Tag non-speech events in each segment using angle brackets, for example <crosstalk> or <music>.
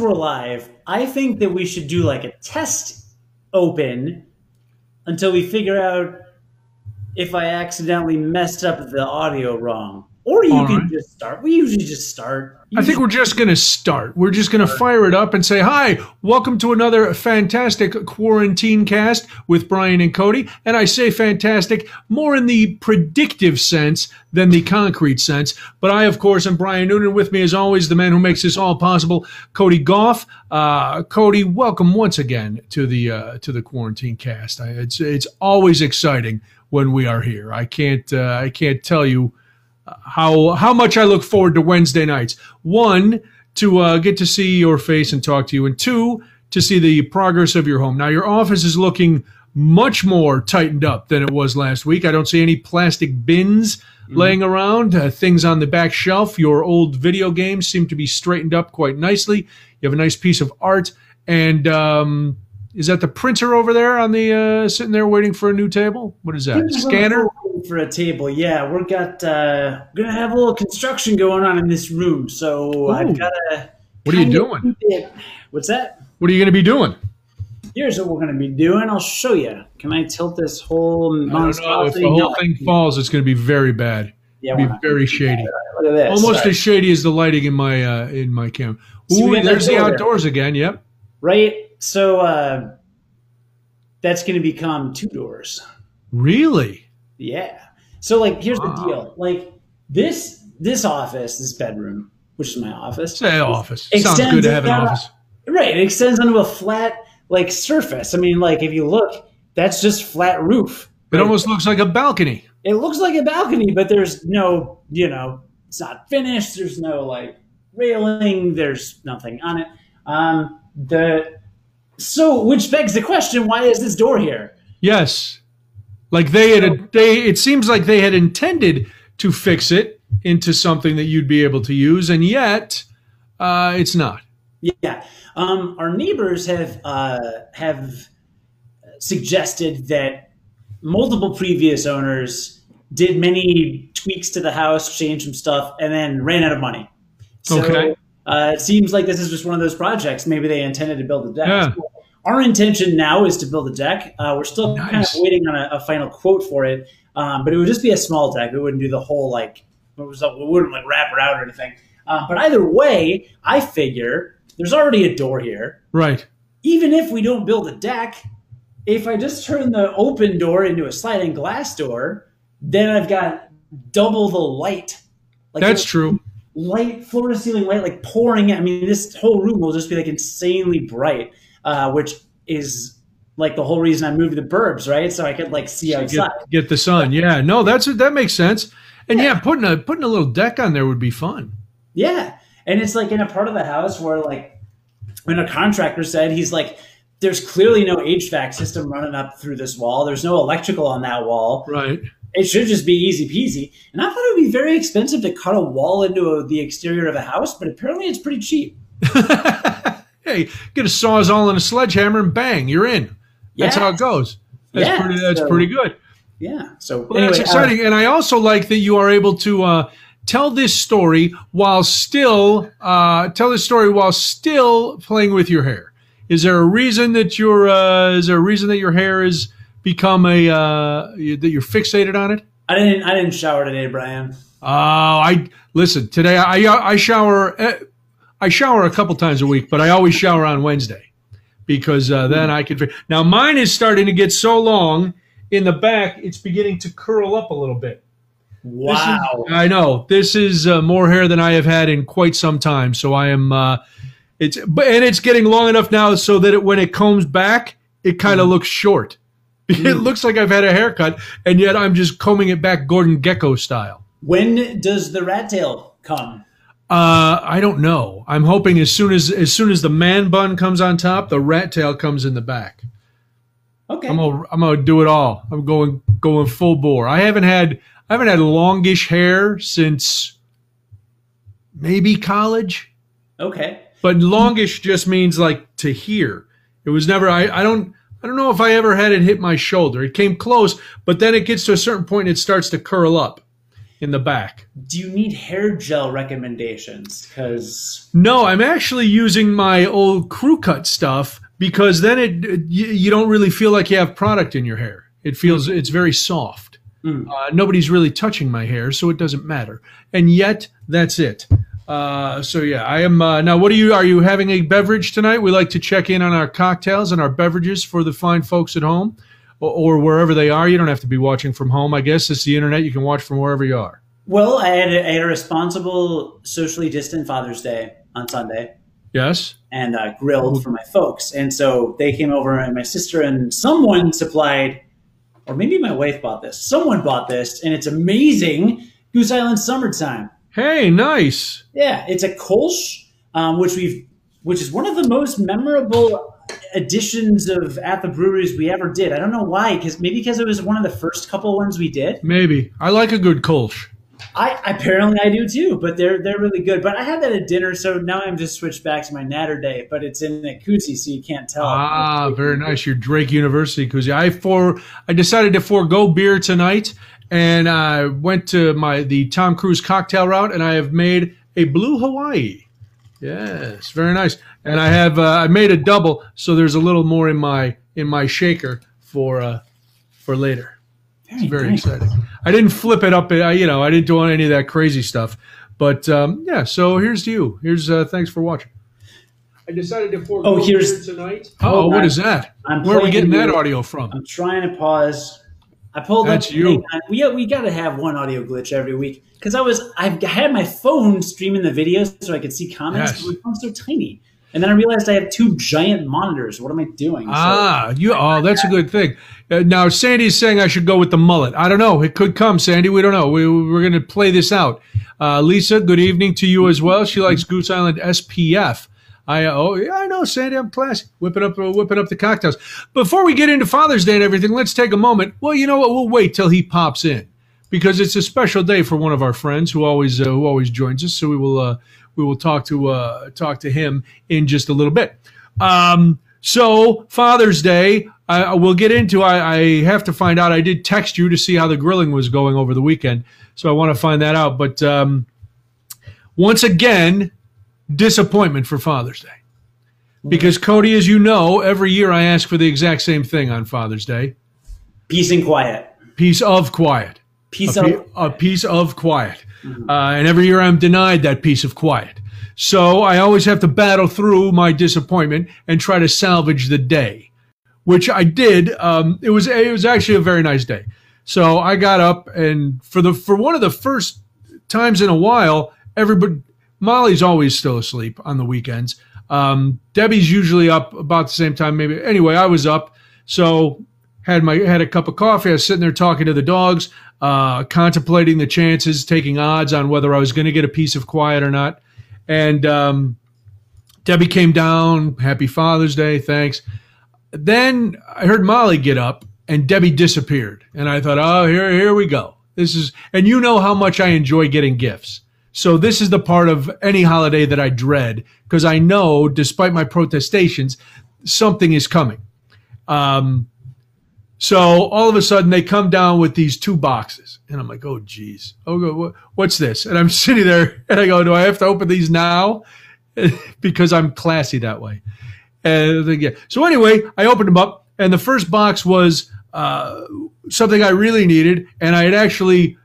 we're live, I think that we should do like a test open until we figure out if I accidentally messed up the audio wrong. Or you All can right. just start. We usually just start. I think we're just going to start. We're just going to fire it up and say, Hi, welcome to another fantastic quarantine cast with Brian and Cody. And I say fantastic more in the predictive sense than the concrete sense. But I, of course, am Brian Noonan. With me, as always, the man who makes this all possible, Cody Goff. Uh, Cody, welcome once again to the uh, to the quarantine cast. I, it's it's always exciting when we are here. I can't uh, I can't tell you how how much I look forward to Wednesday nights. One, to uh, get to see your face and talk to you, and two, to see the progress of your home. Now, your office is looking much more tightened up than it was last week. I don't see any plastic bins laying around, uh, things on the back shelf. Your old video games seem to be straightened up quite nicely. You have a nice piece of art, and um, is that the printer over there on the uh, sitting there waiting for a new table? What is that? Scanner? For a table. Yeah, we're got uh, we're gonna have a little construction going on in this room, so Ooh. I've got to. What are you doing? What's that? What are you going to be doing? Here's what we're gonna be doing. I'll show you. Can I tilt this whole I don't know. If the whole No, thing falls, it's going to be very bad. Yeah, It'll be very shady. Look at this. Almost right. as shady as the lighting in my uh, in my camera. Ooh, that there's the there. outdoors again. Yep. right. So uh, that's gonna become two doors. Really? Yeah. So like, here's Wow. the deal. Like this this office, this bedroom, which is my office. Say office. It Sounds good to have an office. Right. It extends onto a flat like surface. I mean, like if you look, that's just flat roof. It Right? almost looks like a balcony. it looks like a balcony, but there's no, you know, it's not finished. There's no like railing. There's nothing on it. Um, the so which begs the question: Why is this door here? Yes. Like they had. A they. It seems like they had intended to fix it into something that you'd be able to use, and yet uh, it's not. Yeah, um, our neighbors have uh, have suggested that multiple previous owners did many tweaks to the house, changed some stuff, and then ran out of money. So, Okay. Uh, it seems like this is just one of those projects. Maybe they intended to build a deck. Yeah. Our intention now is to build a deck. Uh, we're still kind of waiting on a, a final quote for it, um, but it would just be a small deck. We wouldn't do the whole like it was we wouldn't like wrap it out or anything. Uh, but either way, I figure there's already a door here. Right. Even if we don't build a deck, if I just turn the open door into a sliding glass door, then I've got double the light. Like That's true. light, floor to ceiling light, like pouring. in. I mean, this whole room will just be like insanely bright, uh, which is like the whole reason I moved to the burbs, right? So I could like see outside. Get, get the sun. Yeah. No, that's that makes sense. And yeah, putting a putting a little deck on there would be fun. Yeah, and it's like in a part of the house where like when a contractor said he's like. There's clearly no HVAC system running up through this wall. There's no electrical on that wall. Right. It should just be easy peasy. And I thought it would be very expensive to cut a wall into a, the exterior of a house, but apparently it's pretty cheap. <laughs> hey, get a sawzall and a sledgehammer and bang, you're in. That's Yeah. how it goes. That's Yeah, pretty. That's so- pretty good. Yeah. So Well, that's anyway, uh, exciting, and I also like that you are able to uh, tell this story while still uh, tell this story while still playing with your hair. Is there a reason that your uh, is there a reason that your hair has become a uh, you- that you're fixated on it? I didn't. I didn't shower today, Brian. Oh, I listen today. I I shower. I shower a couple times a week, but I always shower on Wednesday because uh, then I can. Now mine is starting to get so long in the back; it's beginning to curl up a little bit. This is- Wow. I know this is uh, more hair than I have had in quite some time. So I am. Uh, it's but and it's getting long enough now so that it, when it comes back, it kind of looks short. <laughs> It looks like I've had a haircut, and yet I'm just combing it back Gordon Gekko style. when does the rat tail come? Uh, I don't know. I'm hoping as soon as as soon as the man bun comes on top, the rat tail comes in the back. Okay. I'm gonna I'm gonna do it all. I'm going going full bore. I haven't had I haven't had longish hair since maybe college, okay. but longish just means like to here. It was never. I I don't. I don't know if I ever had it hit my shoulder. It came close, but then it gets to a certain point and it starts to curl up. In the back. Do you need hair gel recommendations? Because No, I'm actually using my old crew cut stuff because then it you, you don't really feel like you have product in your hair. It feels it's very soft. Mm. Uh, nobody's really touching my hair, so it doesn't matter. And yet, that's it. Uh, so yeah, I am uh, now. What are you? Are you having a beverage tonight? We like to check in on our cocktails and our beverages for the fine folks at home or, or wherever they are. You don't have to be watching from home. I guess it's the internet. You can watch from wherever you are. well, I had a, I had a responsible, socially distant Father's Day on Sunday. Yes. and uh, grilled for my folks. And so they came over, and my sister and someone supplied, or maybe my wife bought this. Someone bought this, and it's amazing. Goose Island summertime. Hey, nice. Yeah, it's a Kolsch, um, which we've, which is one of the most memorable editions of at the breweries we ever did. I don't know why, because maybe because it was one of the first couple ones we did. Maybe I like a good Kolsch. I apparently I do too, but they're they're really good. But I had that at dinner, so now I'm just switched back to my Natty Daddy, but it's in a koozie, so you can't tell. Ah, very nice. Your Drake University koozie. I for I decided to forego beer tonight, and I went to my the Tom Cruise cocktail route, and I have made a Blue Hawaii. Yes, very nice. And I have uh, I made a double, so there's a little more in my in my shaker for uh, for later. It's very nice. exciting. I didn't flip it up. uh, You know, I didn't do any of that crazy stuff. But um, yeah, so here's to you. Here's uh, thanks for watching. I decided to forego Oh, here's- tonight. Oh, what I'm- is that? I'm Where are we getting that audio from? I'm trying to pause. I pulled That's up. you. We we got to have one audio glitch every week because I was I've had my phone streaming the videos so I could see comments. Yes. But my phone's so tiny, and then I realized I have two giant monitors. What am I doing? So- Ah, you. Oh, that's a good thing. Uh, now Sandy's saying I should go with the mullet. I don't know. It could come, Sandy. We don't know. We, we're going to play this out. Uh, Lisa, good evening to you as well. She likes Goose Island SPF. I oh yeah, I know, Sandy. I'm classy. Whipping up, uh, whipping up the cocktails. Before we get into Father's Day and everything, let's take a moment. Well, you know what? We'll wait till he pops in because it's a special day for one of our friends who always uh, who always joins us. So we will uh, we will talk to uh, talk to him in just a little bit. Um, so Father's Day, I, I will get into. I, I have to find out. I did text you to see how the grilling was going over the weekend, so I want to find that out. But um, once again, disappointment for Father's Day. Because Cody, as you know, every year I ask for the exact same thing on Father's Day: peace and quiet. Peace of quiet Peace a, pe- a piece of quiet. Uh, and every year I'm denied that piece of quiet. So I always have to battle through my disappointment and try to salvage the day, which I did. Um, it was it was actually a very nice day. So I got up and for the for one of the first times in a while, everybody Molly's always still asleep on the weekends. Um, Debbie's usually up about the same time. Maybe anyway, I was up. So had my had a cup of coffee. I was sitting there talking to the dogs, uh, contemplating the chances, taking odds on whether I was going to get a piece of quiet or not. And um, Debbie came down. Happy Father's Day, thanks. Then I heard Molly get up, and Debbie disappeared. And I thought, oh, here here we go. This is, and you know how much I enjoy getting gifts. So this is the part of any holiday that I dread because I know, despite my protestations, something is coming. Um, so all of a sudden they come down with these two boxes, and I'm like, "Oh, geez, oh, what's this?" And I'm <laughs> sitting there, and I go, "Do I have to open these now?" <laughs> because I'm classy that way. And yeah. so anyway, I opened them up, and the first box was uh, something I really needed, and I had actually,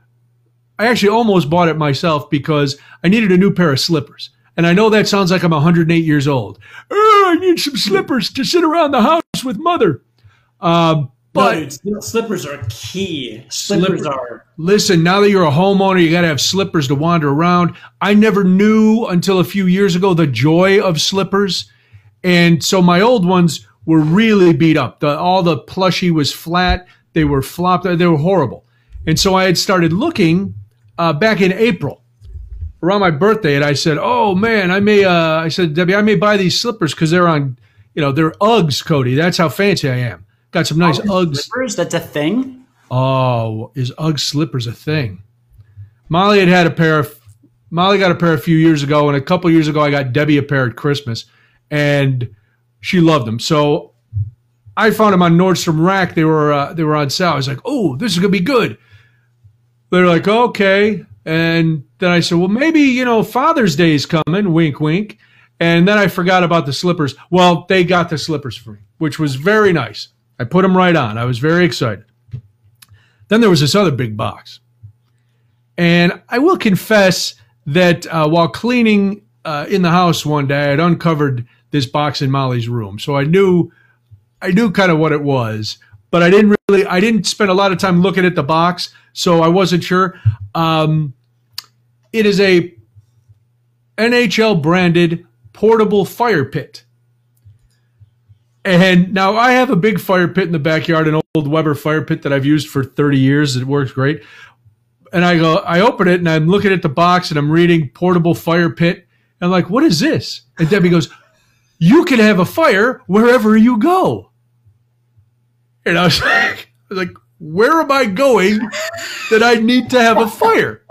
I actually almost bought it myself because I needed a new pair of slippers. And I know that sounds like I'm 108 years old. Oh, I need some slippers to sit around the house with mother. Um, but no, dude, slippers are key. Slippers Slipper- are. Listen, now that you're a homeowner, you got to have slippers to wander around. I never knew until a few years ago the joy of slippers. And so my old ones were really beat up. The, all the plushy was flat. They were flopped. They were horrible. And so I had started looking uh, back in April around my birthday, and I said, "Oh man, I may." Uh, I said, "Debbie, I may buy these slippers because they're on, you know, they're Uggs, Cody. That's how fancy I am. Got some nice Uggs." Slippers. That's a thing. Oh, is Ugg slippers a thing? Molly had had a pair of. Molly got a pair a few years ago, and a couple years ago, I got Debbie a pair at Christmas, and she loved them. So I found them on Nordstrom Rack. They were uh, they were on sale. I was like, "Oh, this is gonna be good." they're like, okay. And then I said, well, maybe, you know, Father's Day's coming, wink, wink. And then I forgot about the slippers. Well, they got the slippers for me, which was very nice. I put them right on. I was very excited. Then there was this other big box. And I will confess that uh, while cleaning uh, in the house one day, I had uncovered this box in Molly's room. So I knew, I knew kind of what it was, but I didn't really, I didn't spend a lot of time looking at the box. So I wasn't sure. Um, it is a NHL branded portable fire pit. And now I have a big fire pit in the backyard, an old Weber fire pit that I've used for 30 years. It works great. And I go, I open it and I'm looking at the box and I'm reading portable fire pit. And I'm like, what is this? And Debbie goes, you can have a fire wherever you go. And I was <laughs> like, I was like where am I going that I need to have a fire?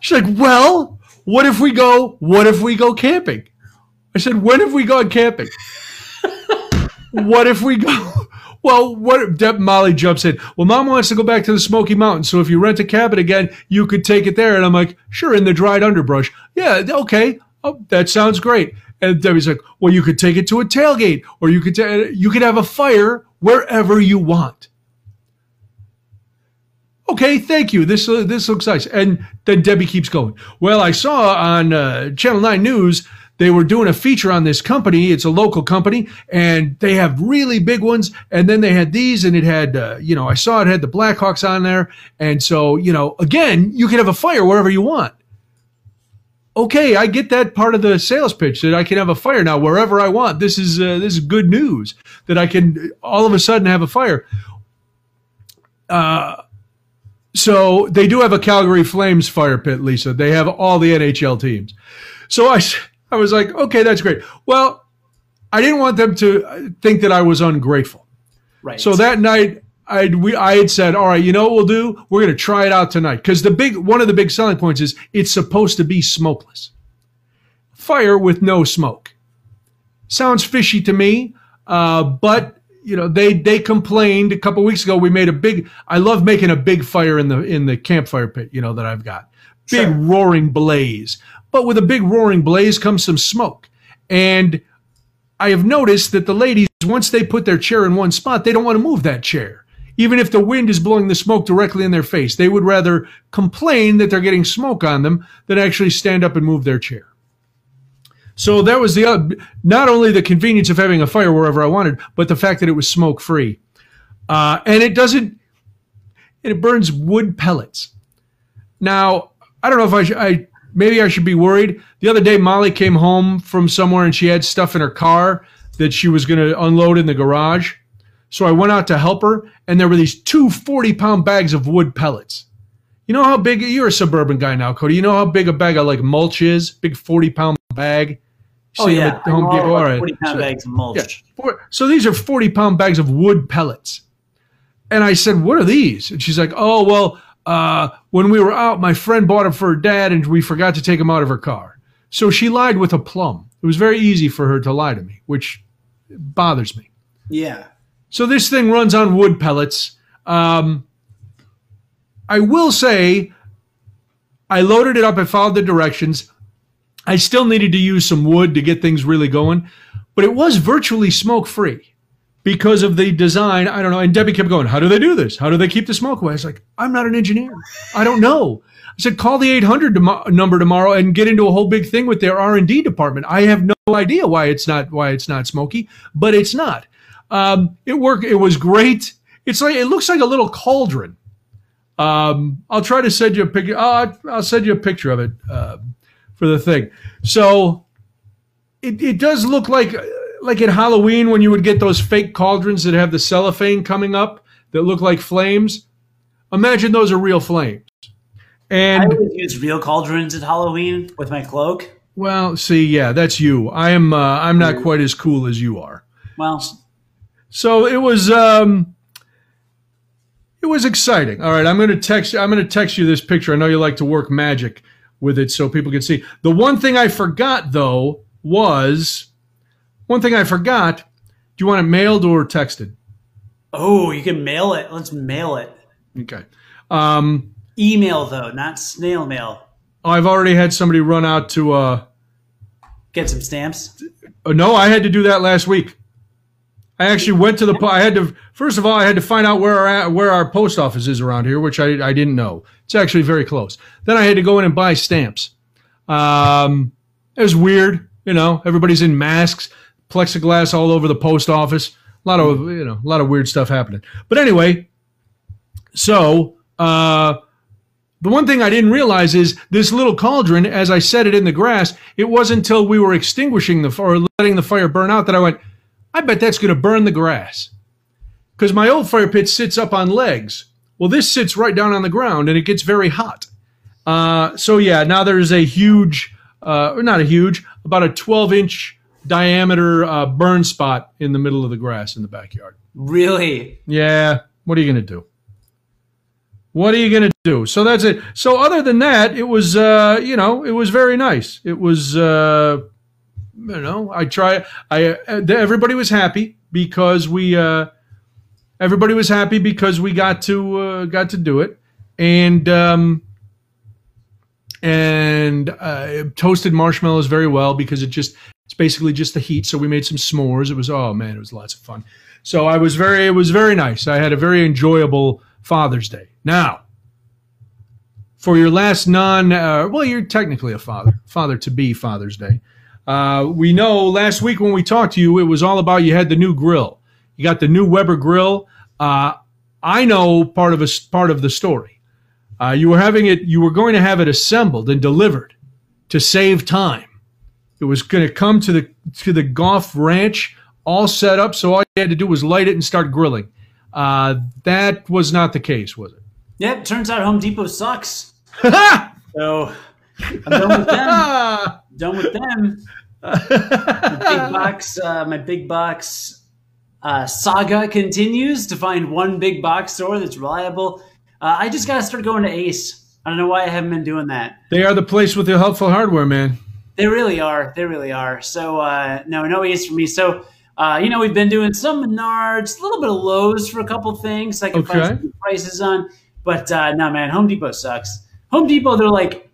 She's like, well, what if we go, what if we go camping? I said, when have we gone camping? What if we go? <laughs> Well, what Deb Molly jumps in. Well, mom wants to go back to the Smoky Mountains. So if you rent a cabin again, you could take it there. And I'm like, sure, in the dried underbrush. Yeah, okay. Oh, that sounds great. And Debbie's like, well, you could take it to a tailgate or you could, ta- you could have a fire wherever you want. Okay, thank you. This, uh, this looks nice. And then Debbie keeps going. Well, I saw on uh, Channel 9 News they were doing a feature on this company. It's a local company and they have really big ones. And then they had these and it had, uh, you know, I saw it had the Blackhawks on there. And so, you know, again, you can have a fire wherever you want. Okay, I get that part of the sales pitch that I can have a fire now wherever I want. This is uh, this is good news that I can all of a sudden have a fire. Uh, so they do have a Calgary Flames fire pit, Lisa. They have all the NHL teams. So I I was like, okay, that's great. Well, I didn't want them to think that I was ungrateful. Right. So that night, I we I had said, all right, you know what we'll do? We're going to try it out tonight because the big one of the big selling points is it's supposed to be smokeless, fire with no smoke. Sounds fishy to me, uh, but you know they they complained a couple weeks ago. We made a big. I love making a big fire in the in the campfire pit. You know that I've got big Sure. roaring blaze. But with a big roaring blaze comes some smoke. And I have noticed that the ladies, once they put their chair in one spot, they don't want to move that chair. Even if the wind is blowing the smoke directly in their face, they would rather complain that they're getting smoke on them than actually stand up and move their chair. So that was the oth- not only the convenience of having a fire wherever I wanted, but the fact that it was smoke free, uh, and it doesn't. And it burns wood pellets. Now I don't know if I, I maybe I should be worried. The other day, Molly came home from somewhere and she had stuff in her car that she was going to unload in the garage. So I went out to help her, and there were these two 40 pound bags of wood pellets. You know how big you're a suburban guy now, Cody. You know how big a bag of like mulch is? Big 40 pound bag. oh yeah, Home Depot? All right. forty pound So- bags of mulch. yeah. So these are 40 pound bags of wood pellets. And I said, What are these? And she's like, Oh, well, uh, when we were out, my friend bought them for her dad and we forgot to take them out of her car. So she lied with a plum. It was very easy for her to lie to me, which bothers me. Yeah. So this thing runs on wood pellets. Um, I will say, I loaded it up. I followed the directions. I still needed to use some wood to get things really going, but it was virtually smoke free because of the design. I don't know. And Debbie kept going, How do they do this? How do they keep the smoke away? I was like, I'm not an engineer. I don't know. I said, call the 800 tomo- number tomorrow and get into a whole big thing with their R&D department. I have no idea why it's not why it's not smoky, but it's not. Um, it worked. It was great. It's like it looks like a little cauldron. Um, I'll try to send you a picture. Uh, I'll send you a picture of it uh, for the thing. So it, it does look like like at Halloween when you would get those fake cauldrons that have the cellophane coming up that look like flames. Imagine those are real flames. And I always use real cauldrons at Halloween with my cloak. well, see, yeah, that's you. I am. Uh, I'm not quite as cool as you are. Well, So it was um it was exciting. All right, I'm going to text I'm going to text you this picture. I know you like to work magic with it so people can see. The one thing I forgot though was one thing I forgot. Do you want it mailed or texted? oh, you can mail it. Let's mail it. Okay. Um, Email though, not snail mail. I've already had somebody run out to. Uh, Get some stamps. uh, no, I had to do that last week. I actually went to the. po- I had to. First of all, I had to find out where our where our post office is around here, which I I didn't know. It's actually very close. Then I had to go in and buy stamps. Um, it was weird, you know. Everybody's in masks, plexiglass all over the post office. A lot of you know, a lot of weird stuff happening. But anyway, so uh, the one thing I didn't realize is this little cauldron, as I set it in the grass, it wasn't until we were extinguishing the or letting the fire burn out that I went, I bet that's going to burn the grass. Because my old fire pit sits up on legs. Well, this sits right down on the ground and it gets very hot. Uh, so, yeah, now there's a huge, uh, or not a huge, about a 12 inch diameter uh, burn spot in the middle of the grass in the backyard. Really? Yeah, what are you going to do? What are you going to do? So that's it. So other than that, it was uh, you know, it was very nice. It was uh you know, I try I uh, everybody was happy because we uh everybody was happy because we got to uh, got to do it. And um and uh, toasted marshmallows very well because it just it's basically just the heat. So we made some s'mores. It was oh man, it was lots of fun. So I was very it was very nice. I had a very enjoyable Father's Day. Now, for your last non uh, well, you're technically a father, father to be Father's Day. Uh, we know last week when we talked to you, it was all about you had the new grill. You got the new Weber grill. Uh, I know part of a part of the story. Uh, you were having it. You were going to have it assembled and delivered to save time. It was going to come to the to the Goff ranch all set up, so all you had to do was light it and start grilling. Uh, that was not the case, was it? Yep. Turns out Home Depot sucks. <laughs> so I'm done with them. <laughs> done with them. My big <laughs> box. Uh, my big box uh, saga continues to find one big box store that's reliable. Uh, I just got to start going to Ace. I don't know why I haven't been doing that. they are the place with the helpful hardware, man. They really are. They really are. So uh, no, no Ace for me. So uh, you know, we've been doing some Menards, a little bit of Lowe's for a couple things. I can Okay. find some prices on, but uh, no, man, Home Depot sucks. Home Depot, they're like,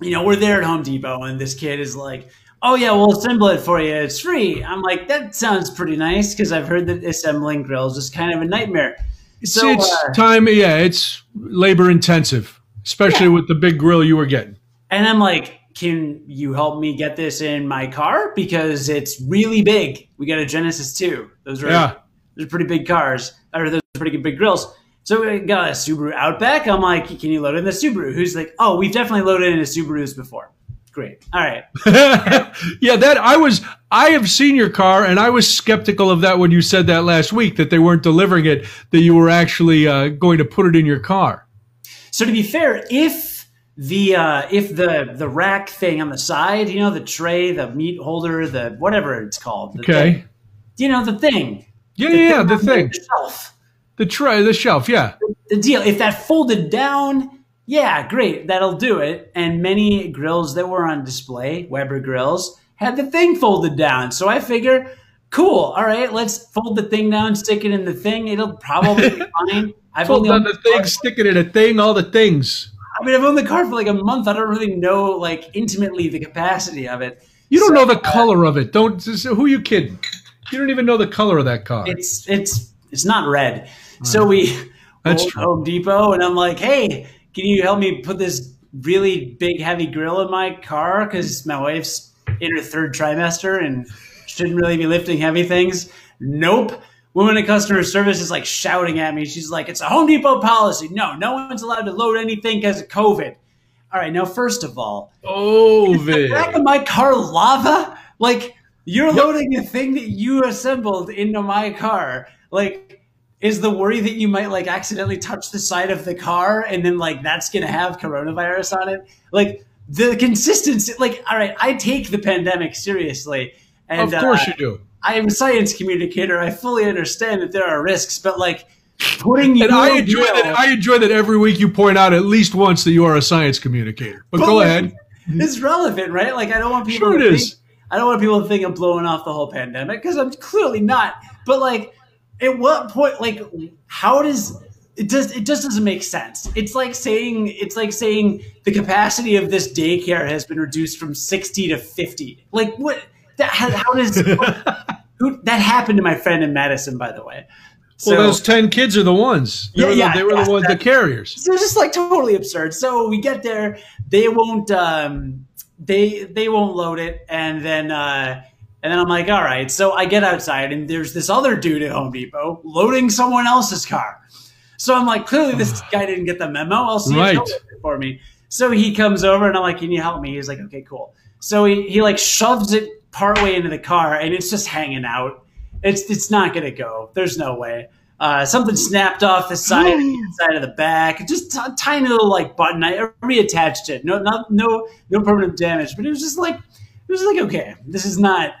you know, we're there at Home Depot, and this kid is like, "Oh yeah, we'll assemble it for you. It's free." I'm like, that sounds pretty nice because I've heard that assembling grills is kind of a nightmare. So it's uh, time. Yeah, it's labor intensive, especially Yeah. with the big grill you were getting. And I'm like, can you help me get this in my car? Because it's really big. We got a Genesis 2. Those are, Yeah. those are pretty big cars, or those are pretty big grills. So we got a Subaru Outback. I'm like, can you load in the Subaru? Who's like, oh, we've definitely loaded into Subarus before. Great. All right. <laughs> yeah, that I was. I have seen your car, and I was skeptical of that when you said that last week that they weren't delivering it. That you were actually uh, going to put it in your car. So to be fair, if the uh, if the the rack thing on the side, you know, the tray, the meat holder, the whatever it's called, the Okay. thing, you know, the thing, Yeah, yeah, yeah. The thing, the shelf. the tray, the shelf. Yeah. the deal. If that folded down, yeah, great, that'll do it. And many grills that were on display, Weber grills, had the thing folded down. So I figure, cool, all right, let's fold the thing down, stick it in the thing. It'll probably be <laughs> fine. I've Fold only on the the thing, stick it in a thing, all the things. I mean, I've owned the car for like a month. I don't really know like intimately the capacity of it. You don't So, know the uh, color of it. Don't. Who are you kidding? You don't even know the color of that car. It's it's it's not red. So we That's true. Home Depot and I'm like, hey, can you help me put this really big heavy grill in my car because my wife's in her third trimester and shouldn't really be lifting heavy things. Nope. Woman in customer service is like shouting at me. She's like, it's a Home Depot policy. No, no one's allowed to load anything because of COVID. All right, now first of all, Oh, back of my car lava? Like you're loading a thing that you assembled into my car. Like is the worry that you might like accidentally touch the side of the car and then like that's gonna have coronavirus on it? Like the consistency like all right, I take the pandemic seriously. And of course uh, you do. I am a science communicator. I fully understand that there are risks, but like putting you And I enjoy that. I enjoy that every week you point out at least once that you are a science communicator. But go ahead. It's relevant, right? Like I don't want people Sure to it think, is. I don't want people to think I'm blowing off the whole pandemic because I'm clearly not. But like, at what point? Like, how does it does it just doesn't make sense. It's like saying it's like saying the capacity of this daycare has been reduced from sixty to fifty. Like what? That how, how does <laughs> who, that happened to my friend in Madison, by the way. So, well, those ten kids are the ones. They yeah, were the, yeah, they were yeah, the ones, the carriers. So it's just like totally absurd. So we get there, they won't, um, they they won't load it, and then uh, and then I'm like, all right. So I get outside, and there's this other dude at Home Depot loading someone else's car. So I'm like, clearly this <sighs> guy didn't get the memo. I'll see Right. it for me. So he comes over, and I'm like, can you help me? He's like, okay, cool. So he he like shoves it partway into the car, and it's just hanging out. It's it's not gonna go. There's no way. Uh, something snapped off the side, of the inside of the back. Just a tiny little like button. I reattached it. No, not no no permanent damage. But it was just like it was like okay, this is not.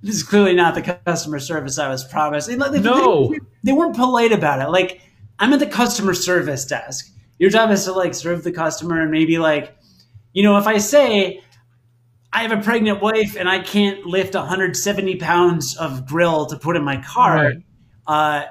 This is clearly not the customer service I was promised. And, like, No. they, they weren't polite about it. Like I'm at the customer service desk. Your job is to like serve the customer and maybe like, you know, if I say I have a pregnant wife and I can't lift 170 pounds of grill to put in my car, Right. uh,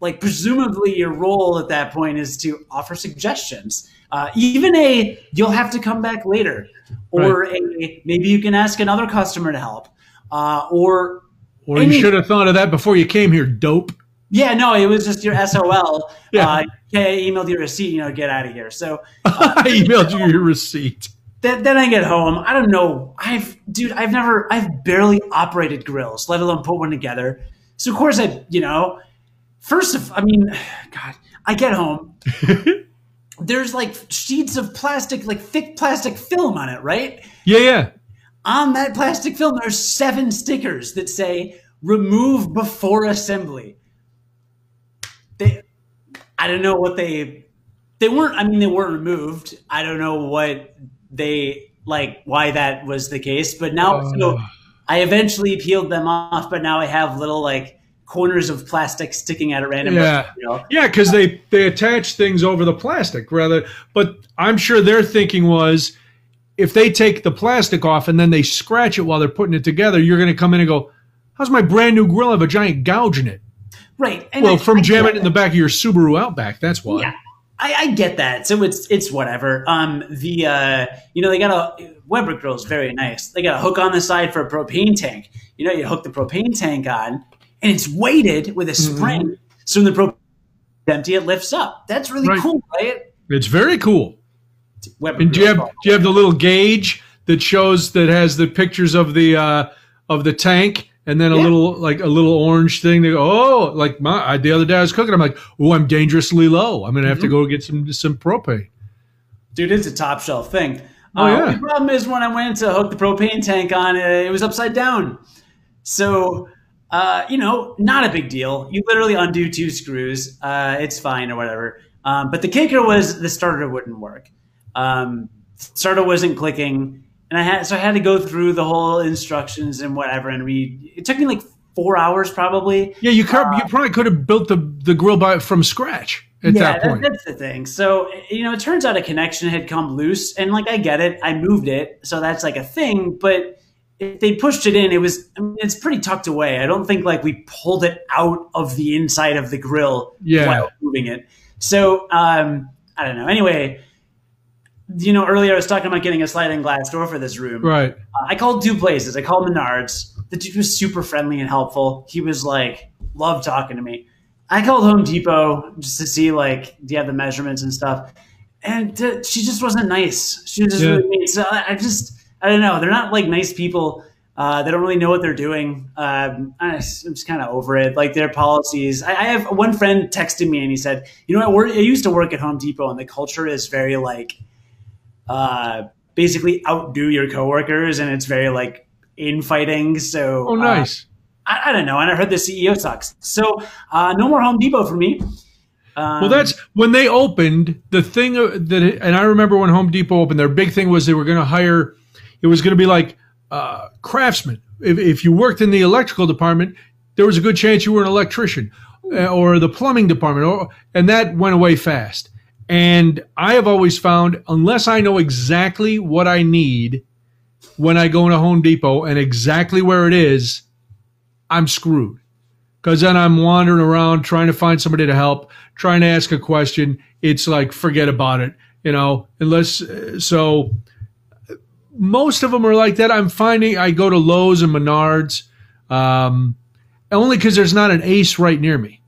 like presumably your role at that point is to offer suggestions. Uh, even a you'll have to come back later, or a maybe you can ask another customer to help, uh, or Or you should have thought of that before you came here, dope. yeah, no, it was just your SOL. <laughs> Yeah. uh, okay, emailed your receipt, you know, get out of here. So <laughs> I emailed you your receipt. Then, then I get home. I don't know. I've, dude, I've never, I've barely operated grills, let alone put one together. So of course I, you know, first of, I mean, <sighs> God, I get home. <laughs> There's like sheets of plastic, like thick plastic film on it, right? Yeah, yeah. On that plastic film, there's seven stickers that say "remove before assembly." They, I don't know what they, they weren't. I mean, they weren't removed. I don't know what they like, why that was the case. But now, so Uh. I eventually peeled them off. But now I have little like corners of plastic sticking out at random. Yeah. You know? Yeah, because they they attach things over the plastic rather. But I'm sure their thinking was, if they take the plastic off and then they scratch it while they're putting it together, you're going to come in and go, "How's my brand new grill have a giant gouge in it?" Right. And Well, I- from I jamming get it in the back of your Subaru Outback. That's why. Yeah, I, I get that. So it's it's whatever. Um, the uh, you know they got a Weber grill is very nice. They got a hook on the side for a propane tank. You know, you hook the propane tank on, and it's weighted with a Mm-hmm. spring. So when the propane is empty, it lifts up. That's really Right. cool, right? It's very cool. Weber And do you have do you have the little gauge that shows that has the pictures of the uh, of the tank and then a Yeah. little like a little orange thing? They go, oh, like my I, the other day I was cooking. I'm like, oh, I'm dangerously low. I'm gonna have to Mm-hmm. go get some some propane. Dude, it's a top shelf thing. Oh, Uh, yeah. The problem is when I went to hook the propane tank on, uh, it was upside down. So, uh, you know, not a big deal. You literally undo two screws. Uh, it's fine or whatever. Um, but the kicker was the starter wouldn't work. Um, starter wasn't clicking, and I had so I had to go through the whole instructions and whatever and read. It took me like four hours probably. Yeah, you could, you probably could have built the the grill by from scratch at yeah, that point. that's the thing. So you know, it turns out a connection had come loose, and like I get it, I moved it, so that's like a thing. But if they pushed it in, it was I mean, it's pretty tucked away. I don't think like we pulled it out of the inside of the grill Yeah. while moving it. So um, I don't know. Anyway, you know, earlier I was talking about getting a sliding glass door for this room. right. Uh, I called two places. I called Menards. The dude was super friendly and helpful. He was like, loved talking to me. I called Home Depot just to see, like, do you have the measurements and stuff? And uh, she just wasn't nice. She was just Yeah. really mean. So I, I just, I don't know. They're not like nice people. Uh, they don't really know what they're doing. Um, I, am just kind of over it. Like their policies. I, I have one friend texted me and he said, "You know, I, I used to work at Home Depot, and the culture is very like uh, basically outdo your coworkers, and it's very like infighting. So, Oh, uh, nice. I, I don't know. And I heard the CEO sucks. So, uh, no more Home Depot for me. Um, Well, that's when they opened the thing uh, that, and I remember when Home Depot opened, their big thing was they were going to hire. It was going to be like uh, craftsmen. If, if you worked in the electrical department, there was a good chance you were an electrician, uh, or the plumbing department, or, and that went away fast. And I have always found, unless I know exactly what I need when I go into Home Depot and exactly where it is, I'm screwed because then I'm wandering around trying to find somebody to help, trying to ask a question. It's like forget about it, you know. Unless so, most of them are like that. I'm finding I go to Lowe's and Menards, um, only because there's not an Ace right near me.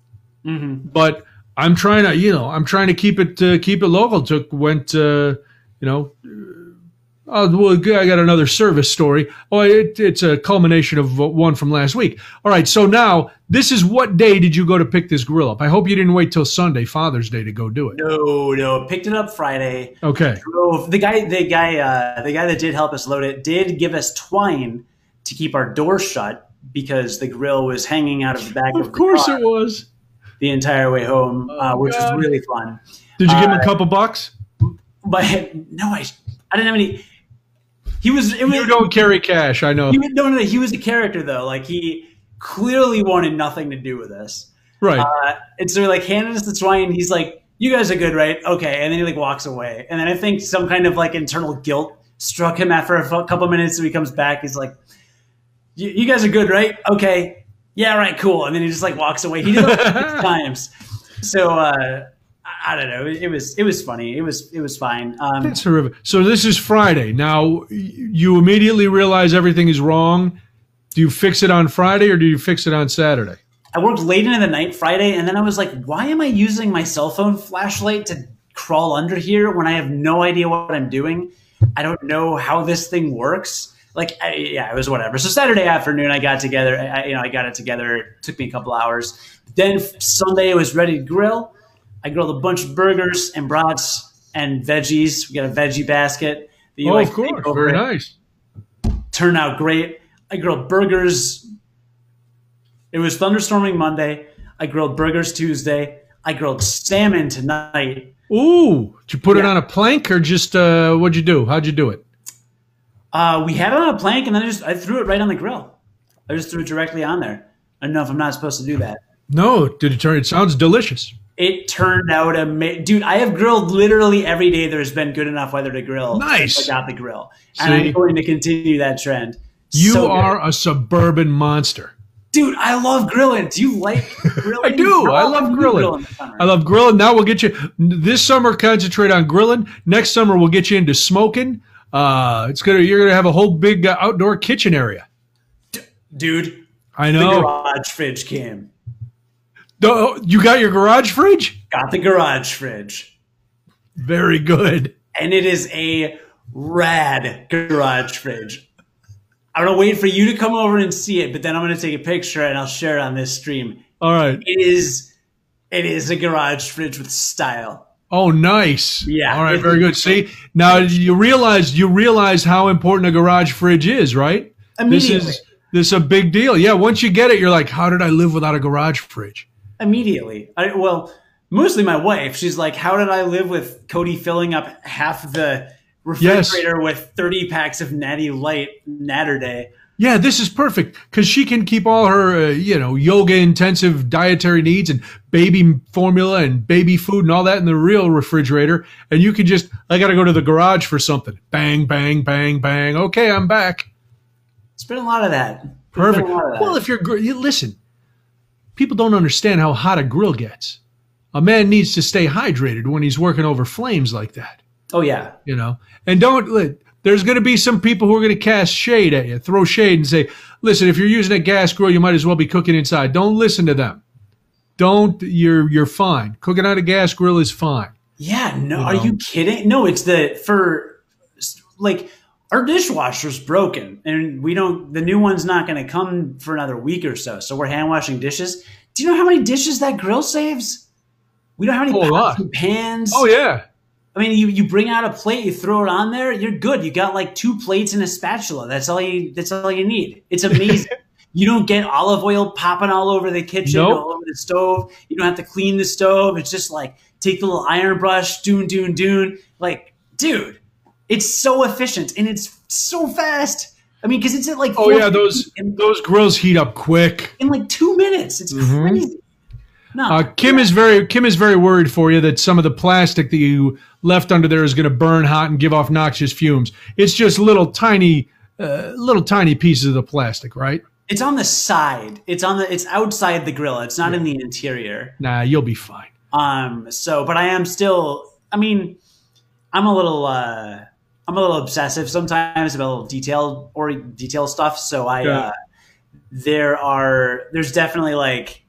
Mm-hmm. But I'm trying to, you know, I'm trying to keep it uh, keep it local. Took went, uh, you know. Oh, well, I got another service story. Oh, it, it's a culmination of one from last week. All right, so now this is what day did you go to pick this grill up? I hope you didn't wait till Sunday, Father's Day, to go do it. No, no, picked it up Friday. Okay. Drove the guy, the guy, uh, the guy that did help us load it did give us twine to keep our door shut because the grill was hanging out of the back of, Of course the car it was. The entire way home, uh, Oh, which God. was really fun. Did you give him Uh, a couple bucks? But no, I, I didn't have any. He was. It was. You don't carry cash, I know. He, was- no, no, no. He was a character though. Like he clearly wanted nothing to do with this. Right. Uh, and so he like handed us the twine. He's like, "You guys are good, right? Okay." And then he like walks away. And then I think some kind of like internal guilt struck him after a couple minutes. So he comes back. He's like, "You you guys are good, right? Okay, yeah, right, cool." And then he just like walks away. He did it like six <laughs> times. So uh, I, I don't know. It, was it was funny. It was it was fine. Um, That's horrific. So this is Friday. Now you immediately realize everything is wrong. Do you fix it on Friday or do you fix it on Saturday? I worked late into the night Friday, and then I was like, why am I using my cell phone flashlight to crawl under here when I have no idea what I'm doing? I don't know how this thing works. Like, I, yeah, it was whatever. So Saturday afternoon, I got together. I, you know, I got it together. It took me a couple hours. Then Sunday, I was ready to grill. I grilled a bunch of burgers and brats and veggies. We got a veggie basket. that you, oh, like, of course. over Very it nice. turned out great. I grilled burgers. It was thunderstorming Monday. I grilled burgers Tuesday. I grilled salmon tonight. Ooh, did you put it on a plank or just uh, what'd you do? How'd you do it? Uh, we had it on a plank, and then I just I threw it right on the grill. I just threw it directly on there. I don't know if I'm not supposed to do that. No, did it turn? It sounds delicious. It turned out amazing, dude. I have grilled literally every day. There's been good enough weather to grill. Nice. I got the grill, and See? I'm going to continue that trend. You So are a suburban monster. dude. I love grilling. Do you like <laughs> grilling? I do. I love grilling. grill in the summer? I love grilling. Now we'll get you this summer. Concentrate on grilling. Next summer we'll get you into smoking. Uh, it's gonna you're gonna have a whole big uh, outdoor kitchen area. dude. I know. The garage fridge came. Oh, you got your garage fridge? Got the garage fridge. Very good. And it is a rad garage fridge. I'm gonna wait for you to come over and see it, but then I'm gonna take a picture and I'll share it on this stream. All right. It is it is a garage fridge with style. Oh, nice. Yeah. All right. Very good. See, now you realize you realize how important a garage fridge is, right? Immediately. This is this is a big deal. Yeah. Once you get it, you're like, how did I live without a garage fridge? Immediately. I, well, mostly my wife. She's like, How did I live with Cody filling up half the refrigerator with 30 packs of Natty Light Natty Daddy? Yeah, this is perfect because she can keep all her, uh, you know, yoga intensive dietary needs and baby formula and baby food and all that in the real refrigerator. And you can just, I got to go to the garage for something. Bang, bang, bang, bang. Okay, I'm back. It's been a lot of that. It's Perfect. of that. Well, if you're, gr- you, listen, people don't understand how hot a grill gets. A man needs to stay hydrated when he's working over flames like that, oh yeah. you know? And don't, there's going to be some people who are going to cast shade at you, throw shade and say, listen, if you're using a gas grill, you might as well be cooking inside. Don't listen to them. Don't, you're, you're fine. Cooking on a gas grill is fine. Yeah, no, You are you kidding? No, it's the for like our dishwasher's broken and we don't the new one's not going to come for another week or so. So we're hand washing dishes. Do you know how many dishes that grill saves? We don't have any Oh, pots and pans. Oh, yeah. I mean, you, you bring out a plate, you throw it on there, you're good. You got like two plates and a spatula. That's all you. That's all you need. It's amazing. <laughs> you don't get olive oil popping all over the kitchen, Nope. all over the stove. You don't have to clean the stove. It's just like take the little iron brush, doon doon doon. Like, dude, it's so efficient and it's so fast. I mean, because it's at like oh yeah. Those, those grills heat up quick. in like two minutes. It's Mhm. crazy. No, Uh, Kim is very Kim is very worried for you that some of the plastic that you left under there is going to burn hot and give off noxious fumes. It's just little tiny, uh, little tiny pieces of the plastic, right? It's on the side. It's on the. It's outside the grill. It's not in the interior. Nah, you'll be fine. Um. So, but I am still. I mean, I'm a little. uh I'm a little obsessive sometimes about little detailed or detail stuff. So I. Yeah. uh There are. There's definitely like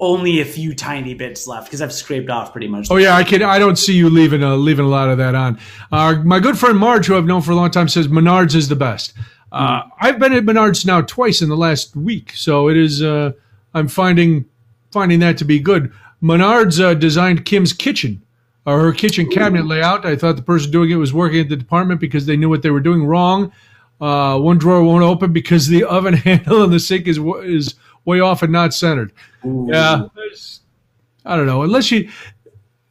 only a few tiny bits left because I've scraped off pretty much. Oh yeah, I can. I don't see you leaving uh, leaving a lot of that on. Uh, my good friend Marge, who I've known for a long time, says Menards is the best. Uh, I've been at Menards now twice in the last week, so it is. Uh, I'm finding finding that to be good. Menards uh, designed Kim's kitchen, or her kitchen cabinet layout. I thought the person doing it was working at the department because they knew what they were doing wrong. Uh, one drawer won't open because the <laughs> oven handle in the sink is is way off and not centered. Yeah, I don't know. Unless you,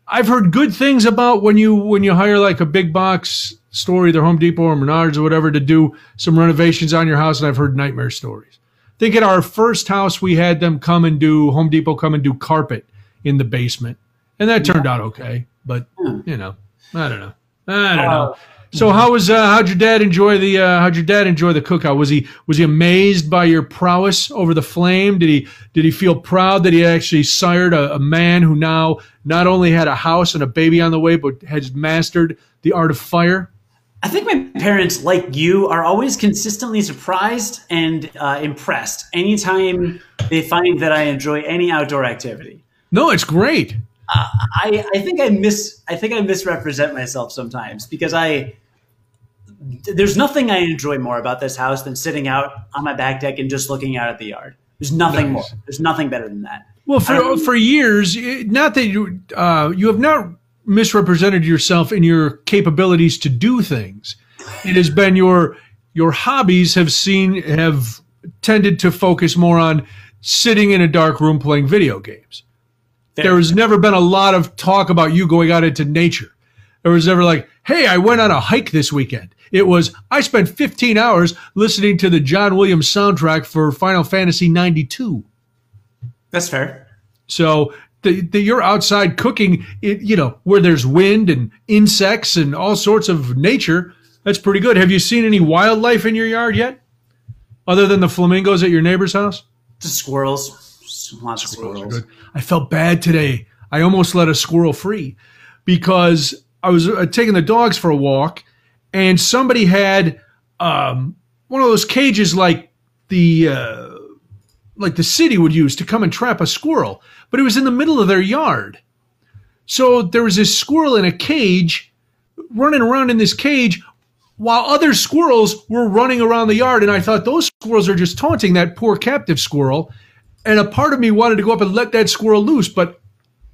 I've heard good things about when you when you hire like a big box store, either Home Depot or Menards or whatever, to do some renovations on your house, and I've heard nightmare stories. I think at our first house we had them come and do Home Depot come and do carpet in the basement, and that turned out okay. But hmm. you know, I don't know. I don't uh, know. So how was uh, how'd your dad enjoy the uh, how'd your dad enjoy the cookout? Was he was he amazed by your prowess over the flame? Did he did he feel proud that he actually sired a, a man who now not only had a house and a baby on the way, but has mastered the art of fire? I think my parents, like you, are always consistently surprised and uh, impressed anytime they find that I enjoy any outdoor activity. No, it's great. I, I think I mis I think I misrepresent myself sometimes because I there's nothing I enjoy more about this house than sitting out on my back deck and just looking out at the yard. There's nothing Nice. more. There's nothing better than that. Well, for for years, not that you uh, you have not misrepresented yourself in your capabilities to do things. It has been your your hobbies have seen have tended to focus more on sitting in a dark room playing video games. There has never been a lot of talk about you going out into nature. There was never like, hey, I went on a hike this weekend. It was, I spent 15 hours listening to the John Williams soundtrack for Final Fantasy 92. That's fair. So the, the, you're outside cooking, it, you know, where there's wind and insects and all sorts of nature. That's pretty good. Have you seen any wildlife in your yard yet? Other than the flamingos at your neighbor's house? Just squirrels. Lots of squirrels. Good. I felt bad today. I almost let a squirrel free because I was uh, taking the dogs for a walk and somebody had um, one of those cages like the uh, like the city would use to come and trap a squirrel, but it was in the middle of their yard. So there was this squirrel in a cage running around in this cage while other squirrels were running around the yard. And I thought those squirrels are just taunting that poor captive squirrel. And a part of me wanted to go up and let that squirrel loose, but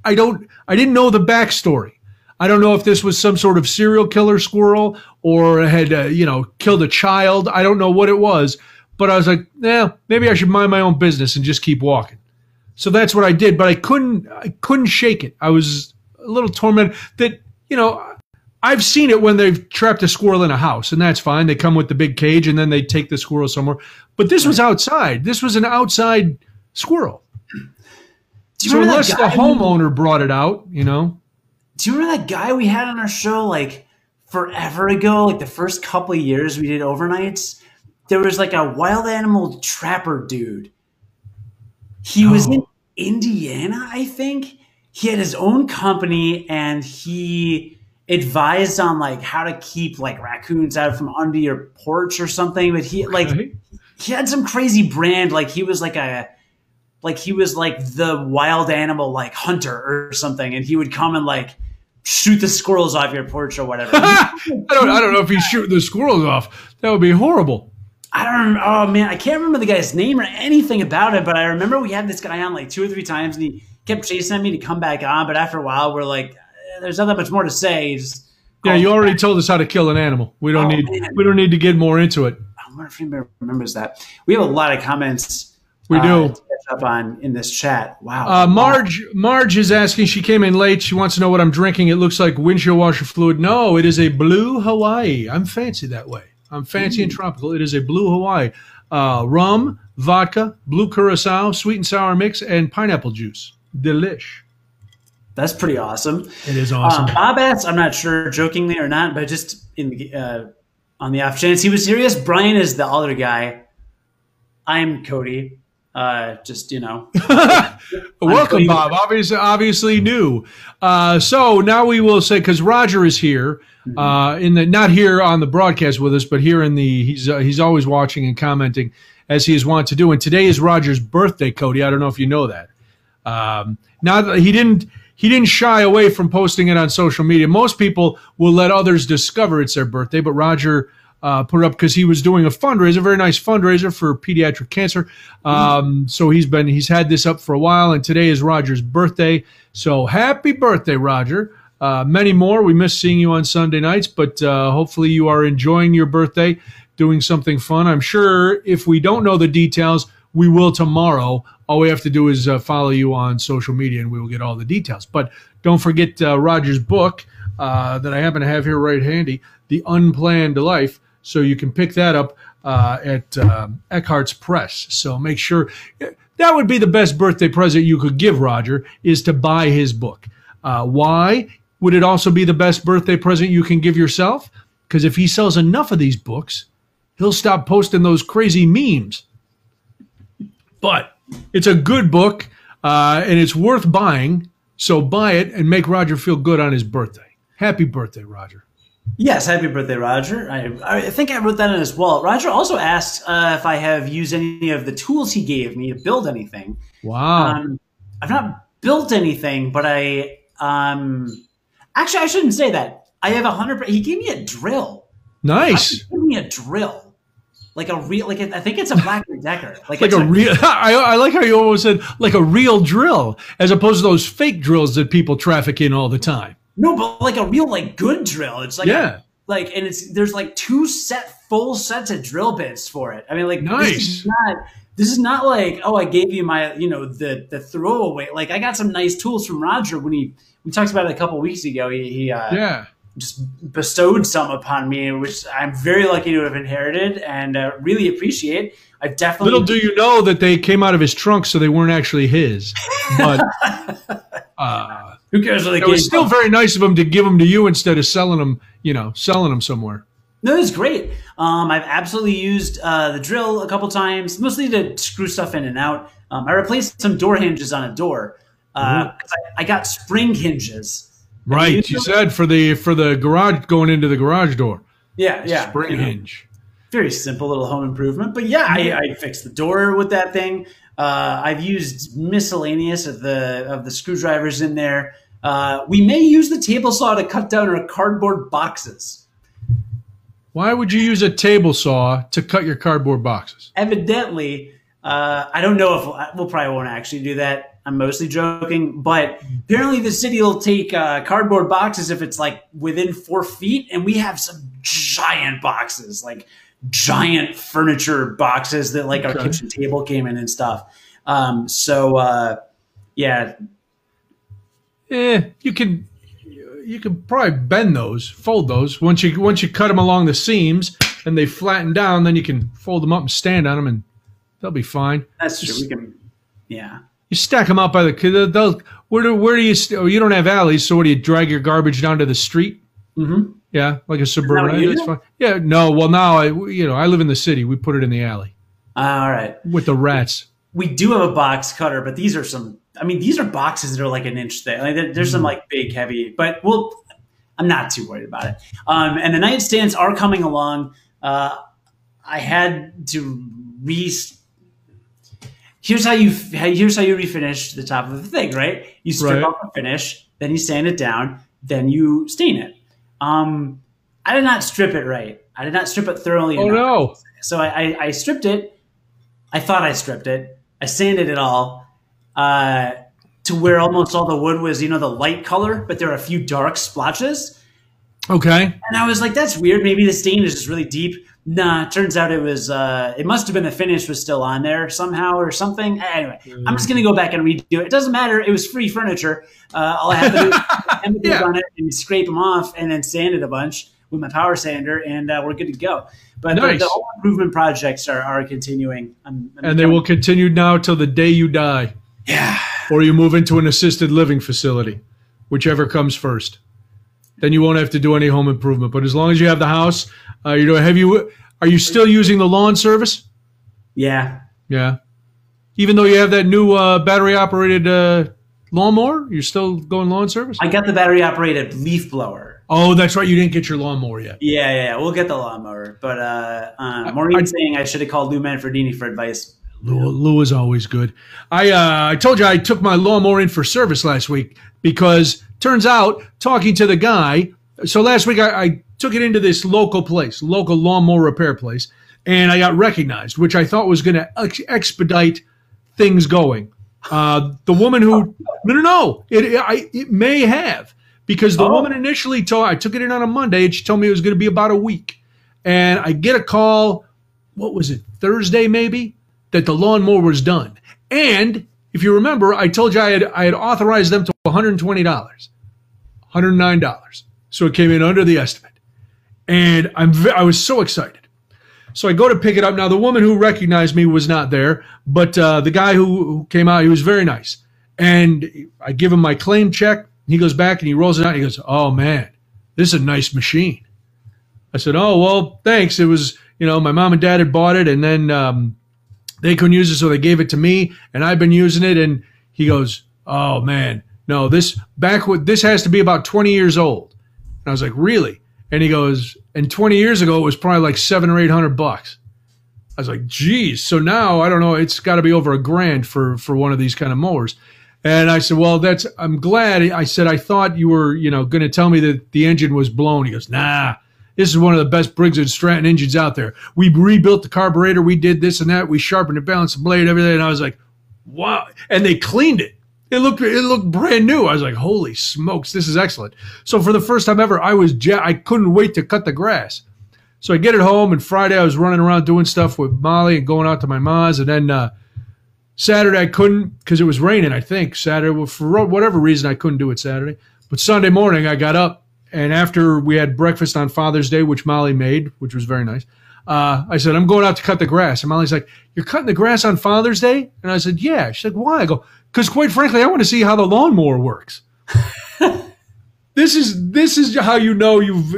I don't, I didn't know the backstory. I don't know if this was some sort of serial killer squirrel or had, uh, you know, killed a child. I don't know what it was, but I was like, yeah, maybe I should mind my own business and just keep walking. So that's what I did, but I couldn't, I couldn't shake it. I was a little tormented that, you know, I've seen it when they've trapped a squirrel in a house, and that's fine. They come with the big cage and then they take the squirrel somewhere. But this was outside. This was an outside squirrel. Do you So remember unless the homeowner brought it out, you know. Do you remember that guy we had on our show like forever ago? Like the first couple of years we did overnights. There was like a wild animal trapper dude. He was in Oh. Indiana, I think. He had his own company and he advised on like how to keep like raccoons out from under your porch or something. But he like Okay. he had some crazy brand like he was like a like he was like the wild animal like hunter or something and he would come and like shoot the squirrels off your porch or whatever <laughs> I don't. I don't know if he's shooting the squirrels off. That would be horrible. i don't oh man i can't remember the guy's name or anything about it but i remember we had this guy on like two or three times and he kept chasing me to come back on but after a while we're like eh, there's not that much more to say just Yeah, you already back. told us how to kill an animal. We don't Oh, need. man. We don't need to get more into it. i wonder if anybody remembers that we have a lot of comments We uh, do. catch up on in this chat wow Uh, Marge, Marge is asking. She came in late. She wants to know what I'm drinking. It looks like windshield washer fluid. No, it is a blue Hawaii. I'm fancy that way. I'm fancy and tropical. It is a blue Hawaii. Uh, rum, vodka, blue curacao, sweet and sour mix, and pineapple juice. Delish. that's pretty awesome It is awesome. Um, Bob asked, I'm not sure jokingly or not, but just in the, uh, on the off chance he was serious. Brian is the other guy. I'm Cody. Uh, just you know, <laughs> Welcome, Bob. Obviously, obviously new. Uh, so now we will say because Roger is here uh, in the not here on the broadcast with us, but here in the he's uh, he's always watching and commenting as he is wont to do. And today is Roger's birthday, Cody. I don't know if you know that. Um, now that he didn't he didn't shy away from posting it on social media. Most people will let others discover it's their birthday, but Roger uh, put up because he was doing a fundraiser, very nice fundraiser for pediatric cancer. Um, so he's been he's had this up for a while, and today is Roger's birthday. So happy birthday, Roger! Uh, many more. We miss seeing you on Sunday nights, but uh, hopefully you are enjoying your birthday, doing something fun. I'm sure if we don't know the details, we will tomorrow. All we have to do is uh, follow you on social media, and we will get all the details. But don't forget uh, Roger's book uh, that I happen to have here right handy, "The Unplanned Life." So you can pick that up uh, at um, Eckhartz Press. So make sure that would be the best birthday present you could give Roger is to buy his book. Uh, why would it also be the best birthday present you can give yourself? Because if he sells enough of these books, he'll stop posting those crazy memes. But it's a good book uh, and it's worth buying. So buy it and make Roger feel good on his birthday. Happy birthday, Roger. Yes, happy birthday, Roger. I, I think I wrote that in as well. Roger also asked uh, if I have used any of the tools he gave me to build anything. Wow. Um, I've not built anything, but I um, actually I shouldn't say that. I have a hundred. He gave me a drill. nice. He gave me a drill, like a real, like a, I think it's a Black and <laughs> Decker, like, like it's a real <laughs> I, I like how you almost said like a real drill as opposed to those fake drills that people traffic in all the time No, but like a real like good drill. It's like Yeah. a, like and it's there's like two set full sets of drill bits for it. I mean, like this Nice. is not this is not like oh I gave you my you know the the throwaway. Like I got some nice tools from Roger when he we talked about it a couple weeks ago. He, he uh, yeah just bestowed some upon me, which I'm very lucky to have inherited and uh, really appreciate. I definitely little do you know that they came out of his trunk so they weren't actually his but <laughs> uh, who cares what they it was gave still very nice of him to give them to you instead of selling them you know selling them somewhere No, it's great. Um, I've absolutely used uh, the drill a couple times, mostly to screw stuff in and out. Um, I replaced some door hinges on a door. Uh, 'cause I, I got spring hinges. right you said for the for the garage going into the garage door Yeah, yeah. spring you know, hinge Very simple little home improvement. But yeah, I, I fixed the door with that thing. Uh, I've used miscellaneous of the of the screwdrivers in there. Uh, we may use the table saw to cut down our cardboard boxes. why would you use a table saw to cut your cardboard boxes evidently, uh, I don't know if we'll, we'll probably won't actually do that. I'm mostly joking, but apparently the city will take uh, cardboard boxes if it's like within four feet, and we have some giant boxes, like giant furniture boxes that like our kitchen table came in and stuff. Um, so uh, yeah, eh, you can you can probably bend those, fold those. Once you once you cut them along the seams and they flatten down, then you can fold them up and stand on them, and they'll be fine. that's true. We can, yeah. You stack them out by the they'll, where do where do you oh, you don't have alleys, so what do you drag your garbage down to the street? Mm-hmm. Yeah, like a suburban. That's fine. Yeah, no. Well, now I you know I live in the city. We put it in the alley all right. with the rats. we do have a box cutter, but these are some. I mean, these are boxes that are like an inch thick. Like there- there's some like big, heavy, but we'll. I'm not too worried about it. Um, and the nightstands are coming along. Uh, I had to re. Here's how you here's how you refinish the top of the thing, right? You strip Right. off the finish, then you sand it down, then you stain it. Um, I did not strip it right. I did not strip it thoroughly. Oh enough. no! So I, I, I stripped it. I thought I stripped it. I sanded it all uh, to where almost all the wood was, you know, the light color, but there are a few dark splotches. Okay, And I was like, that's weird. Maybe the stain is just really deep. Nah, turns out it was, uh, it must have been the finish was still on there somehow or something. Anyway, I'm just going to go back and redo it. It doesn't matter. It was free furniture. Uh, all I have to do is <laughs> Yeah. on it and scrape them off and then sand it a bunch with my power sander and uh, we're good to go. But the- Nice. the, home improvement projects are, are continuing. I'm, I'm and they will continue now till the day you die. Yeah. or you move into an assisted living facility, whichever comes first. Then you won't have to do any home improvement. But as long as you have the house, uh, you know, have you are you still using the lawn service? Yeah. Yeah. Even though you have that new uh, battery operated uh, lawnmower, you're still going lawn service? I got the battery operated leaf blower. Oh, that's right. You didn't get your lawnmower yet. Yeah, yeah, yeah. we'll get the lawnmower. But uh, uh, Maureen's saying I should have called Lou Manfredini for advice. Lou, Lou is always good. I uh, I told you I took my lawnmower in for service last week because turns out talking to the guy. So last week I, I took it into this local place, local lawnmower repair place, and I got recognized, which I thought was going to ex- expedite things going. Uh, the woman who no no no it it, I, it may have because the Oh. woman initially told I took it in on a Monday and she told me it was going to be about a week, and I get a call. What was it Thursday maybe that the lawnmower was done, and if you remember, I told you I had I had authorized them to one hundred twenty dollars, one hundred nine dollars, so it came in under the estimate, and I'm I was so excited. So I go to pick it up. Now the woman who recognized me was not there, but uh, the guy who, who came out, he was very nice. And I give him my claim check. He goes back and he rolls it out. He goes, "Oh man, this is a nice machine." I said, "Oh well, thanks. It was you know my mom and dad had bought it, and then um, they couldn't use it, so they gave it to me, and I've been using it." And he goes, "Oh man, no, this back with this has to be about twenty years old." And I was like, "Really?" And he goes, "And twenty years ago, it was probably like seven or eight hundred bucks." I was like, "Geez." So now I don't know. It's got to be over a grand for for one of these kind of mowers. And I said, "Well, that's. I'm glad." I said, "I thought you were, you know, going to tell me that the engine was blown." He goes, "Nah, this is one of the best Briggs and Stratton engines out there. We rebuilt the carburetor, we did this and that, we sharpened the blade, everything." And I was like, "Wow!" And they cleaned it. It looked it looked brand new. I was like, "Holy smokes, this is excellent!" So for the first time ever, I was I couldn't wait to cut the grass. So I get it home, and Friday I was running around doing stuff with Molly and going out to my mom's, and then. Uh, Saturday I couldn't because it was raining. I think Saturday well, for whatever reason I couldn't do it Saturday. But Sunday morning I got up and after we had breakfast on Father's Day, which Molly made, which was very nice. Uh, I said I'm going out to cut the grass, and Molly's like, "You're cutting the grass on Father's Day?" And I said, "Yeah." She's like, "Why?" I go, "Because quite frankly, I want to see how the lawnmower works." <laughs> this is this is how you know you've.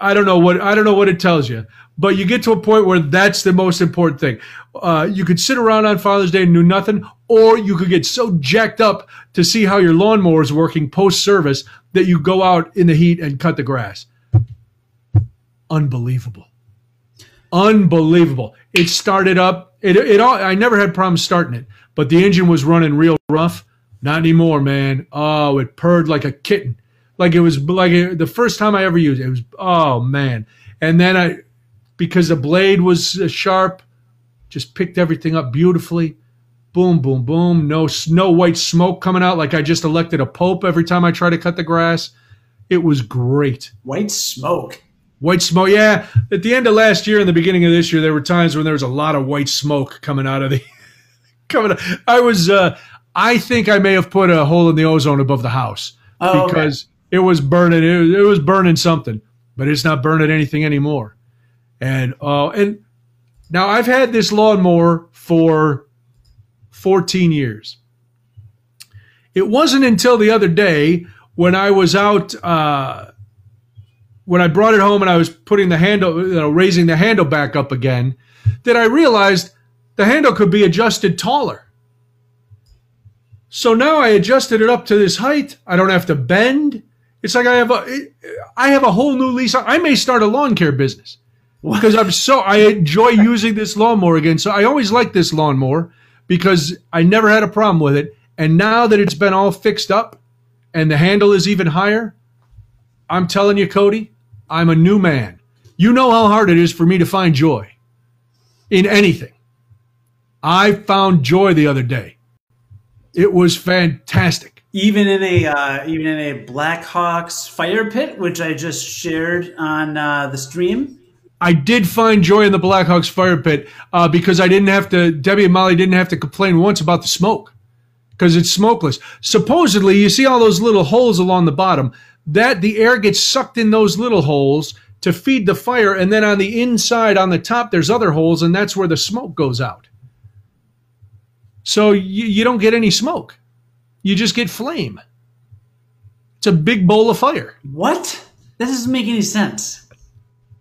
I don't know what I don't know what it tells you, but you get to a point where that's the most important thing. Uh, you could sit around on Father's Day and do nothing, or you could get so jacked up to see how your lawnmower is working post service that you go out in the heat and cut the grass. Unbelievable, unbelievable! It started up. It it all. I never had problems starting it, but the engine was running real rough. Not anymore, man. Oh, it purred like a kitten like it was like it, the first time I ever used it. It was oh man, and then I because the blade was uh, sharp, just picked everything up beautifully. Boom, boom, boom. No no white smoke coming out like I just elected a pope every time I try to cut the grass. It was great. White smoke. White smoke, yeah. At the end of last year and the beginning of this year, there were times when there was a lot of white smoke coming out of the <laughs> coming. Out. I was, uh, I think I may have put a hole in the ozone above the house Oh, okay. because it was burning. It was, it was burning something, but it's not burning anything anymore. And uh, and now I've had this lawnmower for 14 years. It wasn't until the other day when I was out. Uh, when I brought it home and I was putting the handle, you know, raising the handle back up again, that I realized the handle could be adjusted taller. So now I adjusted it up to this height. I don't have to bend. It's like I have a, I have a whole new lease. I may start a lawn care business because I'm so I enjoy using this lawnmower again. So I always like this lawnmower because I never had a problem with it. And now that it's been all fixed up and the handle is even higher, I'm telling you, Cody, I'm a new man. You know how hard it is for me to find joy in anything. I found joy the other day. It was fantastic. Even in a uh, even in a Blackhawks fire pit, which I just shared on uh, the stream. I did find joy in the Blackhawks fire pit uh, because I didn't have to. Debbie and Molly didn't have to complain once about the smoke because it's smokeless. Supposedly, you see all those little holes along the bottom. That the air gets sucked in those little holes to feed the fire, and then on the inside, on the top, there's other holes, and that's where the smoke goes out. So you, you don't get any smoke. You just get flame. It's a big bowl of fire. What? That doesn't make any sense.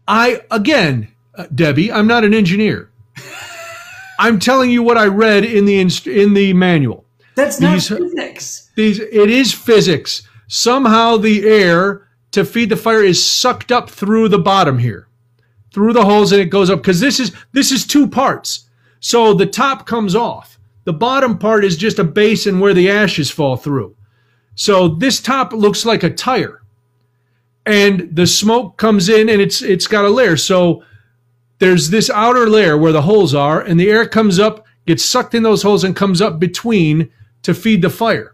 I again, uh, Debbie, I'm not an engineer. <laughs> I'm telling you what I read in the inst- in the manual. That's not These- physics. These it is physics. Somehow the air to feed the fire is sucked up through the bottom here, through the holes, and it goes up because this is this is two parts. So the top comes off. The bottom part is just a basin where the ashes fall through. So this top looks like a tire, and the smoke comes in, and it's it's got a layer. So there's this outer layer where the holes are, and the air comes up, gets sucked in those holes, and comes up between to feed the fire.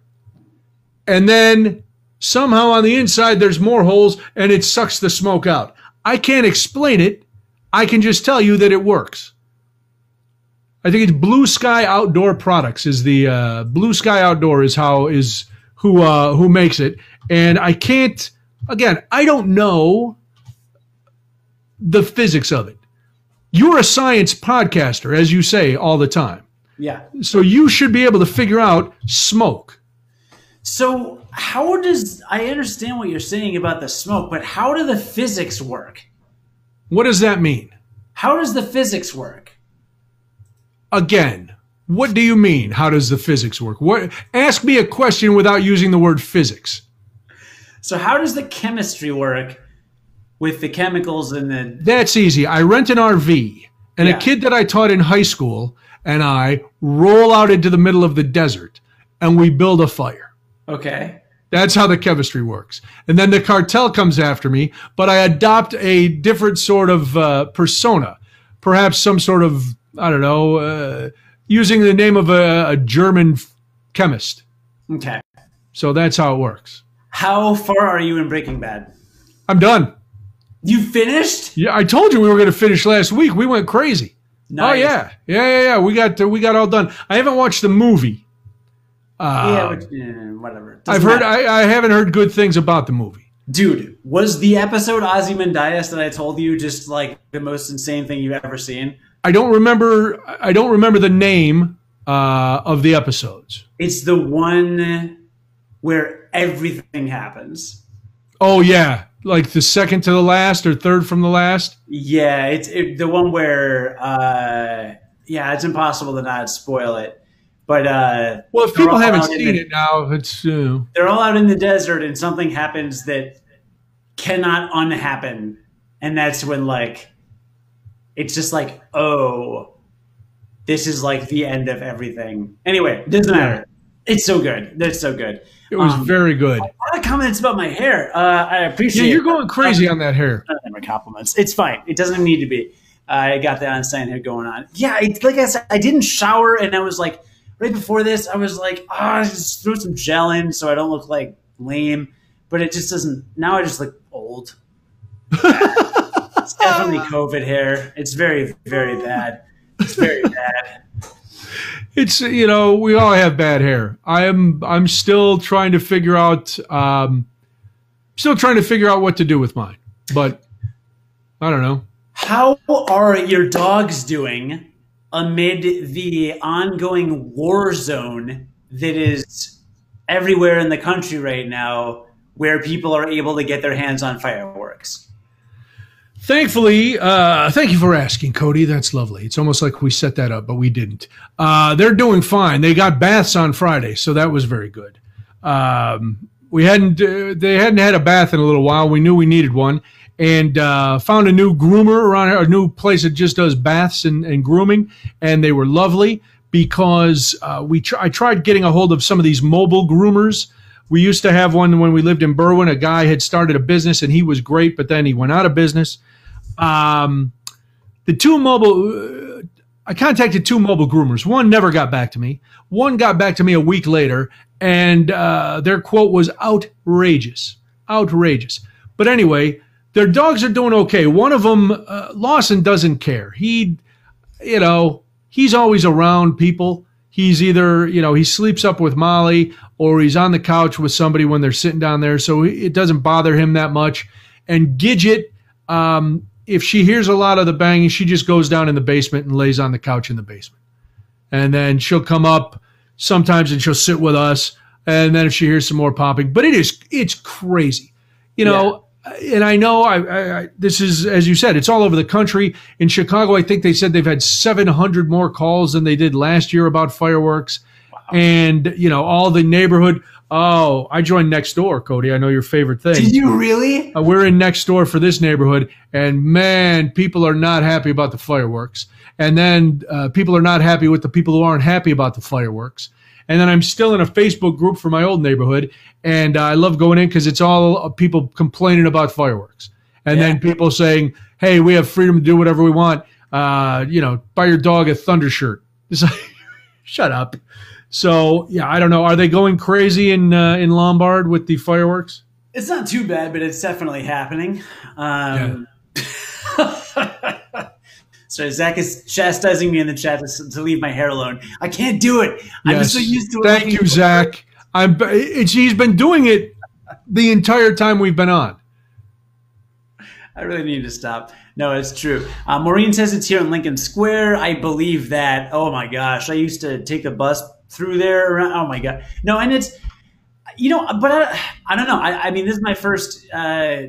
And then somehow on the inside, there's more holes, and it sucks the smoke out. I can't explain it. I can just tell you that it works. I think it's Blue Sky Outdoor Products is the uh, Blue Sky Outdoor is how is who uh, who makes it, and I can't. Again, I don't know the physics of it. You're a science podcaster, as you say all the time. Yeah. So you should be able to figure out smoke. So how does I understand what you're saying about the smoke, but how do the physics work? What does that mean? How does the physics work? Again, what do you mean? How does the physics work? What ask me a question without using the word physics. So how does the chemistry work with the chemicals and the That's easy. I rent an RV and Yeah. a kid that I taught in high school and I roll out into the middle of the desert and we build a fire. Okay. That's how the chemistry works. And then the cartel comes after me, but I adopt a different sort of uh, persona, perhaps some sort of, I don't know, uh, using the name of a, a German chemist. Okay. So that's how it works. How far are you in Breaking Bad? I'm done. You finished? Yeah, I told you we were going to finish last week. We went crazy. Nice. Oh yeah, yeah, yeah, yeah. We got we got all done. I haven't watched the movie. Yeah, Uh, eh, whatever. I've heard. I, I haven't heard good things about the movie. Dude, was the episode Ozzy Ozymandias that I told you just like the most insane thing you've ever seen? I don't remember. I don't remember the name uh, of the episodes. It's the one where everything happens. Oh yeah, like the second to the last or third from the last. Yeah, it's it, the one where uh yeah, it's impossible to not spoil it. But uh Well, if people haven't seen the- it now, it's uh, they're all out in the desert and something happens that cannot unhappen and that's when like it's just like oh this is like the end of everything anyway doesn't matter it's so good that's so good it was Um, very good. a lot of comments about my hair uh i appreciate. Yeah, you're it. going crazy on that hair. Them are compliments. It's fine. It doesn't need to be. I got that on here going on. Yeah, I, like I said, I didn't shower, and I was like, right before this, I was like, ah, just throw some gel in so I don't look like lame. But it just doesn't. Now I just look old. <laughs> definitely COVID hair. It's very, very bad. It's very <laughs> bad. It's you know we all have bad hair. I am I'm still trying to figure out um, still trying to figure out what to do with mine. But I don't know. How are your dogs doing amid the ongoing war zone that is everywhere in the country right now where people are able to get their hands on fireworks? Thankfully, uh, thank you for asking, Cody. That's lovely. It's almost like we set that up, but we didn't. Uh, they're doing fine. They got baths on Friday, so that was very good. Um, we hadn't uh, they hadn't had a bath in a little while. We knew we needed one, and uh, found a new groomer around a new place that just does baths and, and grooming, and they were lovely because uh, we tr- I tried getting a hold of some of these mobile groomers. We used to have one when we lived in Berwyn. A guy had started a business and he was great, but then he went out of business. Um, the two mobile, uh, I contacted two mobile groomers. One never got back to me. One got back to me a week later, and uh, their quote was outrageous, outrageous. But anyway, their dogs are doing okay. One of them, uh, Lawson, doesn't care. He, you know, he's always around people. He's either, you know, he sleeps up with Molly or he's on the couch with somebody when they're sitting down there. So it doesn't bother him that much. And Gidget, um, if she hears a lot of the banging, she just goes down in the basement and lays on the couch in the basement. And then she'll come up sometimes and she'll sit with us. And then if she hears some more popping, but it is, it's crazy. You know, and I know I, I, I, this is as you said, it's all over the country. In Chicago, I think they said they've had 700 more calls than they did last year about fireworks, wow. and you know all the neighborhood. Oh, I joined Nextdoor, Cody. I know your favorite thing. Did you really? Uh, we're in Nextdoor for this neighborhood, and man, people are not happy about the fireworks. And then uh, people are not happy with the people who aren't happy about the fireworks. And then I'm still in a Facebook group for my old neighborhood, and uh, I love going in because it's all people complaining about fireworks, and yeah. then people saying, "Hey, we have freedom to do whatever we want." Uh, you know, buy your dog a thunder shirt. <laughs> It's like, <laughs> shut up. So yeah, I don't know. Are they going crazy in uh, in Lombard with the fireworks? It's not too bad, but it's definitely happening. Um, yeah. <laughs> So Zach is chastising me in the chat to, to leave my hair alone. I can't do it. Yes. I'm so used to it. Thank you, Zach. I'm. It's, he's been doing it the entire time we've been on. I really need to stop. No, it's true. Uh, Maureen says it's here in Lincoln Square. I believe that. Oh my gosh, I used to take the bus through there. Around, oh my god, no, and it's you know, but I, I don't know. I, I mean, this is my first. Uh,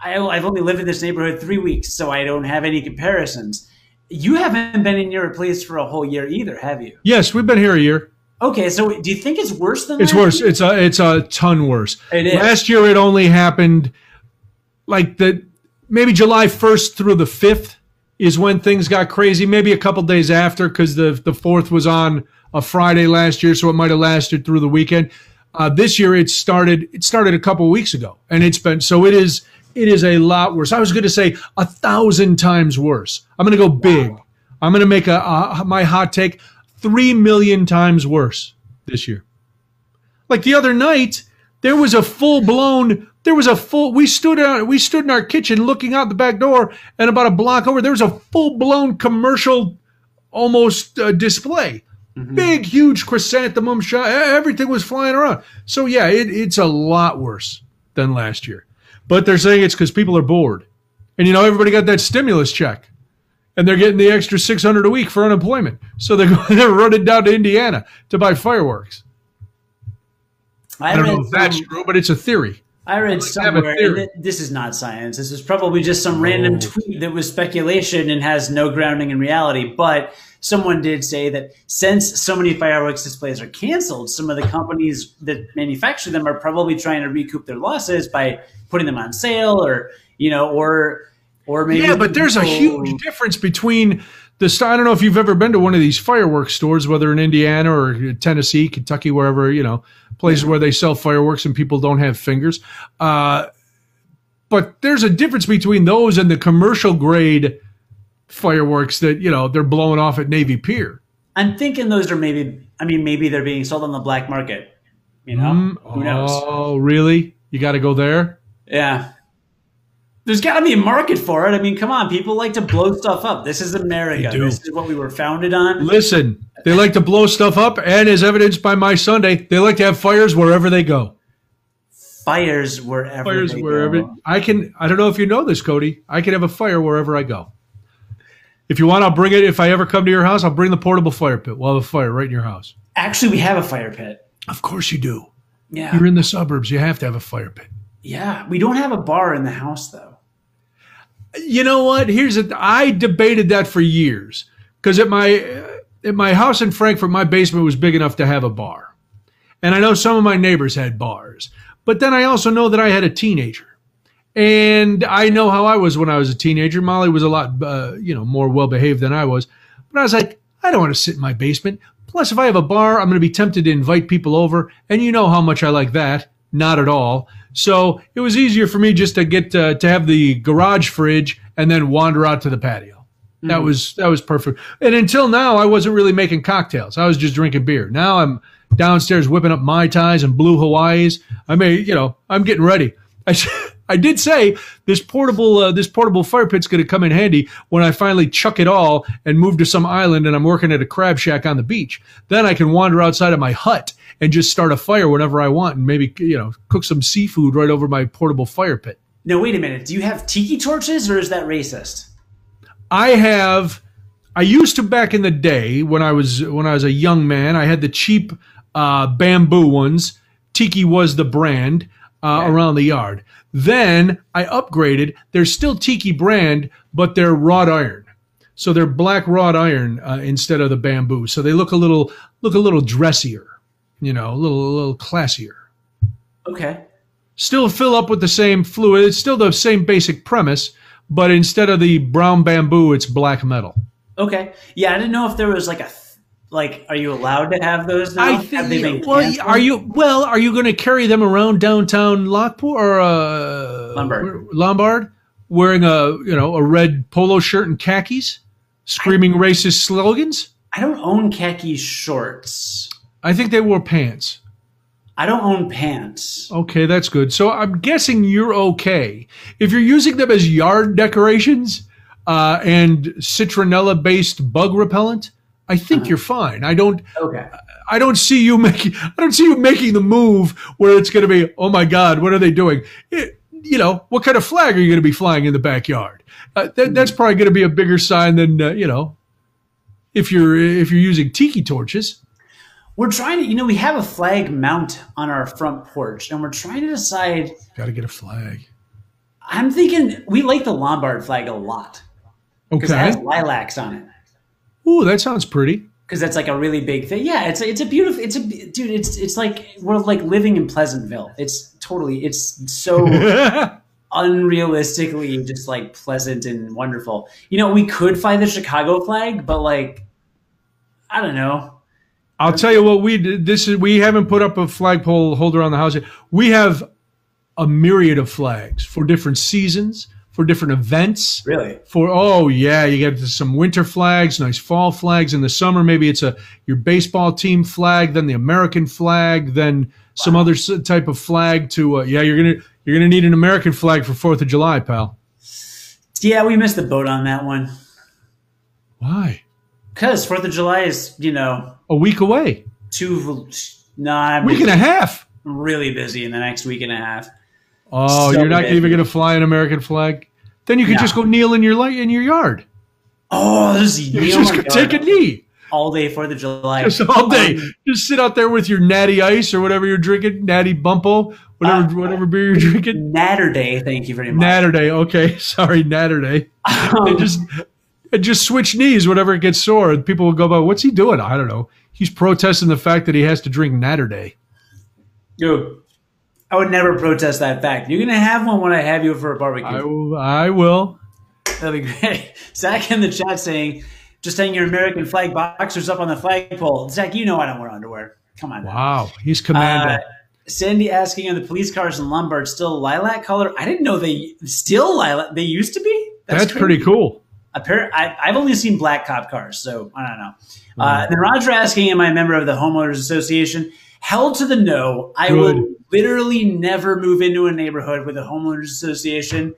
I, I've only lived in this neighborhood three weeks, so I don't have any comparisons. You haven't been in your place for a whole year either, have you? Yes, we've been here a year. Okay, so do you think it's worse than? It's worse. Year? It's a it's a ton worse. It is. Last year, it only happened like the maybe July first through the fifth is when things got crazy. Maybe a couple days after because the the fourth was on a Friday last year, so it might have lasted through the weekend. Uh, this year, it started. It started a couple weeks ago, and it's been so. It is it is a lot worse. I was going to say a thousand times worse. I'm going to go big. Wow. I'm going to make a, a my hot take three million times worse this year. Like the other night, there was a full blown. There was a full. We stood out. We stood in our kitchen looking out the back door, and about a block over, there was a full blown commercial, almost uh, display. Mm-hmm. Big, huge chrysanthemum shot. Everything was flying around. So yeah, it, it's a lot worse than last year. But they're saying it's because people are bored. And you know, everybody got that stimulus check. And they're getting the extra 600 a week for unemployment. So they're <laughs> going, they're running down to Indiana to buy fireworks. I, I don't know if that's true, but it's a theory. I read somewhere, this is not science. This is probably just some random oh. tweet that was speculation and has no grounding in reality. But someone did say that since so many fireworks displays are canceled, some of the companies that manufacture them are probably trying to recoup their losses by putting them on sale or you know or or maybe yeah but there's a huge difference between the i don't know if you've ever been to one of these fireworks stores whether in indiana or tennessee kentucky wherever you know places where they sell fireworks and people don't have fingers. Uh, but there's a difference between those and the commercial grade fireworks that you know they're blowing off at navy pier i'm thinking those are maybe i mean maybe they're being sold on the black market you know mm, who knows oh really you got to go there yeah. There's got to be a market for it. I mean, come on, people like to blow stuff up. This is America. This is what we were founded on. Listen, they like to blow stuff up, and as evidenced by my Sunday, they like to have fires wherever they go. Fires wherever. Fires wherever. Go. I can. I don't know if you know this, Cody. I can have a fire wherever I go. If you want, I'll bring it. If I ever come to your house, I'll bring the portable fire pit. We'll have a fire right in your house. Actually, we have a fire pit. Of course you do. Yeah. You're in the suburbs. You have to have a fire pit. Yeah, we don't have a bar in the house though. You know what? Here's a. I debated that for years because at my at my house in Frankfort, my basement was big enough to have a bar, and I know some of my neighbors had bars. But then I also know that I had a teenager, and I know how I was when I was a teenager. Molly was a lot, uh, you know, more well behaved than I was. But I was like, I don't want to sit in my basement. Plus, if I have a bar, I'm going to be tempted to invite people over, and you know how much I like that. Not at all. So it was easier for me just to get to, to have the garage fridge and then wander out to the patio. Mm-hmm. That was that was perfect. And until now, I wasn't really making cocktails. I was just drinking beer. Now I'm downstairs whipping up mai tais and blue Hawaiis. I mean, you know, I'm getting ready. I, <laughs> I did say this portable uh, this portable fire pit's going to come in handy when I finally chuck it all and move to some island and I'm working at a crab shack on the beach. Then I can wander outside of my hut and just start a fire whenever I want and maybe, you know, cook some seafood right over my portable fire pit. No, wait a minute. Do you have tiki torches or is that racist? I have I used to back in the day when I was when I was a young man, I had the cheap uh, bamboo ones. Tiki was the brand. Uh, around the yard. Then I upgraded. They're still Tiki brand, but they're wrought iron. So they're black wrought iron uh, instead of the bamboo. So they look a little look a little dressier, you know, a little a little classier. Okay. Still fill up with the same fluid. It's still the same basic premise, but instead of the brown bamboo, it's black metal. Okay. Yeah, I didn't know if there was like a like. Are you allowed to have those now? I Have they been think. Well, are you? Well, are you going to carry them around downtown Lockport or uh, Lombard. Lombard, wearing a you know a red polo shirt and khakis, screaming racist slogans? I don't own khaki shorts. I think they wore pants. I don't own pants. Okay, that's good. So I'm guessing you're okay if you're using them as yard decorations uh, and citronella-based bug repellent. I think Uh-huh. you're fine. I don't. Okay. I don't see you making. I don't see you making the move where it's going to be. Oh my God, what are they doing? It- you know, what kind of flag are you going to be flying in the backyard? Uh, that, that's probably going to be a bigger sign than uh, you know. If you're if you're using tiki torches, We're trying to, you know, we have a flag mount on our front porch, and we're trying to decide. got to get a flag. I'm thinking we like the Lombard flag a lot because it has lilacs on it. Ooh, that sounds pretty. Because that's like a really big thing. Yeah, it's a, it's a beautiful. It's a dude. It's it's like we're like living in Pleasantville. It's totally. It's so <laughs> unrealistically just like pleasant and wonderful. You know, we could fly the Chicago flag, but like, I don't know. I'll tell you what we did. This is we haven't put up a flagpole holder on the house yet. We have a myriad of flags for different seasons, for different events. Really? For oh yeah, you get some winter flags, nice fall flags in the summer. Maybe it's a your baseball team flag, then the American flag, then some other type of flag. To uh, yeah, you're gonna you're gonna need an American flag for Fourth of July, pal. Yeah, we missed the boat on that one. Why? Because Fourth of July is, you know, A week away, two. No, I'm week and a half. really busy in the next week and a half. Oh, So you're not even gonna fly an American flag. Then you could No. just go kneel in your light in your yard. Oh, this is You just could take a knee. all day Fourth of July. Just all day. Um, just sit out there with your natty ice or whatever you're drinking, Natty Bumppo, whatever Uh, whatever beer you're drinking. Natty Daddy. Thank you very much. Natty Daddy, okay. <laughs> Sorry, Natty Daddy. Um, And just and just switch knees whenever it gets sore. And people will go by, what's he doing? I don't know. He's protesting the fact that he has to drink Natty Daddy. Dude, I would never protest that fact. You're gonna have one when I have you for a barbecue. I, will- I will. That'd be great. <laughs> Zach in the chat saying, just hang your American flag boxers up on the flagpole. Zach, you know I don't wear underwear. Come on. now. Wow. He's commando. Uh, Sandy asking, are the police cars in Lombard still lilac color? I didn't know they still lilac. They used to be. That's, crazy. pretty cool. Appar- I, I've only seen black cop cars, so I don't know. Uh, then Roger asking, am I a member of the homeowners association? Held to the no. I Good. will literally never move into a neighborhood with a homeowners association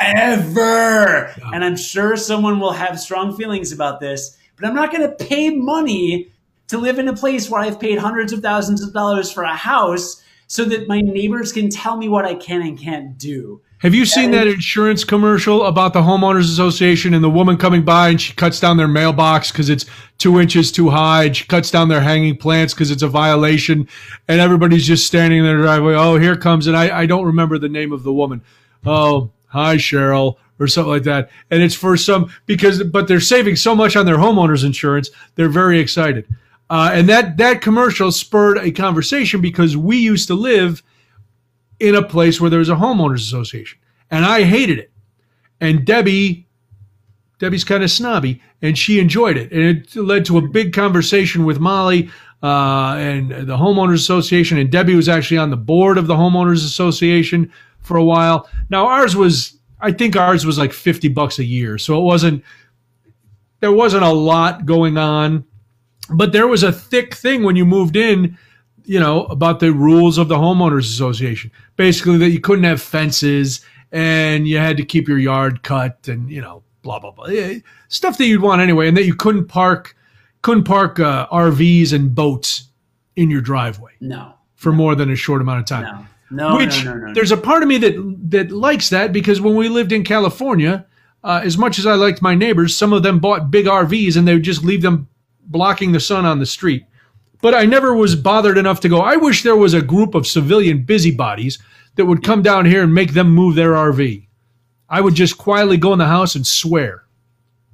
ever. And I'm sure someone will have strong feelings about this, but I'm not going to pay money to live in a place where I've paid hundreds of thousands of dollars for a house so that my neighbors can tell me what I can and can't do. Have you seen that insurance commercial about the homeowners association and the woman coming by and she cuts down their mailbox because it's two inches too high and she cuts down their hanging plants because it's a violation and everybody's just standing in their driveway. Oh, here comes and I, I don't remember the name of the woman. Oh, hi Cheryl or something like that. And it's for some because but they're saving so much on their homeowners insurance, they're very excited. Uh, and that that commercial spurred a conversation because we used to live in a place where there was a homeowners association, and I hated it. And Debbie, Debbie's kind of snobby, and she enjoyed it, and it led to a big conversation with Molly uh, and the homeowners association. And Debbie was actually on the board of the homeowners association for a while. Now ours was, I think ours was like fifty bucks a year, so it wasn't. There wasn't a lot going on, but there was a thick thing when you moved in you know, about the rules of the homeowners association. Basically, that you couldn't have fences and you had to keep your yard cut and you know, blah blah blah, stuff that you'd want anyway, and that you couldn't park, couldn't park uh, RVs and boats in your driveway No, for more than a short amount of time. no, no, Which no, no, no. there's a part of me that that likes that because when we lived in California, uh, as much as I liked my neighbors, some of them bought big RVs and they would just leave them blocking the sun on the street. But I never was bothered enough to go. I wish there was a group of civilian busybodies that would come down here and make them move their RV. I would just quietly go in the house and swear.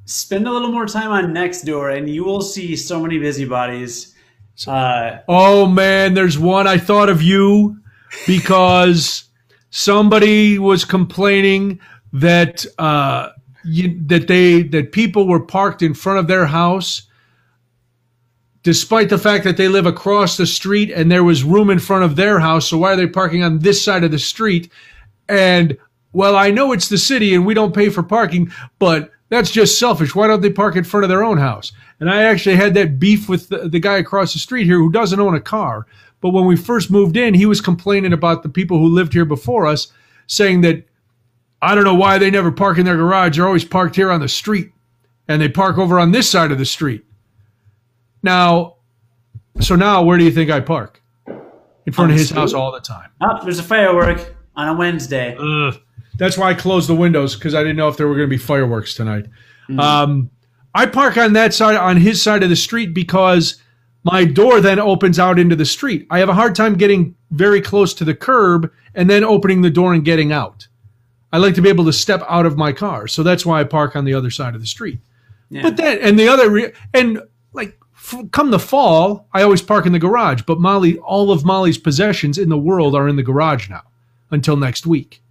Spend a little more time on Nextdoor, and you will see so many busybodies. Uh, Oh man, there's one I thought of you because somebody was complaining that uh, you, that they that people were parked in front of their house despite the fact that they live across the street and there was room in front of their house so why are they parking on this side of the street and well I know it's the city and we don't pay for parking but that's just selfish why don't they park in front of their own house and I actually had that beef with the, the guy across the street here who doesn't own a car but when we first moved in he was complaining about the people who lived here before us saying that I don't know why they never park in their garage. They're always parked here on the street and they park over on this side of the street. Now, so now where do you think I park? In front of his house all the time. oh, there's a firework on a Wednesday. Ugh. That's why I closed the windows because I didn't know if there were going to be fireworks tonight. Um, I park on that side, on his side of the street because my door then opens out into the street. I have a hard time getting very close to the curb and then opening the door and getting out. I like to be able to step out of my car, so that's why I park on the other side of the street. Yeah. But then, and the other, re- and like, come the fall, I always park in the garage. But Molly, all of Molly's possessions in the world are in the garage now until next week.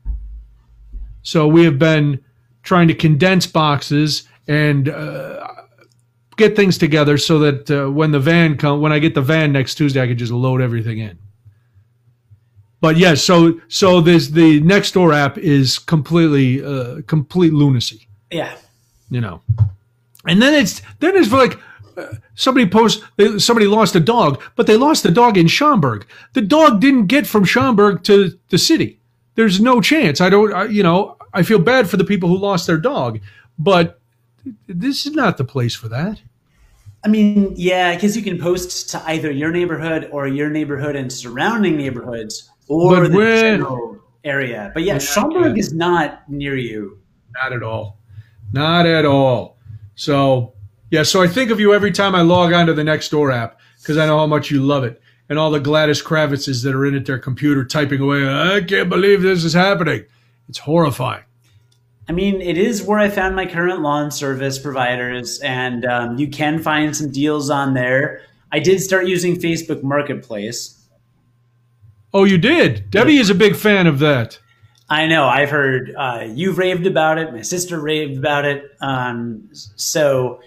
So we have been trying to condense boxes and uh, get things together so that uh, when the van come, when I get the van next Tuesday, I can just load everything in. But yes, so so this the Nextdoor app is completely uh, complete lunacy yeah. you know. And then it's then it's like uh, somebody posts uh, somebody lost a dog, but they lost the dog in Schaumburg. The dog didn't get from Schaumburg to the city. There's no chance. I don't. I, you know, I feel bad for the people who lost their dog, but this is not the place for that. I mean, yeah, because you can post to either your neighborhood or your neighborhood and surrounding neighborhoods or But the general area. But yeah, Schaumburg is not near you. Not at all. Not at all. So, yeah, so I think of you every time I log onto the Nextdoor app because I know how much you love it. And all the Gladys Kravitzes that are in at their computer typing away, I can't believe this is happening. It's horrifying. I mean, it is where I found my current lawn service providers, and um, you can find some deals on there. I did start using Facebook Marketplace. Oh, you did? Debbie is a big fan of that. I know. I've heard uh, you've raved about it. My sister raved about it. Um, so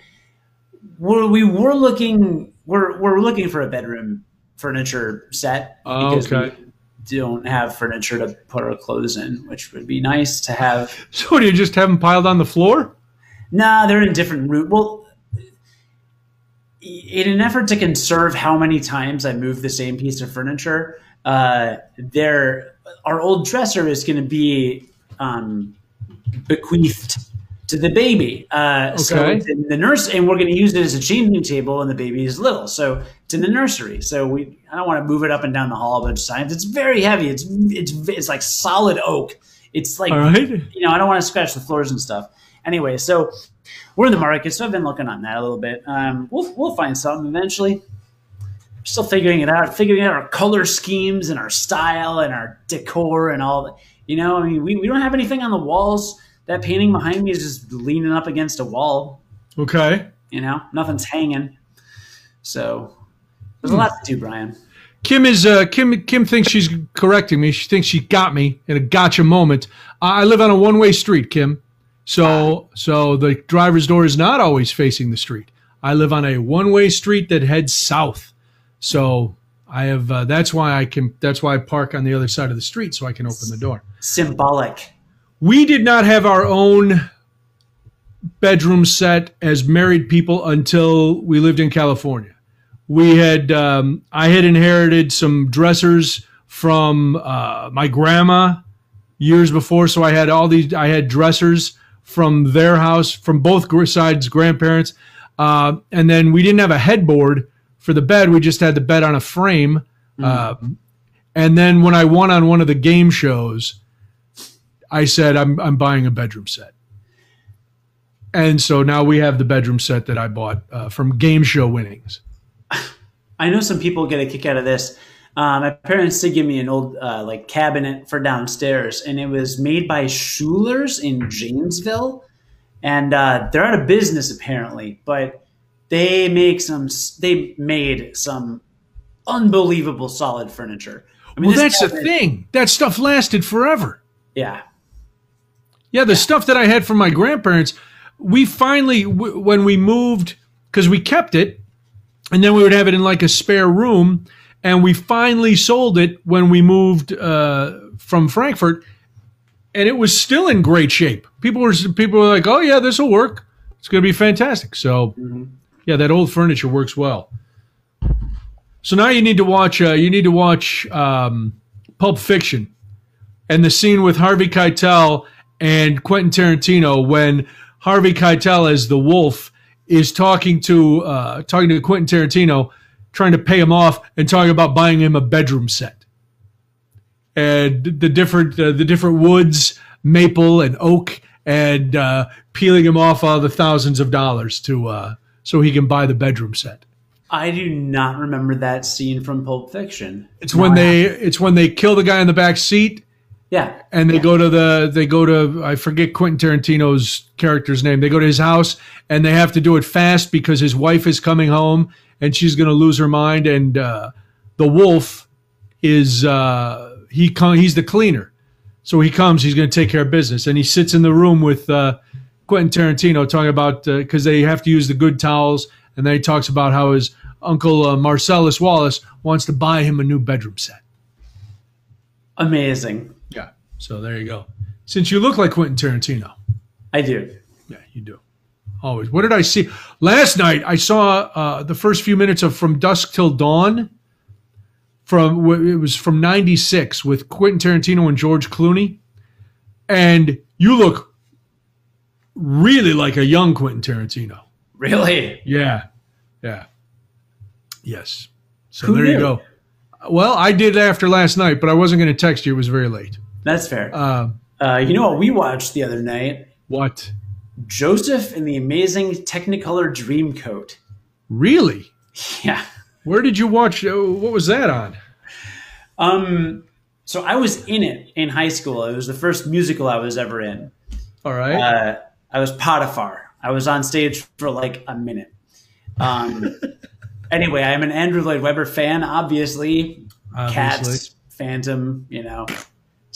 we're, we were looking. We're we're looking for a bedroom furniture set Oh, because okay. we don't have furniture to put our clothes in, which would be nice to have. <laughs> So do you just have them piled on the floor? Nah, they're in different route. Well, in an effort to conserve how many times I move the same piece of furniture, uh, there our old dresser is going to be um, bequeathed to the baby. Uh, So Okay. it's in the nurse, and we're going to use it as a changing table, and the baby is little, so it's in the nursery. So we, I don't want to move it up and down the hall a bunch of times. It's very heavy. It's it's it's like solid oak. It's like right. you know, I don't want to scratch the floors and stuff. Anyway, so we're in the market, so I've been looking on that a little bit. Um, we'll we'll find something eventually. We're still figuring it out, figuring out our color schemes and our style and our decor and all. that. You know, I mean, we, we don't have anything on the walls. That painting behind me is just leaning up against a wall. Okay. You know, nothing's hanging. So there's a lot to do, Brian. Kim is uh, Kim. Kim thinks she's correcting me. She thinks she got me in a gotcha moment. I I live on a one-way street, Kim. So so the driver's door is not always facing the street. I live on a one-way street that heads south. So I have. Uh, that's why I can. That's why I park on the other side of the street so I can open the door. Symbolic. We did not have our own bedroom set as married people until we lived in California. We had um, I had inherited some dressers from uh, my grandma years before, so I had all these. I had dressers from their house, from both sides, grandparents, uh, and then we didn't have a headboard for the bed. We just had the bed on a frame. Um, and then when I won on one of the game shows, I said, I'm, I'm buying a bedroom set. And so now we have the bedroom set that I bought uh, from game show winnings. <laughs> I know some people get a kick out of this. Uh, my parents did give me an old uh, like cabinet for downstairs, and it was made by Schuler's in Janesville, and uh, they're out of business apparently, but they make some. They made some unbelievable solid furniture. I mean, well, that's cabinet, the thing. That stuff lasted forever. Yeah. Yeah, the stuff that I had from my grandparents, we finally, w- when we moved, because we kept it, and then we would have it in like a spare room, and we finally sold it when we moved uh, from Frankfurt, and it was still in great shape. People were people were like, "Oh yeah, this will work. It's going to be fantastic." So, mm-hmm. yeah, that old furniture works well. So now you need to watch. Uh, you need to watch um, Pulp Fiction, and the scene with Harvey Keitel and Quentin Tarantino when Harvey Keitel as the wolf is talking to uh, talking to Quentin Tarantino, trying to pay him off and talking about buying him a bedroom set, and the different uh, the different woods, maple and oak, and uh, peeling him off all the thousands of dollars to uh, so he can buy the bedroom set. I do not remember that scene from Pulp Fiction. It's no, when they it's when they kill the guy in the back seat. Yeah. And they yeah. go to the they go to I forget Quentin Tarantino's character's name. They go to his house and they have to do it fast because his wife is coming home and she's going to lose her mind and uh, the wolf is uh, he come he's the cleaner. So he comes, he's going to take care of business and he sits in the room with uh, Quentin Tarantino talking about because uh, they have to use the good towels and then he talks about how his uncle uh, Marcellus Wallace wants to buy him a new bedroom set. Amazing. So there you go. Since you look like Quentin Tarantino. I do. Yeah, you do. Always. What did I see? Last night I saw uh, the first few minutes of From Dusk Till Dawn. From it was from '96 with Quentin Tarantino and George Clooney, and you look really like a young Quentin Tarantino. Really? Yeah. Yeah. Yes. So Who there knew? you go. Well, I did after last night, but I wasn't going to text you. It was very late. That's fair. Uh, uh, you know what we watched the other night? What? Joseph and the Amazing Technicolor Dreamcoat. Really? Yeah. Where did you watch? Uh, what was that on? Um. So I was in it in high school. It was the first musical I was ever in. All right. Uh, I was Potiphar. I was on stage for like a minute. Um, <laughs> anyway, I'm an Andrew Lloyd Webber fan, obviously. obviously. Cats, Phantom, you know.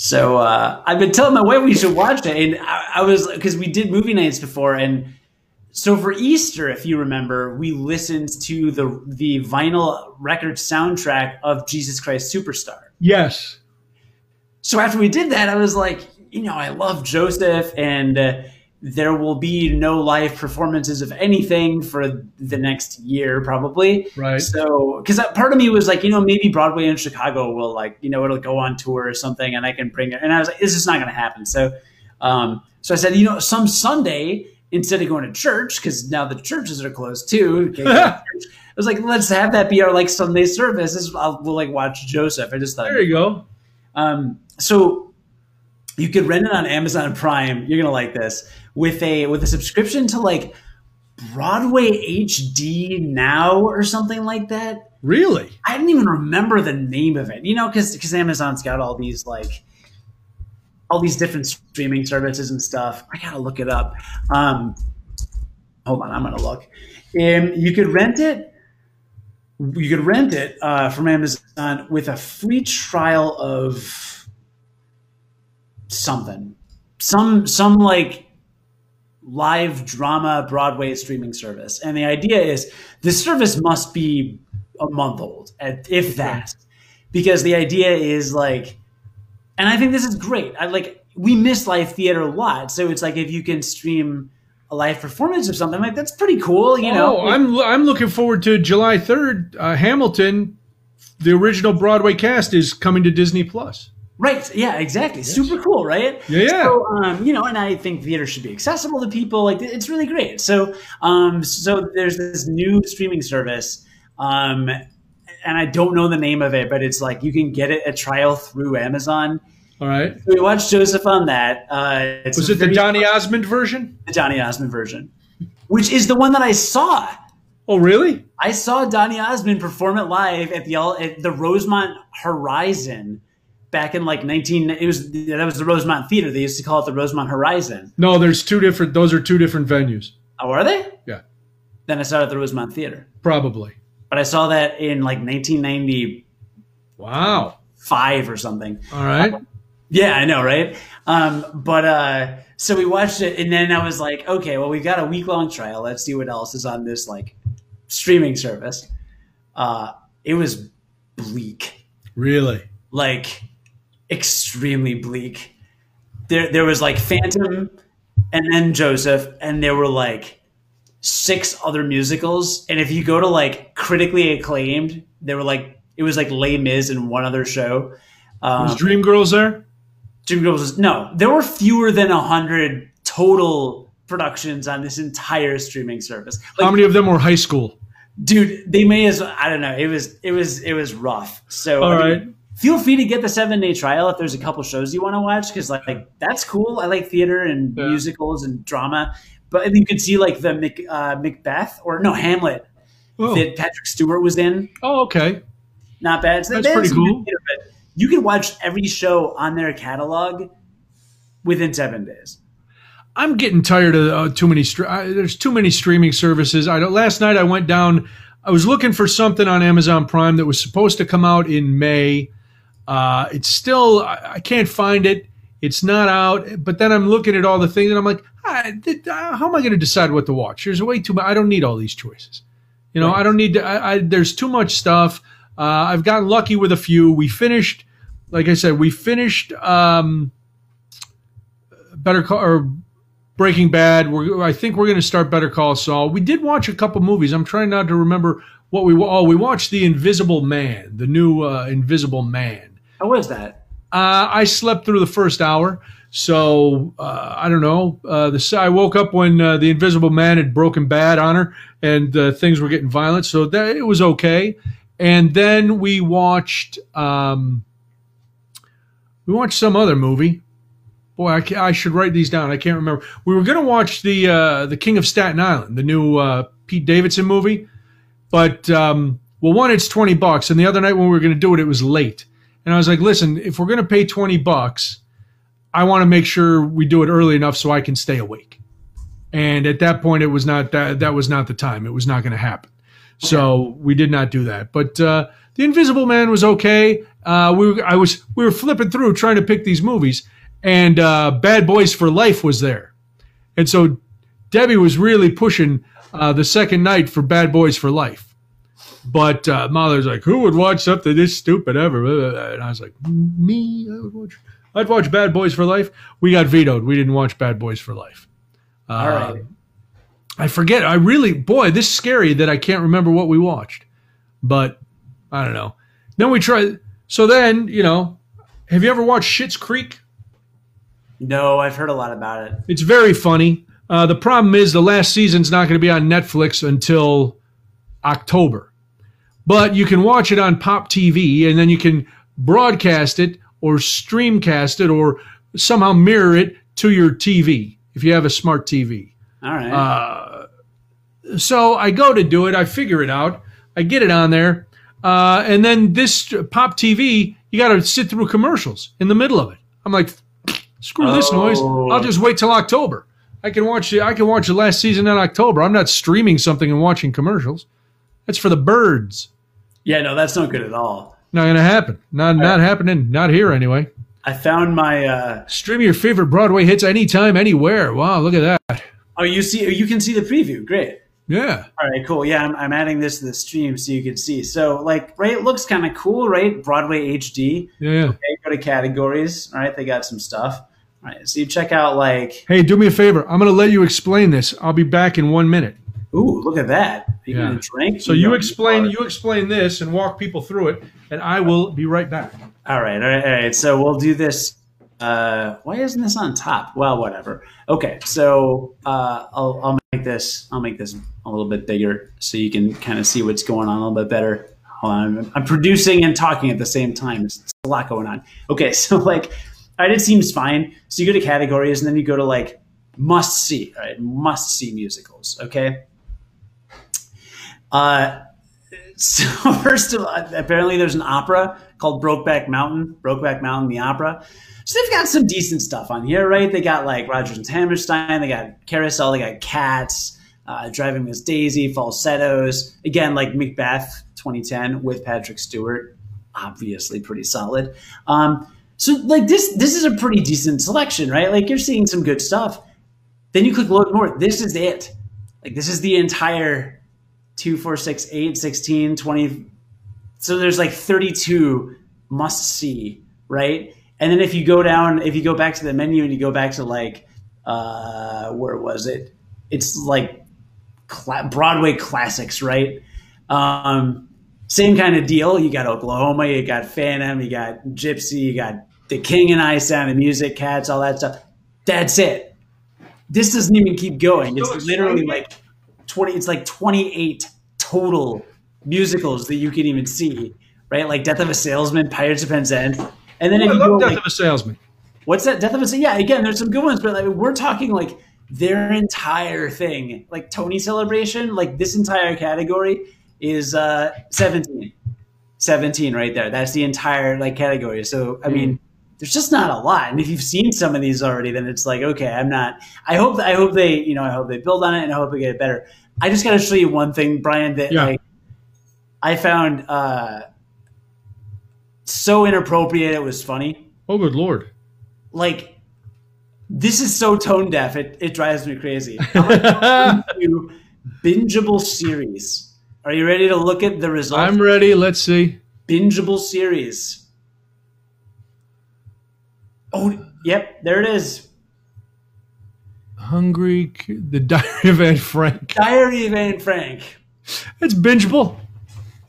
So uh, I've been telling my wife we should watch it, and I, I was because we did movie nights before, and so for Easter, if you remember, we listened to the the vinyl record soundtrack of Jesus Christ Superstar. Yes. So after we did that, I was like, you know, I love Joseph, and uh, there will be no live performances of anything for the next year probably. Right. So because part of me was like you know maybe broadway in chicago will like you know it'll go on tour or something and i can bring it. And i was like this is not going to happen. So um so i said you know some sunday instead of going to church because now the churches are closed too <laughs> i was like let's have that be our like sunday service. This, I'll, we'll like watch joseph. I just thought there you go. Um so you could rent it on Amazon Prime. You're gonna like this with a with a subscription to like Broadway HD now or something like that. Really? I didn't even remember the name of it. You know, because because Amazon's got all these like all these different streaming services and stuff. I gotta look it up. Um, hold on, I'm gonna look. Um, you could rent it. You could rent it uh, from Amazon with a free trial of something, some some like live drama Broadway streaming service. And the idea is the service must be a month old, if that, because the idea is like, and I think this is great. I like we miss live theater a lot, so it's like if you can stream a live performance of something like that's pretty cool. You know, oh, I'm I'm looking forward to July third. Uh, Hamilton, the original Broadway cast is coming to Disney Plus. Right. Yeah. Exactly. Yes. Super cool. Right. Yeah. yeah. So, um, you know, and I think theater should be accessible to people. Like, it's really great. So, um, so there's this new streaming service, um, and I don't know the name of it, but it's like you can get it a trial through Amazon. All right. So we watched Joseph on that. Uh, Was it the Donny Osmond version? The Donny Osmond version, which is the one that I saw. Oh, really? I saw Donny Osmond perform it live at the at the Rosemont Horizon back in like 19 it was that was the Rosemont Theater. They used to call it the Rosemont Horizon. No, there's two different those are two different venues. Oh, are they? Yeah. Then I saw it at the Rosemont Theater. Probably. But I saw that in like 1990 Wow. five or something. All right. Yeah, I know, right? Um, but uh, so we watched it, and then I was like, okay, well, we've got a week long trial. Let's see what else is on this like streaming service. Uh, it was bleak, Really? like extremely bleak. There, there was like Phantom, and then Joseph, and there were like six other musicals. And if you go to like critically acclaimed, there were like it was like Les Mis and one other show. Um, Was Dreamgirls there? Dreamgirls was no. There were fewer than a hundred total productions on this entire streaming service. Like, How many of them were high school? dude, they may as well, I don't know. It was it was it was rough. So All I mean, right. Feel free to get the seven day trial if there's a couple shows you want to watch because like, like, that's cool. I like theater and Yeah. musicals and drama. But you could see like the Mac, uh, Macbeth or no Hamlet Oh, that Patrick Stewart was in. oh okay. Not bad. So That's had pretty cool. theater, but you can watch every show on their catalog within seven days. I'm getting tired of uh, too many. Str- I, there's too many streaming services. I don't, last night I went down. I was looking for something on Amazon Prime that was supposed to come out in May. Uh, it's still I, I can't find it. It's not out. But then I'm looking at all the things and I'm like, ah, uh, how am I going to decide what to watch? There's way too much. I don't need all these choices. You know, Right. I don't need. To, I, I, there's too much stuff. Uh, I've gotten lucky with a few. We finished, like I said, we finished. Um, Better Call or Breaking Bad. We're, I think we're going to start Better Call Saul. We did watch a couple movies. I'm trying not to remember what we. Oh, we watched The Invisible Man, the new uh, Invisible Man. How was that? Uh, I slept through the first hour, so uh, I don't know. Uh, the I woke up when uh, the Invisible Man had broken bad on her, and uh, things were getting violent. So that it was okay. And then we watched um, we watched some other movie. Boy, I, I should write these down. I can't remember. We were going to watch the uh, the King of Staten Island, the new uh, Pete Davidson movie, but um, well, one it's twenty bucks, and the other night when we were going to do it, it was late. And I was like, listen, if we're going to pay 20 bucks, I want to make sure we do it early enough so I can stay awake. And at that point, it was not that, that was not the time. It was not going to happen. So we did not do that. But uh, the Invisible Man was okay. Uh, we were, I was we were flipping through trying to pick these movies, and uh, Bad Boys for Life was there, and so Debbie was really pushing uh, the second night for Bad Boys for Life. But uh, Molly's like, who would watch something this stupid ever? And I was like, me. I would watch. I'd watch Bad Boys for Life. We got vetoed. We didn't watch Bad Boys for Life. Uh, All right. I forget. I really, boy, this is scary that I can't remember what we watched. But I don't know. Then we tried. So then, you know, have you ever watched Schitt's Creek? No, I've heard a lot about it. It's very funny. Uh, the problem is the last season's not going to be on Netflix until October. But you can watch it on Pop TV and then you can broadcast it or streamcast it or somehow mirror it to your TV if you have a smart TV. All right. Uh, so I go to do it. I figure it out. I get it on there. Uh, and then this Pop TV, you got to sit through commercials in the middle of it. I'm like, screw this noise. Oh. I'll just wait till October. I can watch the I can watch the last season in October. I'm not streaming something and watching commercials. That's for the birds. Yeah, no, that's not good at all. Not gonna happen. Not not happening. Not here anyway. I found my. Uh, Stream your favorite Broadway hits anytime, anywhere. Wow, look at that. oh, you see, you can see the preview. Great. Yeah. All right, cool. Yeah, I'm, I'm adding this to the stream so you can see. So, like, right, it looks kind of cool, right? Broadway HD. Yeah. Okay, go to categories. All right, they got some stuff. All right, so you check out like, Hey, do me a favor. I'm gonna let you explain this. I'll be back in one minute. Ooh, look at that. You Yeah. drink? So you know, explain you explain this and walk people through it, and I will be right back. All right, all right, all right. So we'll do this. Uh, why isn't this on top? Well, whatever. Okay, so uh, I'll, I'll make this. I'll make this a little bit bigger so you can kind of see what's going on a little bit better. Hold on, I'm, I'm producing and talking at the same time. It's, it's a lot going on. Okay, <laughs> so like, all right, it seems fine. So you go to categories and then you go to like must see. All right, must see musicals. Okay. Uh, so <laughs> first of all, apparently there's an opera called Brokeback Mountain, Brokeback Mountain, the opera. So they've got some decent stuff on here, right? They got like Rodgers and Hammerstein, they got Carousel, they got Cats, uh, Driving Miss Daisy, Falsettos. Again, like Macbeth 2010 with Patrick Stewart, obviously pretty solid. Um, so like this, this is a pretty decent selection, right? Like you're seeing some good stuff. Then you click load more. This is it. Like this is the entire 2, 4, 6, 8, 16, 20. So there's like 32 must see, right? And then if you go down, if you go back to the menu and you go back to like, uh, where was it? It's like cl- Broadway classics, right? Um, same kind of deal. You got Oklahoma, you got Phantom, you got Gypsy, you got The King and I, Sound of Music, Cats, all that stuff. That's it. This doesn't even keep going. It's literally like twenty. It's like twenty eight total musicals that you can even see, right? Like Death of a Salesman, Pirates of Penzance, and then Oh, if I you love go, Death like, of a Salesman. what's that? Death of a Salesman? Yeah, again, there's some good ones, but like, we're talking like their entire thing, like Tony Celebration, like this entire category is uh 17. 17 right there. That's the entire like category. So I mean, there's just not a lot. And if you've seen some of these already, then it's like, okay, I'm not. I hope. I hope they, you know, I hope they build on it, and I hope they get it better. I just got to show you one thing, Brian, that Yeah. like I found uh so inappropriate. It was funny. Oh, good lord. Like this is so tone deaf. It it drives me crazy. <laughs> Bingeable series. Are you ready to look at the results? I'm ready. Let's see. bingeable series. Oh, yep, there it is. Hungry, the Diary of Anne Frank. Diary of Anne Frank. It's bingeable.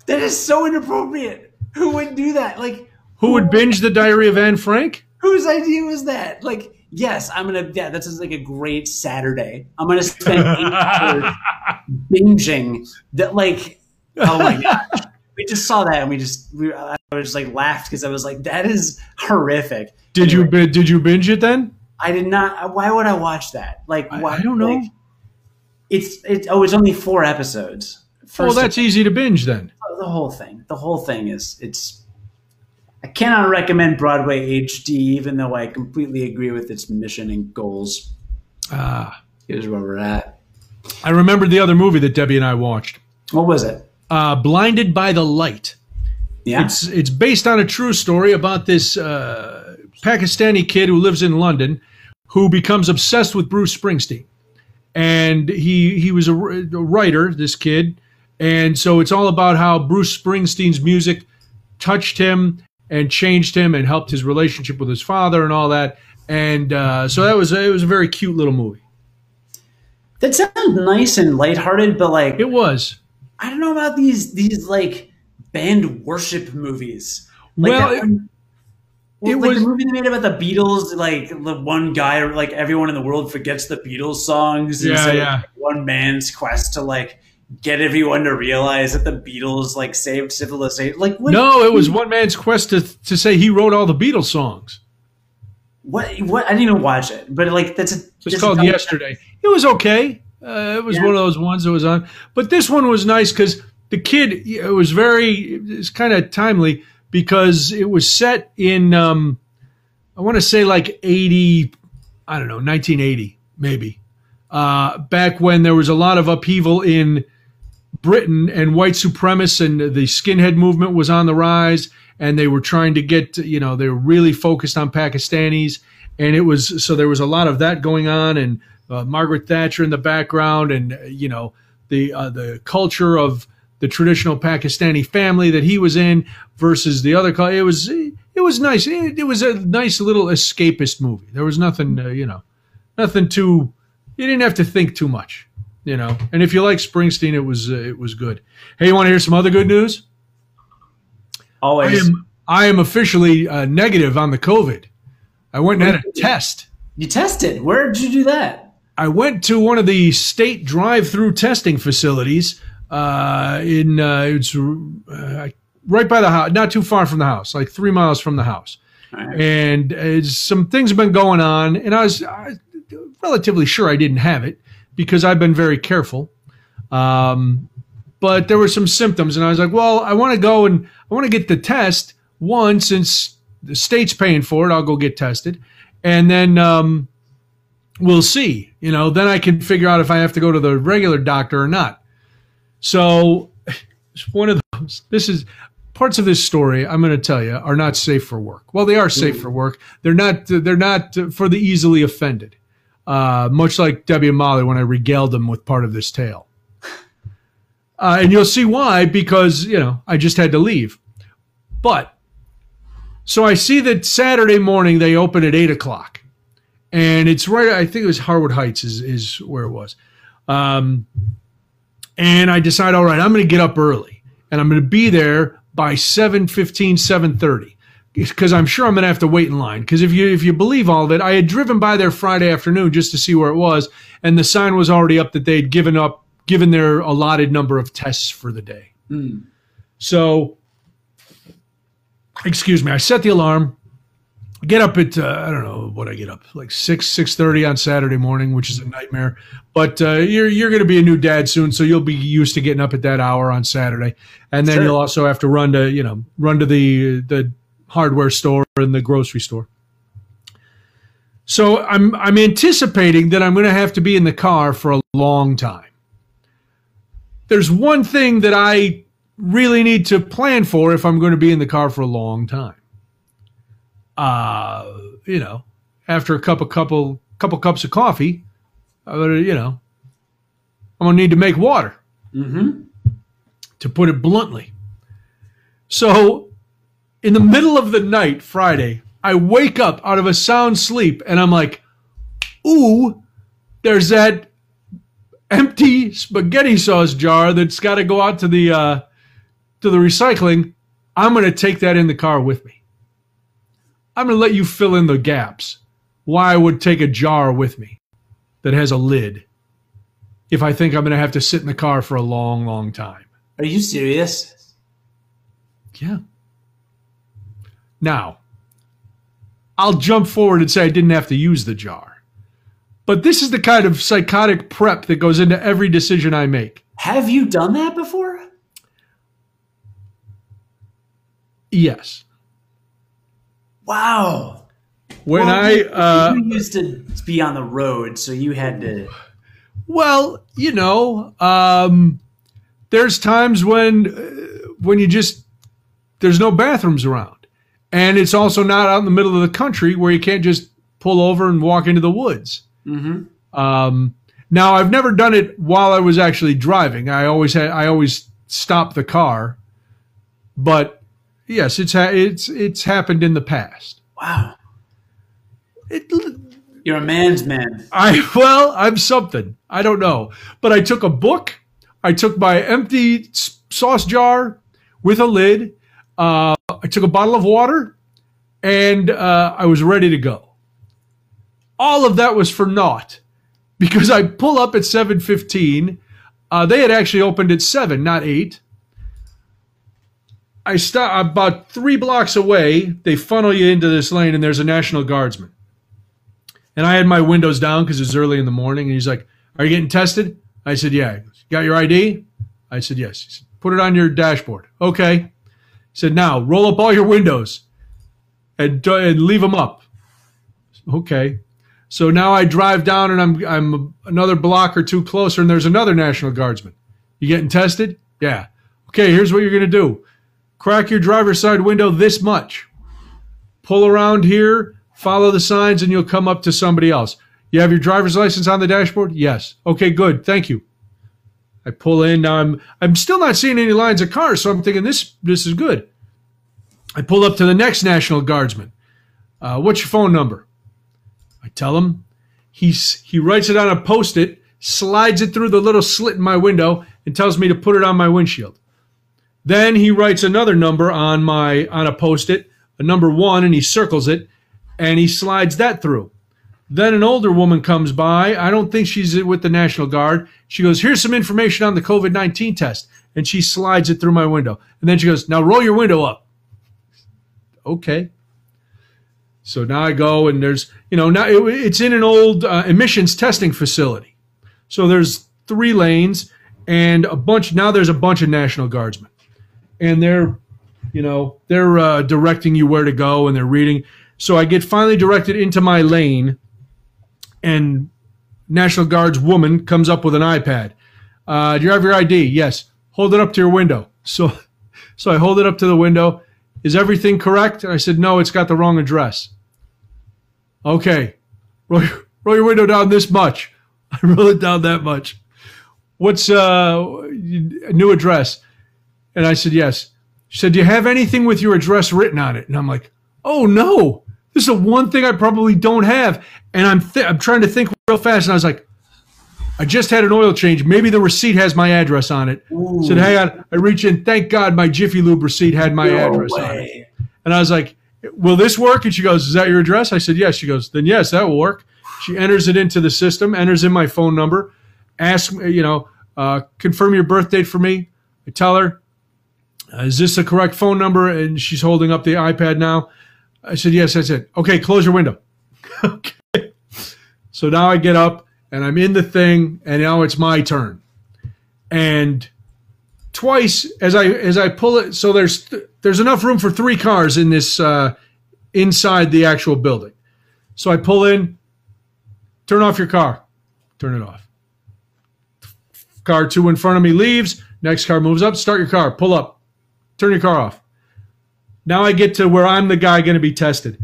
That is so inappropriate. Who would do that? Like, Who would binge the Diary of Anne Frank? whose idea was that? Like, yes, I'm gonna. Yeah, that's just like a great Saturday. I'm gonna spend eight hours <laughs> binging that. Like, oh my gosh, we just saw that and we just we I was like laughed because I was like, that is horrific. Did you Anyway, bi- did you binge it then? I did not. Why would I watch that? Like, I- why, I don't know. like, it's it's oh, it's only four episodes. Oh, First that's easy to binge then. the whole thing. The whole thing is it's. I cannot recommend Broadway HD, even though I completely agree with its mission and goals. Ah, Here's where we're at. I remembered the other movie that Debbie and I watched. What was it? Uh, Blinded by the Light. Yeah. It's it's based on a true story about this uh, Pakistani kid who lives in London, who becomes obsessed with Bruce Springsteen, and he he was a, a writer, this kid, and so it's all about how Bruce Springsteen's music touched him and changed him and helped his relationship with his father and all that. And uh, so that was it was a very cute little movie. that sounds nice and lighthearted, but like It was. I don't know about these these like band worship movies. Like Well, that it- well, it like was- the movie they made about the Beatles. Like the one guy, like everyone in the world forgets the Beatles songs. and Yeah, so, yeah. like, one man's quest to like get everyone to realize that the Beatles like saved civilization. Like what, No, it was one man's quest to to say he wrote all the Beatles songs. what? What? I didn't even watch it, but like that's a. It's called Yesterday. It was okay. Uh, it was Yeah. one of those ones that was on, but this one was nice because the kid. It was very. It's kind of timely because it was set in. Um, I want to say like eighty. I don't know, nineteen eighty maybe. Uh, back when there was a lot of upheaval in Britain and white supremacists and the skinhead movement was on the rise and they were trying to get you know they were really focused on Pakistanis and it was so there was a lot of that going on and uh, Margaret Thatcher in the background and uh, you know the uh, the culture of the traditional Pakistani family that he was in versus the other it was it was nice it, it was a nice little escapist movie there was nothing uh, you know nothing too you didn't have to think too much you know. And if you like Springsteen, it was uh, it was good. Hey, you want to hear some other good news? Always. I am I am officially uh, negative on the COVID. I went and had a test. You tested. Where did you do that? I went to one of the state drive-through testing facilities uh, in uh, it's uh, right by the house, not too far from the house, like three miles from the house. Right. and uh, some things have been going on, and I was uh, relatively sure I didn't have it because I've been very careful. Um, but there were some symptoms, and I was like, well, I want to go and I want to get the test. One, since the state's paying for it, I'll go get tested, and then um, we'll see. You know, then I can figure out if I have to go to the regular doctor or not. So it's <sighs> one of those. This is parts of this story I'm going to tell you are not safe for work. Well, they are safe for work. They're not. They're not for the easily offended. Uh, much like Debbie and Molly when I regaled them with part of this tale. <sighs> Uh, and you'll see why because you know I just had to leave. But so I see that Saturday morning they open at eight o'clock, and it's right. I think it was Harwood Heights is is where it was. Um, and I decide, all right, I'm going to get up early, and I'm going to be there by 7.15, 7.30 because I'm sure I'm going to have to wait in line. Because if you if you believe all of it, I had driven by there Friday afternoon just to see where it was, and the sign was already up that they'd given up given their allotted number of tests for the day. Mm. So, excuse me, I set the alarm. Get up at uh, I don't know what I get up like six six thirty on Saturday morning, which is a nightmare. But uh, you're you're going to be a new dad soon, so you'll be used to getting up at that hour on Saturday, and then Sure. you'll also have to run to you know run to the the hardware store and the grocery store. So I'm I'm anticipating that I'm going to have to be in the car for a long time. There's one thing that I really need to plan for if I'm going to be in the car for a long time. Uh, you know, after a cup of couple couple cups of coffee, I'm gonna, you know, I'm gonna need to make water Mm-hmm. to put it bluntly. So, in the middle of the night, Friday, I wake up out of a sound sleep and I'm like, ooh, there's that empty spaghetti sauce jar that's got to go out to the uh, to the recycling. I'm going to take that in the car with me. I'm going to let you fill in the gaps. Why I would take a jar with me that has a lid if I think I'm going to have to sit in the car for a long, long time. Are you serious? Yeah. Now, I'll jump forward and say I didn't have to use the jar. But this is the kind of psychotic prep that goes into every decision I make. Have you done that before? Yes. Wow. When Well, I you- uh you used to be on the road, so you had to. well, you know, um there's times when uh, when you just there's no bathrooms around. And it's also not out in the middle of the country where you can't just pull over and walk into the woods. Mm-hmm. Um, now I've never done it while I was actually driving. I always had I always stop the car, but yes, it's ha- it's it's happened in the past. Wow. It, You're a man's man. I well, I'm something. I don't know, but I took a book. I took my empty sauce jar with a lid. Uh, I took a bottle of water, and uh, I was ready to go. All of that was for naught, because I pull up at seven fifteen. Uh, they had actually opened at seven, not eight. I stop about three blocks away. They funnel you into this lane, and there's a National Guardsman. And I had my windows down because it was early in the morning. And he's like, Are you getting tested? I said, Yeah. Goes, Got your ID? I said, Yes. He said, Put it on your dashboard. Okay. He said, Now roll up all your windows and, and leave them up. Okay. So now I drive down and I'm, I'm another block or two closer and there's another National Guardsman. You getting tested? Yeah. Okay, here's what you're to do crack your driver's side window this much pull around here, follow the signs, and you'll come up to somebody else. You have your driver's license on the dashboard? Yes. Okay, good. Thank you. I pull in. Now I'm I'm still not seeing any lines of cars, so I'm thinking this this is good. I pull up to the next National Guardsman. Uh, what's your phone number? I tell him. He's he writes it on a post-it, slides it through the little slit in my window, and tells me to put it on my windshield. Then he writes another number on my on a post-it, a number one, and he circles it, and he slides that through. Then an older woman comes by. I don't think she's with the National Guard. She goes, "Here's some information on the COVID nineteen test," and she slides it through my window. And then she goes, "Now roll your window up." Okay. So now I go and there's you know now it, it's in an old uh, emissions testing facility. So there's three lanes and a bunch. Now there's a bunch of National Guardsmen, and they're, you know, they're uh, directing you where to go, and they're reading. So I get finally directed into my lane, and National Guards woman comes up with an iPad. Uh, do you have your ID? Yes. Hold it up to your window. <laughs> So, so I hold it up to the window. Is everything correct? And I said, no, it's got the wrong address. Okay. Roll, roll your window down this much. <laughs> I roll it down that much. What's uh new address? And I said, yes. She said, do you have anything with your address written on it? And I'm like, oh no, this is the one thing I probably don't have. And I'm th- I'm trying to think real fast. And I was like, I just had an oil change. Maybe the receipt has my address on it. Ooh. Said, hang on. I reach in. Thank God my Jiffy Lube receipt had my no address way. on it. And I was like, will this work? And she goes, is that your address? I said, yes. She goes, then yes, that will work. She enters it into the system, enters in my phone number, asks me, you know, uh, confirm your birth date for me. I tell her, is this the correct phone number? And she's holding up the iPad now. I said, yes, that's it. Okay, close your window. <laughs> okay. So now I get up and I'm in the thing, and now it's my turn. And twice as I as I pull it, so there's there's enough room for three cars in this uh, inside the actual building. So I pull in, turn off your car, turn it off. Car two in front of me leaves. Next car moves up. Start your car. Pull up. Turn your car off. Now I get to where I'm the guy going to be tested.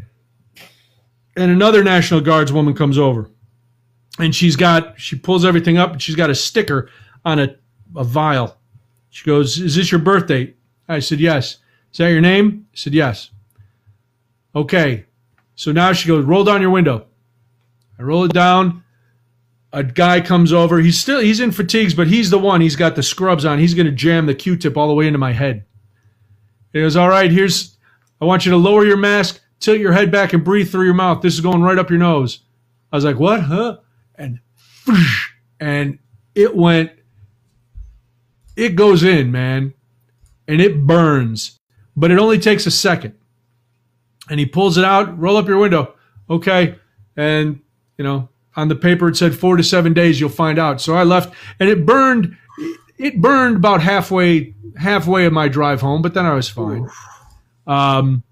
And another National Guards woman comes over and she's got she pulls everything up and she's got a sticker on a, a vial. She goes, "Is this your birthday?" I said, "Yes." Is that your name? I said, "Yes." Okay. So now she goes, "Roll down your window." I roll it down. A guy comes over. He's still he's in fatigues, but he's the one. He's got the scrubs on. He's going to jam the Q-tip all the way into my head. He goes, "All right, here's. I want you to lower your mask, tilt your head back, and breathe through your mouth. This is going right up your nose." I was like, "What? Huh?" and and it went it goes in man and it burns but it only takes a second and he pulls it out roll up your window okay and you know on the paper it said four to seven days you'll find out so i left and it burned it burned about halfway halfway of my drive home but then i was fine um,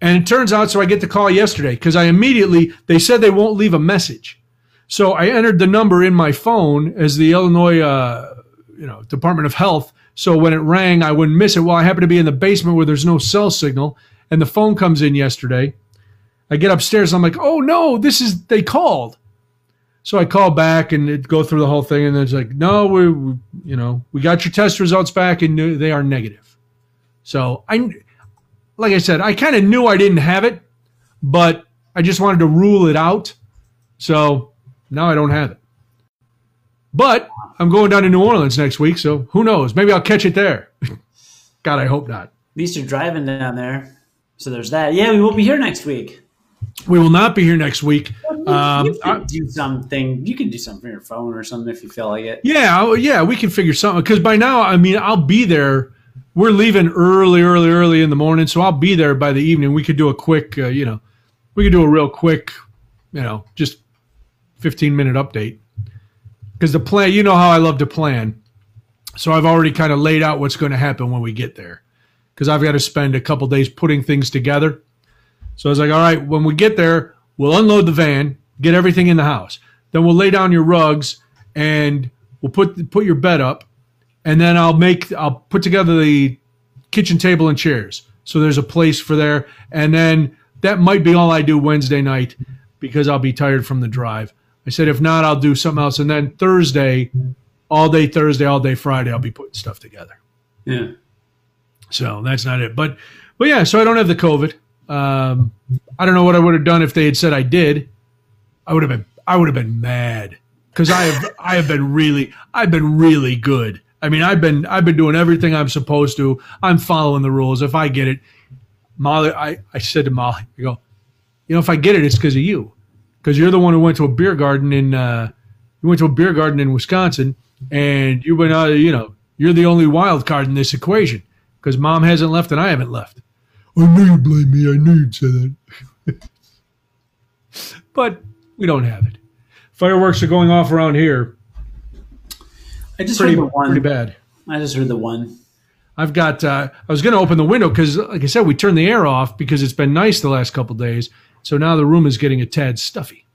and it turns out so i get the call yesterday because i immediately they said they won't leave a message so I entered the number in my phone as the Illinois, uh, you know, Department of Health. So when it rang, I wouldn't miss it. Well, I happen to be in the basement where there's no cell signal, and the phone comes in yesterday. I get upstairs. I'm like, oh no, this is they called. So I call back and it go through the whole thing, and it's like, no, we, we you know, we got your test results back, and they are negative. So I, like I said, I kind of knew I didn't have it, but I just wanted to rule it out. So now I don't have it. But I'm going down to New Orleans next week, so who knows? Maybe I'll catch it there. <laughs> God, I hope not. At least you're driving down there. So there's that. Yeah, we won't be here next week. We will not be here next week. Um, you could do something. You can do something from your phone or something if you feel like it. Yeah, yeah, we can figure something. Because by now, I mean, I'll be there. We're leaving early, early, early in the morning, so I'll be there by the evening. We could do a quick, uh, you know, we could do a real quick, you know, just 15 minute update. Because the plan, you know how I love to plan. So I've already kind of laid out what's going to happen when we get there. Because I've got to spend a couple days putting things together. So I was like, all right, when we get there, we'll unload the van, get everything in the house. Then we'll lay down your rugs and we'll put put your bed up. And then I'll make I'll put together the kitchen table and chairs. So there's a place for there. And then that might be all I do Wednesday night because I'll be tired from the drive. I said, if not, I'll do something else. And then Thursday, all day Thursday, all day Friday, I'll be putting stuff together. Yeah. So that's not it. But, but yeah, so I don't have the COVID. Um, I don't know what I would have done if they had said I did. I would have been, I would have been mad because I have, I have been really, I've been really good. I mean, I've been, I've been doing everything I'm supposed to. I'm following the rules. If I get it, Molly, I, I said to Molly, I go, you know, if I get it, it's because of you because you're the one who went to a beer garden in uh, you went to a beer garden in Wisconsin, and you went out. You know, you're the only wild card in this equation because mom hasn't left and I haven't left. I knew you'd blame me. I knew you'd say that. <laughs> but we don't have it. Fireworks are going off around here. I just pretty heard the one. pretty bad. I just heard the one. I've got. Uh, I was going to open the window because, like I said, we turned the air off because it's been nice the last couple days. So now the room is getting a tad stuffy.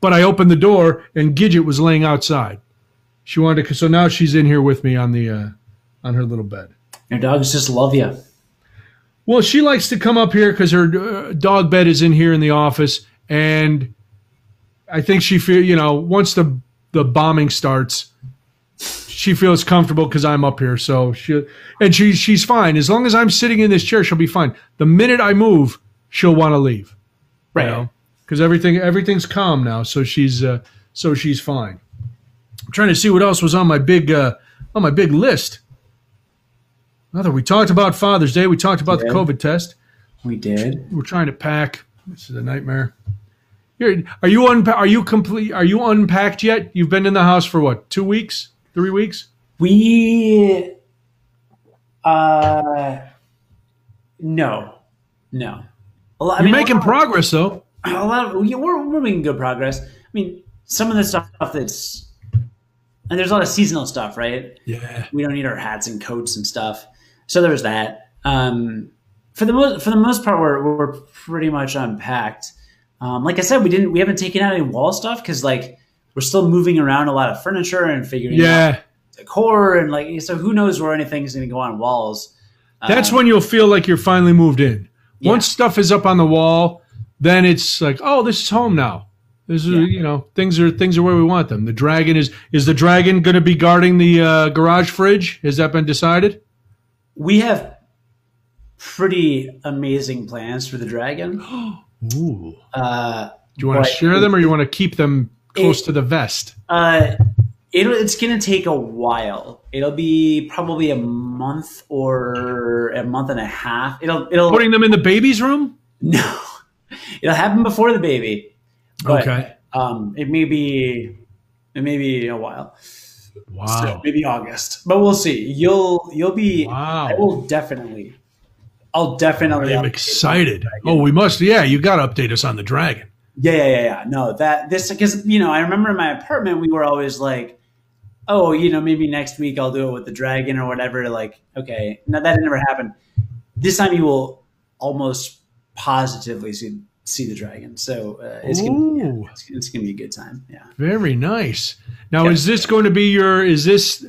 But I opened the door and Gidget was laying outside. She wanted to. So now she's in here with me on the uh, on her little bed. Your dogs just love you. Well, she likes to come up here because her uh, dog bed is in here in the office, and I think she feel you know once the the bombing starts, she feels comfortable because I'm up here. So she and she she's fine as long as I'm sitting in this chair. She'll be fine. The minute I move, she'll want to leave. Right. You know, because everything everything's calm now. So she's uh, so she's fine. I'm trying to see what else was on my big uh, on my big list. Other, we talked about Father's Day. We talked about the COVID test. We did. We're trying to pack. This is a nightmare. Here, are you unpa- Are you complete? Are you unpacked yet? You've been in the house for what? Two weeks? Three weeks? We. Uh. No. No. Lot, You're mean, a making progress though. a lot of, yeah, we're, we're making good progress. I mean, some of the stuff that's and there's a lot of seasonal stuff, right? Yeah. We don't need our hats and coats and stuff. So there's that. Um, for the most for the most part, we're we're pretty much unpacked. Um, like I said, we didn't we haven't taken out any wall stuff because like we're still moving around a lot of furniture and figuring out Yeah. decor and like so who knows where anything's going to go on walls. That's Um, when you'll feel like you're finally moved in. Yeah. Once stuff is up on the wall, then it's like, oh, this is home now. This is Yeah. you know things are things are where we want them. The dragon is is the dragon going to be guarding the uh, garage fridge? Has that been decided? We have pretty amazing plans for the dragon. <gasps> Ooh. Uh, Do you want to share them or you want to keep them close It- to the vest? Uh, it'll, it's going to take a while. It'll be probably a month or a month and a half. It'll it'll Putting them in the baby's room? <laughs> no, it'll happen before the baby. But, Okay. Um, it may be it may be a while. Wow. So maybe August, but we'll see. You'll you'll be. Wow. I will definitely. I'll definitely. I'm excited. you on the Oh, we must. Yeah, you got to update us on the dragon. Yeah, yeah, yeah, yeah. No, that this because you know I remember in my apartment we were always like, oh, you know, maybe next week I'll do it with the dragon or whatever. Like, okay, no, that never happened. This time you will almost positively see see the dragon. So uh, it's gonna yeah, it's, it's gonna be a good time. Yeah. Very nice. Now, Yeah. is this going to be your? Is this?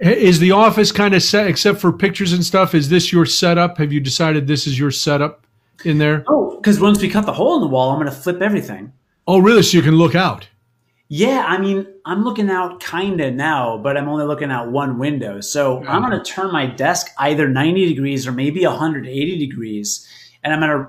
Is the office kind of set except for pictures and stuff? Is this your setup? Have you decided this is your setup in there? Oh, because once we cut the hole in the wall, I'm gonna flip everything. Oh, really? So you can look out. Yeah, I mean, I'm looking out kinda now, but I'm only looking out one window. So I'm gonna turn my desk either 90 degrees or maybe 180 degrees, and I'm gonna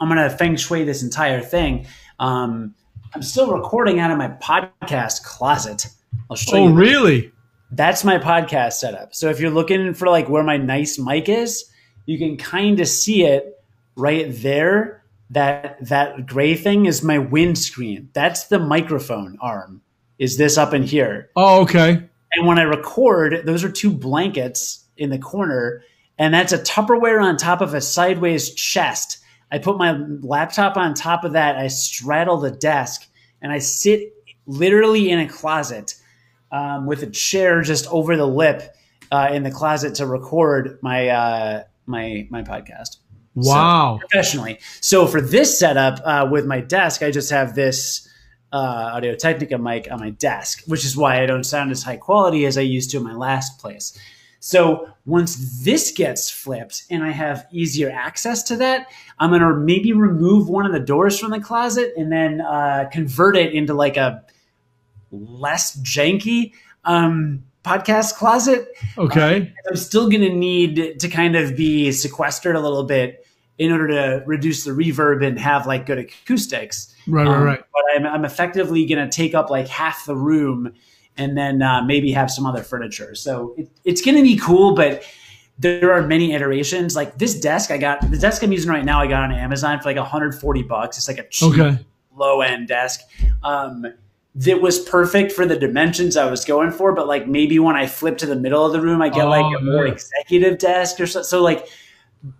I'm gonna feng shui this entire thing. Um, I'm still recording out of my podcast closet. I'll show Oh, you. really? That's my podcast setup. So if you're looking for like where my nice mic is, you can kind of see it right there. That that gray thing is my windscreen. That's the microphone arm. Is this up in here? Oh, okay. And when I record, those are two blankets in the corner, and that's a Tupperware on top of a sideways chest. I put my laptop on top of that. I straddle the desk, and I sit literally in a closet um, with a chair just over the lip uh, in the closet to record my uh, my my podcast Wow. professionally. So for this setup uh, with my desk, I just have this uh, Audio Technica mic on my desk, which is why I don't sound as high quality as I used to in my last place. So once this gets flipped and I have easier access to that, I'm gonna maybe remove one of the doors from the closet and then uh, convert it into like a less janky um, podcast closet. Okay. I'm still going to need to kind of be sequestered a little bit in order to reduce the reverb and have like good acoustics. Right, right, Um, right. But I'm, I'm effectively going to take up like half the room and then uh, maybe have some other furniture. So it, it's going to be cool, but there are many iterations. Like this desk, I got the desk I'm using right now. I got on Amazon for like 140 bucks. It's like a cheap Okay. low end desk. Um, that was perfect for the dimensions I was going for, but like maybe when I flip to the middle of the room, I get like Oh, a more executive desk or so. So like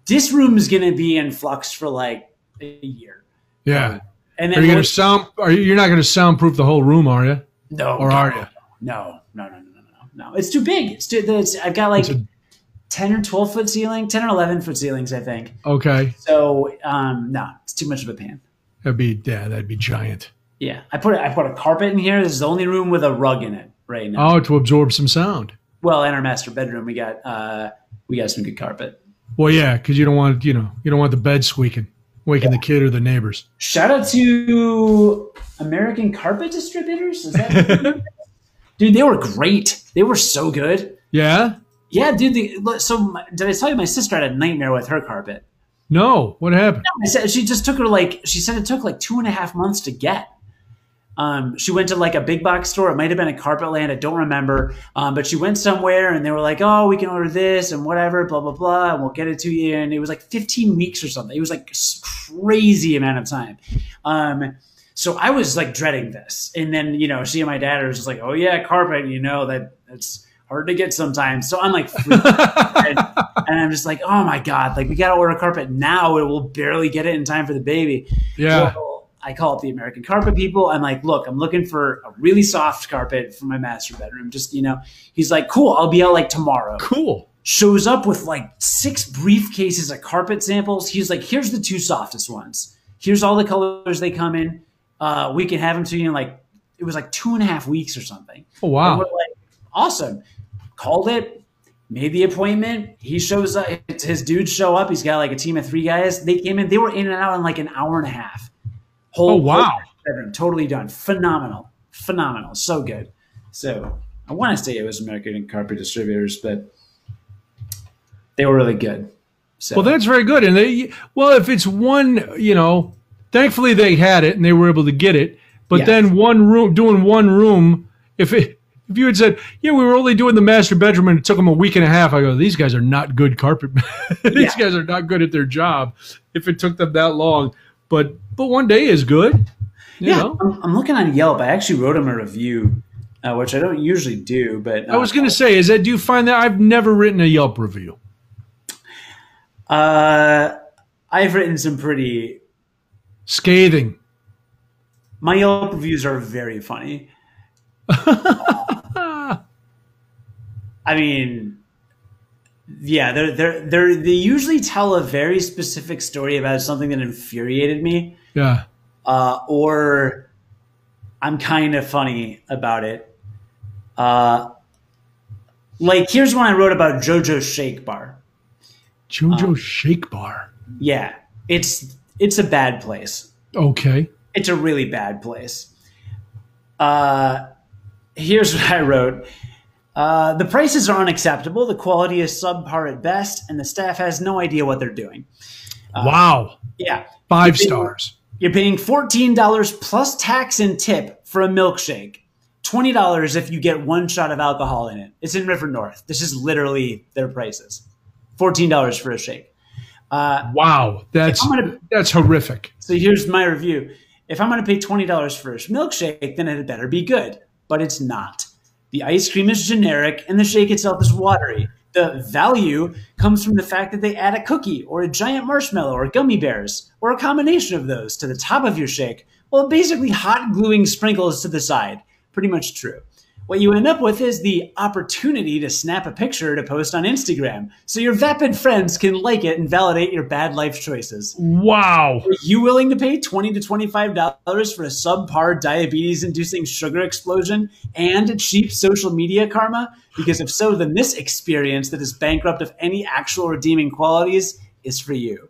this room is going to be in flux for like a year, Yeah. and Are then you going to sound? Are you? You're not going to soundproof the whole room, are you? no, Or are you? No, no, no, no, no, no, no. It's too big. It's too. It's, I've got like a- ten or twelve foot ceiling, ten or eleven foot ceilings, I think. Okay. So um, no, it's too much of a pan. That'd be yeah, that'd be giant. Yeah, I put I put a carpet in here. This is the only room with a rug in it right now. Oh, to absorb some sound. Well, in our master bedroom, we got uh, we got some good carpet. Well, yeah, because you don't want you know you don't want the bed squeaking, waking the kid or the neighbors. Shout out to American Carpet Distributors. Is that <laughs> dude? They were great. They were so good. Yeah. Yeah, dude. The, so my, did I tell you my sister had a nightmare with her carpet? No. What happened? I said she just took her like she said it took like two and a half months to get. Um, she went to like a big box store. It might have been a Carpet Land. I don't remember. Um, but she went somewhere and they were like, "Oh, we can order this and whatever, blah blah blah, and we'll get it to you." And it was like 15 weeks or something. It was like crazy amount of time. Um, so I was like dreading this. And then you know, she and my dad are just like, "Oh yeah, carpet. You know that it's hard to get sometimes." So I'm like. and, and I'm just like, oh my god, like we gotta order carpet now. It will barely get it in time for the baby. Yeah. Well, I call up the American Carpet people. I'm like, look, I'm looking for a really soft carpet for my master bedroom. Just you know, he's like, cool, I'll be out like tomorrow. Cool. Shows up with like six briefcases of carpet samples. He's like, here's the two softest ones. Here's all the colors they come in. Uh, we can have them to you in like it was like two and a half weeks or something. Oh wow. like, awesome. Called it, made the appointment. He shows up. His dudes show up. He's got like a team of three guys. They came in. They were in and out in like an hour and a half. Whole Oh wow. whole totally done. Phenomenal, phenomenal, so good. So I want to say it was American Carpet Distributors, but they were really good. So Well, that's very good. And they well, if it's one, you know, thankfully they had it and they were able to get it. But Yes. then one room, doing one room, if it, if you had said, yeah, we were only doing the master bedroom and it took them a week and a half, I go, these guys are not good carpet. <laughs> these Yeah. guys are not good at their job. If it took them that long, but but one day is good. You yeah, know? I'm, I'm looking on Yelp. I actually wrote him a review, uh, which I don't usually do, but uh, I was going to say, is that do you find that I've never written a Yelp review? Uh, I've written some pretty. Scathing. My Yelp reviews are very funny. <laughs> I mean, yeah, they're they're they're they usually tell a very specific story about something that infuriated me, Yeah. uh, or I'm kind of funny about it. Uh, like here's one I wrote about JoJo Shake Bar. Jojo Shake Bar. Yeah, it's it's a bad place. Okay. It's a really bad place. Uh, here's what I wrote. Uh, the prices are unacceptable. The quality is subpar at best, and the staff has no idea what they're doing. wow. Yeah, Five You're paying- stars. You're paying fourteen dollars plus tax and tip for a milkshake. Twenty dollars if you get one shot of alcohol in it. It's in River North. This is literally their prices. Fourteen dollars for a shake. Uh, Wow, that's gonna- that's horrific. So here's my review. If I'm going to pay $20 for a milkshake, then it had better be good. But it's not. The ice cream is generic and the shake itself is watery. The value comes from the fact that they add a cookie or a giant marshmallow or gummy bears or a combination of those to the top of your shake. Well, basically hot gluing sprinkles to the side. Pretty much true. What you end up with is the opportunity to snap a picture to post on Instagram so your vapid friends can like it and validate your bad life choices. Wow. Are you willing to pay twenty to twenty-five dollars for a subpar diabetes-inducing sugar explosion and cheap social media karma? Because if so, then this experience that is bankrupt of any actual redeeming qualities is for you.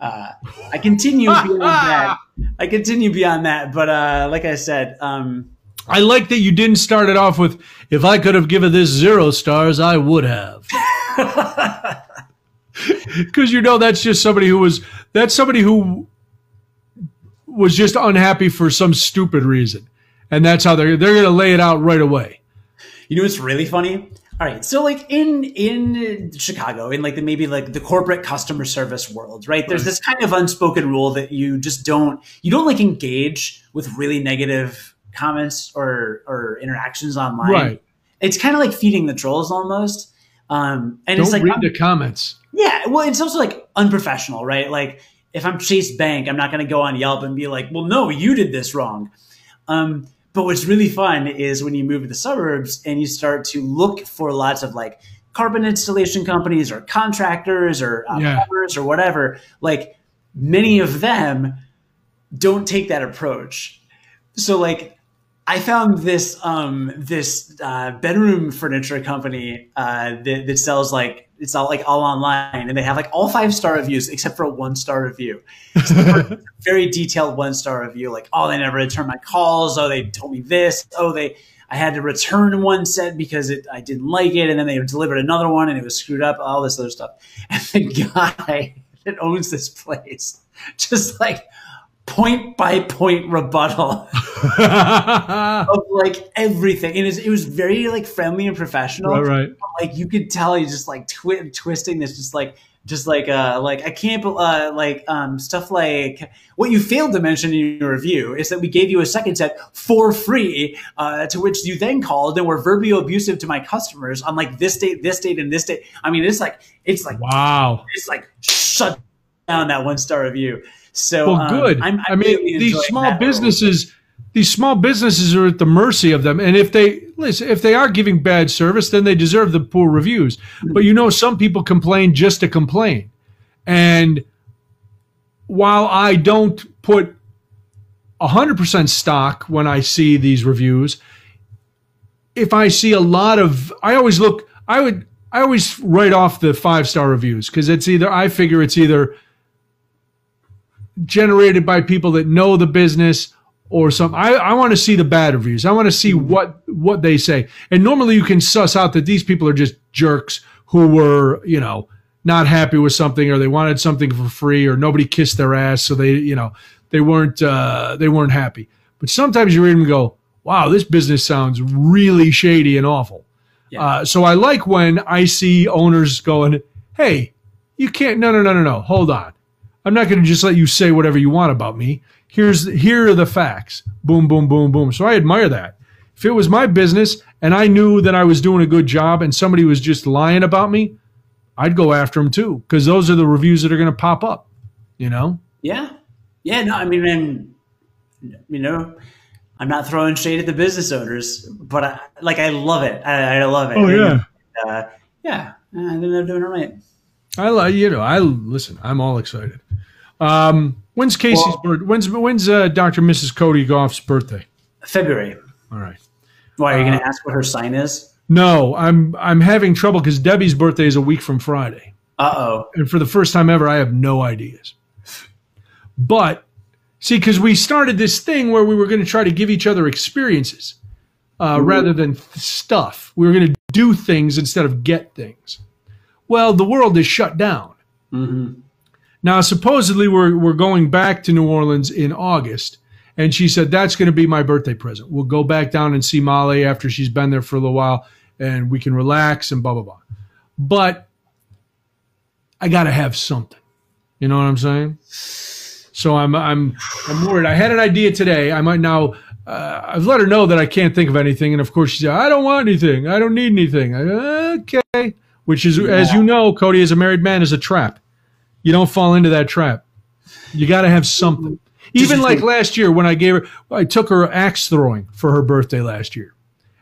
Uh, I continue <laughs> beyond that. I continue beyond that, but uh, like I said, um, I like that you didn't start it off with if I could have given this zero stars, I would have. <laughs> Cuz you know that's just somebody who was that's somebody who was just unhappy for some stupid reason. And that's how they're they're going to lay it out right away. You know what's really funny? All right, so like in in Chicago, in like the maybe like the corporate customer service world, right? There's this kind of unspoken rule that you just don't you don't like engage with really negative comments or or interactions online. Right. It's kind of like feeding the trolls almost. Um, and Don't it's like read the comments. yeah, well, it's also like unprofessional, right? Like if I'm Chase Bank, I'm not going to go on Yelp and be like, "Well, no, you did this wrong." Um, but what's really fun is when you move to the suburbs and you start to look for lots of like carbon installation companies or contractors or uh, Yeah. plumbers or whatever. Like many of them don't take that approach. So like I found this um this uh, bedroom furniture company uh, that, that sells like it's all like all online and they have like all five star reviews except for a one star review. <laughs> Very detailed one star review like oh they never returned my calls oh they told me this oh they I had to return one set because it, I didn't like it and then they delivered another one and it was screwed up all this other stuff <laughs> and the guy <laughs> that owns this place just like point by point rebuttal <laughs> of like everything. And it was, it was very like friendly and professional. right, right. Like you could tell he's just like twi- twisting this, just like just like uh like I can't uh like um stuff like what you failed to mention in your review is that we gave you a second set for free uh to which you then called and were verbally abusive to my customers on like this date this date and this date i mean it's like it's like Wow. it's like shut down that one star review so Well, um, good. I'm, I mean, really these small businesses, these small businesses are at the mercy of them. And if they listen, if they are giving bad service, then they deserve the poor reviews. But you know, some people complain just to complain. And while I don't put hundred percent stock when I see these reviews, if I see a lot of, I always look. I would. I always write off the five star reviews because it's either I figure it's either generated by people that know the business or something. I, I want to see the bad reviews. I want to see what what they say. And normally you can suss out that these people are just jerks who were, you know, not happy with something or they wanted something for free or nobody kissed their ass so they, you know, they weren't uh, they weren't happy. But sometimes you read them and go, "Wow, this business sounds really shady and awful." Yeah. Uh, so I like when I see owners going, "Hey, you can't. No, no, no, no, no. Hold on. I'm not going to just let you say whatever you want about me. Here's here are the facts. Boom, boom, boom, boom. So I admire that. If it was my business and I knew that I was doing a good job and somebody was just lying about me, I'd go after them too because those are the reviews that are going to pop up. You know? Yeah. Yeah. No, I mean, and, you know, I'm not throwing shade at the business owners, but I, like, I love it. I, I love it. Oh, yeah. And, uh, yeah. I think they're doing it right. I like you know I listen. I'm all excited. Um, when's Casey's Well- birth? When's when's uh, Dr. Mrs. Cody Goff's birthday? February. All right. Why are you Uh, going to ask what her sign is? No, I'm I'm having trouble because Debbie's birthday is a week from Friday. Uh oh. and for the first time ever, I have no ideas. But see, because we started this thing where we were going to try to give each other experiences uh, rather than th- stuff. We were going to do things instead of get things. Well, the world is shut down. hmm Now, supposedly, we're, we're going back to New Orleans in August. And she said, That's going to be my birthday present. We'll go back down and see Molly after she's been there for a little while and we can relax and blah, blah, blah. But I got to have something. You know what I'm saying? So I'm, I'm, I'm worried. I had an idea today. I might now, uh, I've let her know that I can't think of anything. And of course, she said, I don't want anything. I don't need anything. I, okay. Which is, as you know, Cody, as a married man, is a trap. You don't fall into that trap. You got to have something. Even like last year when I gave her, I took her axe throwing for her birthday last year,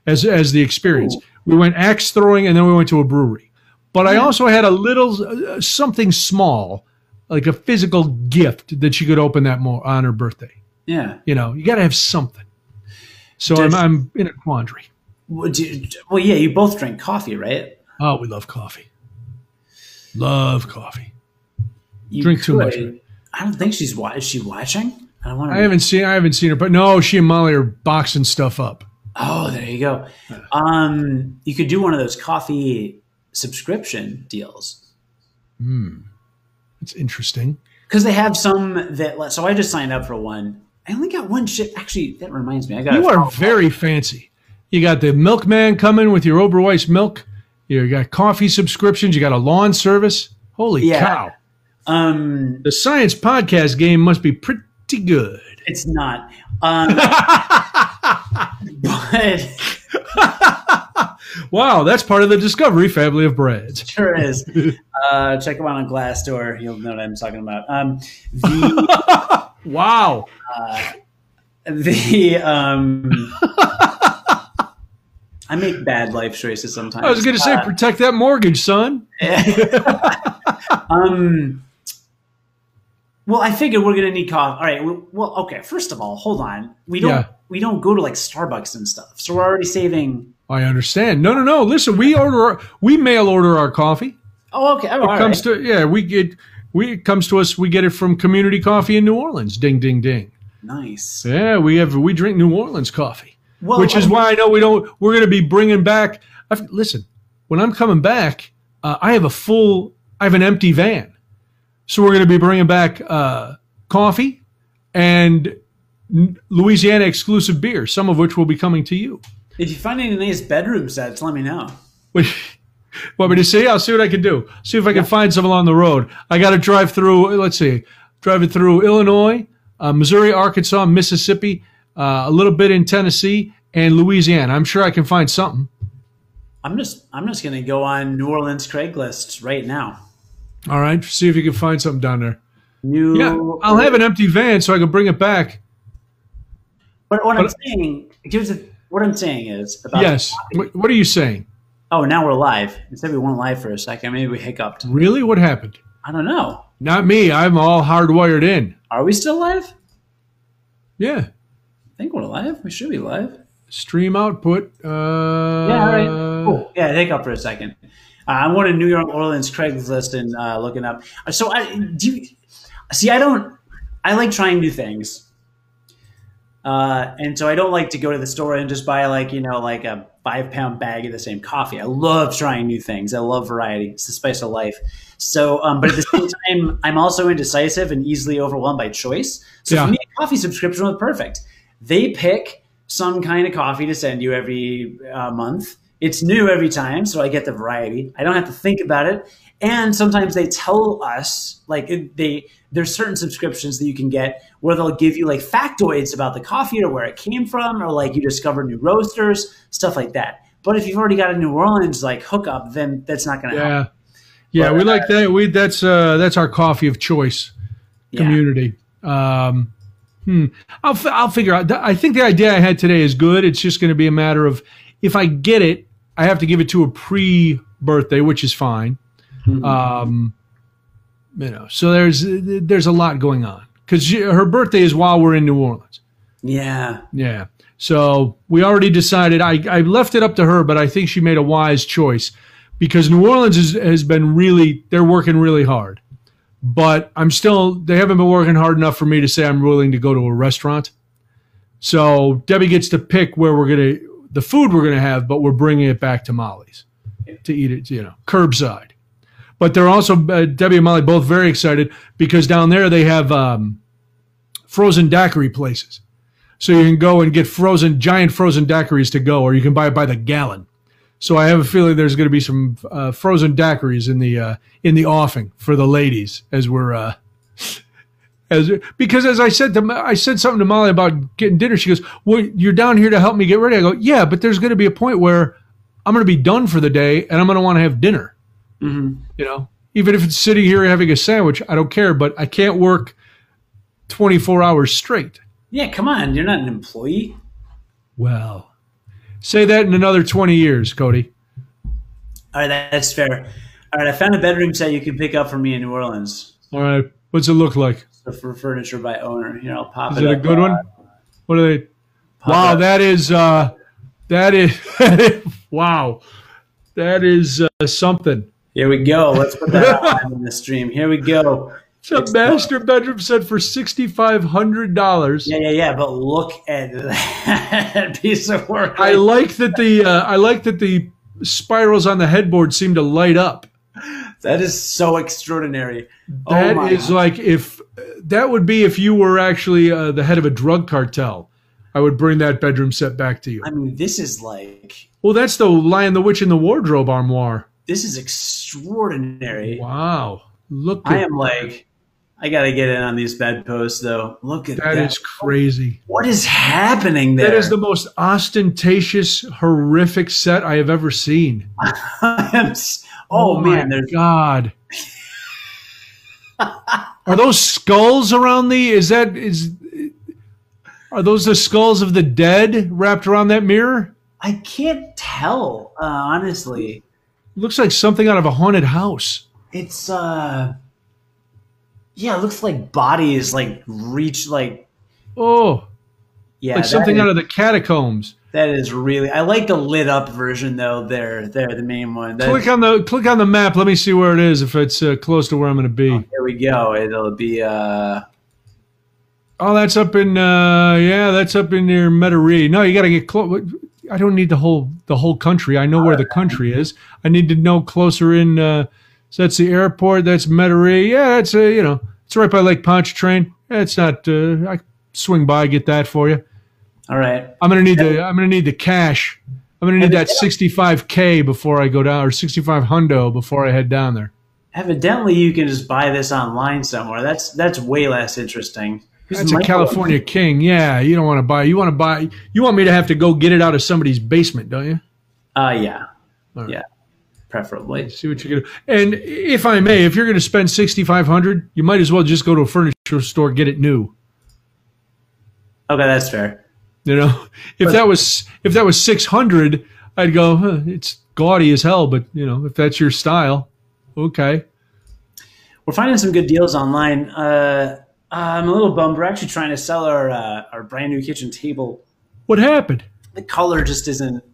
as as the experience. We went axe throwing and then we went to a brewery. But I also had a little uh, something small, like a physical gift that she could open that mo- on her birthday. Yeah. You know, you got to have something. So Does- I'm, I'm in a quandary. Well, you- well, yeah, you both drink coffee, right? Oh, we love coffee. Love coffee. You Drink too much could- of it. I don't think she's wa- is she watching. I don't want I haven't seen I haven't seen her, but no, she and Molly are boxing stuff up. Oh, there you go. Um, you could do one of those coffee subscription deals It's interesting. because they have some that. So I just signed up for one. I only got one shit. Actually, that reminds me. I got. You are very fancy. You got the milkman coming with your Oberweis milk. You got coffee subscriptions. You got a lawn service. Holy Yeah. cow! Um, The science podcast game must be pretty good. it's not. Um, <laughs> but <laughs> Wow, that's part of the Discovery family of breads. sure is. <laughs> Uh, check them out on Glassdoor. You'll know what I'm talking about. Um, the Wow. the um, I make bad life choices sometimes. I was going to say, Uh, protect that mortgage, son. <laughs> um, well, I figured we're gonna need coffee. All right. Well, okay. First of all, hold on. We don't Yeah. we don't go to like Starbucks and stuff, so we're already saving. I understand. No, no, no. Listen, we order, our, we mail order our coffee. Oh, okay. All It right. comes to yeah, we get we it comes to us. We get it from Community Coffee in New Orleans. Ding, ding, ding. nice. Yeah, we have we drink New Orleans coffee, Well, which is um, why I know we don't. We're going to be bringing back. I've, listen, when I'm coming back, uh, I have a full. I have an empty van, so we're going to be bringing back uh, coffee and Louisiana exclusive beer, some of which will be coming to you. If you find any nice bedroom sets, let me know. <laughs> Want me to see? I'll see what I can do. See if I can find some along the road. I got to drive through. Let's see, driving through Illinois, uh, Missouri, Arkansas, Mississippi, uh, a little bit in Tennessee, and Louisiana. I'm sure I can find something. I'm just I'm just gonna go on New Orleans Craigslist right now. All right, see if you can find something down there. New. Yeah, I'll have an empty van so I can bring it back. But what I'm saying, here's the, what I'm saying is about Yes. What what are you saying? Oh, now we're live. Instead, we weren't live for a second. Maybe we hiccuped. Really? What happened? I don't know. Not me. I'm all hardwired in. Are we still live? Yeah. I think we're live. We should be live. Stream output. Uh, Yeah, all right. Cool. Yeah, hiccup for a second. Uh, I'm going to New York Orleans Craigslist and uh, looking up. So I do. You, see, I don't. I like trying new things. Uh, and so I don't like to go to the store and just buy like you know like a five pound bag of the same coffee. I love trying new things. I love variety. It's the spice of life. So, um, but at the same <laughs> time, I'm also indecisive and easily overwhelmed by choice. So Yeah. for me, a coffee subscription was perfect. They pick some kind of coffee to send you every uh, month. It's new every time, so I get the variety. I don't have to think about it. And sometimes they tell us, like they, there's certain subscriptions that you can get where they'll give you like factoids about the coffee or where it came from, or like you discover new roasters, stuff like that. But if you've already got a New Orleans like hookup, then that's not going to help. Yeah. Yeah, But, we like that. We that's uh that's our coffee of choice Yeah. community. Um, hmm. I'll fi- I'll figure out. I think the idea I had today is good. It's just going to be a matter of if I get it, I have to give it to a pre-birthday, which is fine. Mhm. Um, you know, so there's there's a lot going on because her birthday is while we're in New Orleans. yeah. Yeah. So we already decided. I, I left it up to her, but I think she made a wise choice because New Orleans is, has been really, they're working really hard. But I'm still, they haven't been working hard enough for me to say I'm willing to go to a restaurant. So Debbie gets to pick where we're to, the food we're to have, but we're bringing it back to Molly's to eat it, you know, curbside. But they're also, uh, Debbie and Molly both very excited because down there they have um, frozen daiquiri places. So you can go and get frozen, giant frozen daiquiris to go, or you can buy it by the gallon. So I have a feeling there's going to be some uh, frozen daiquiris in the uh, in the offing for the ladies as we're uh, <laughs> as because as I said to I said something to Molly about getting dinner. She goes, "Well, you're down here to help me get ready." I go, "Yeah, but there's going to be a point where I'm going to be done for the day and I'm going to want to have dinner." hmm You know, even if it's sitting here having a sandwich, I don't care. But I can't work 24 hours straight. Yeah, come on. You're not an employee. Well, say that in another 20 years, Cody. All right, that's fair. All right, I found a bedroom set you can pick up for me in New Orleans. All right. What's it look like? So for furniture by owner. Here, I'll pop Is it it a up. good one? What are they? Pop Wow, it. that is, uh, that is, <laughs> wow. That is uh, something. Here we go. Let's put that <laughs> on in the stream. Here we go. It's a master bedroom set for $6,500. Yeah, yeah, yeah. But look at that <laughs> piece of work. I like that the, uh, I like that the spirals on the headboard seem to light up. that is so extraordinary. oh That my is God. like if that would be if you were actually uh, the head of a drug cartel. I would bring that bedroom set back to you. I mean, this is like Well, that's the Lion, the Witch, and the Wardrobe armoire. this is extraordinary. Wow, look at that. I am like, I gotta get in on these bedposts though. Look at that. that is crazy. what is happening there? That is the most ostentatious, horrific set I have ever seen. <laughs> S- oh, man, there's God. Are those skulls around the? Is that is? Are those the skulls of the dead wrapped around that mirror? I can't tell, uh, honestly. Looks like something out of a haunted house. It's uh yeah, it looks like bodies like reach like Oh, yeah, like something is- out of the catacombs. that is really I like the lit up version though. There, there, the main one. That- Click on the click on the map. Let me see where it is. If it's uh, close to where I'm going to be. Here we go. It'll be uh Oh, that's up in uh yeah, that's up in near Metairie. No, you got to get close. I don't need the whole the whole country. I know where the country is. I need to know closer in. Uh, so that's the airport. That's Metairie. Yeah, that's a, you know it's right by Lake Pontchartrain. Yeah, it's not. Uh, I swing by get that for you. all right. I'm gonna need the I'm gonna need the cash. I'm gonna need that 65k before I go down or 65 hundo before I head down there. Evidently you can just buy this online somewhere. That's that's way less interesting. That's a California king. Yeah, you don't want to buy. You want to buy. You want me to have to go get it out of somebody's basement, don't you? Uh yeah. Right. Yeah. Preferably. See what you can do. And if I may, if you're going to spend 6500 you might as well just go to a furniture store get it new. Okay, that's fair. You know, if that was if that was 600 I'd go. Huh, it's gaudy as hell, but you know, if that's your style, okay. We're finding some good deals online. Uh, I'm a little bummed. We're actually trying to sell our uh, our brand new kitchen table. What happened? The color just isn't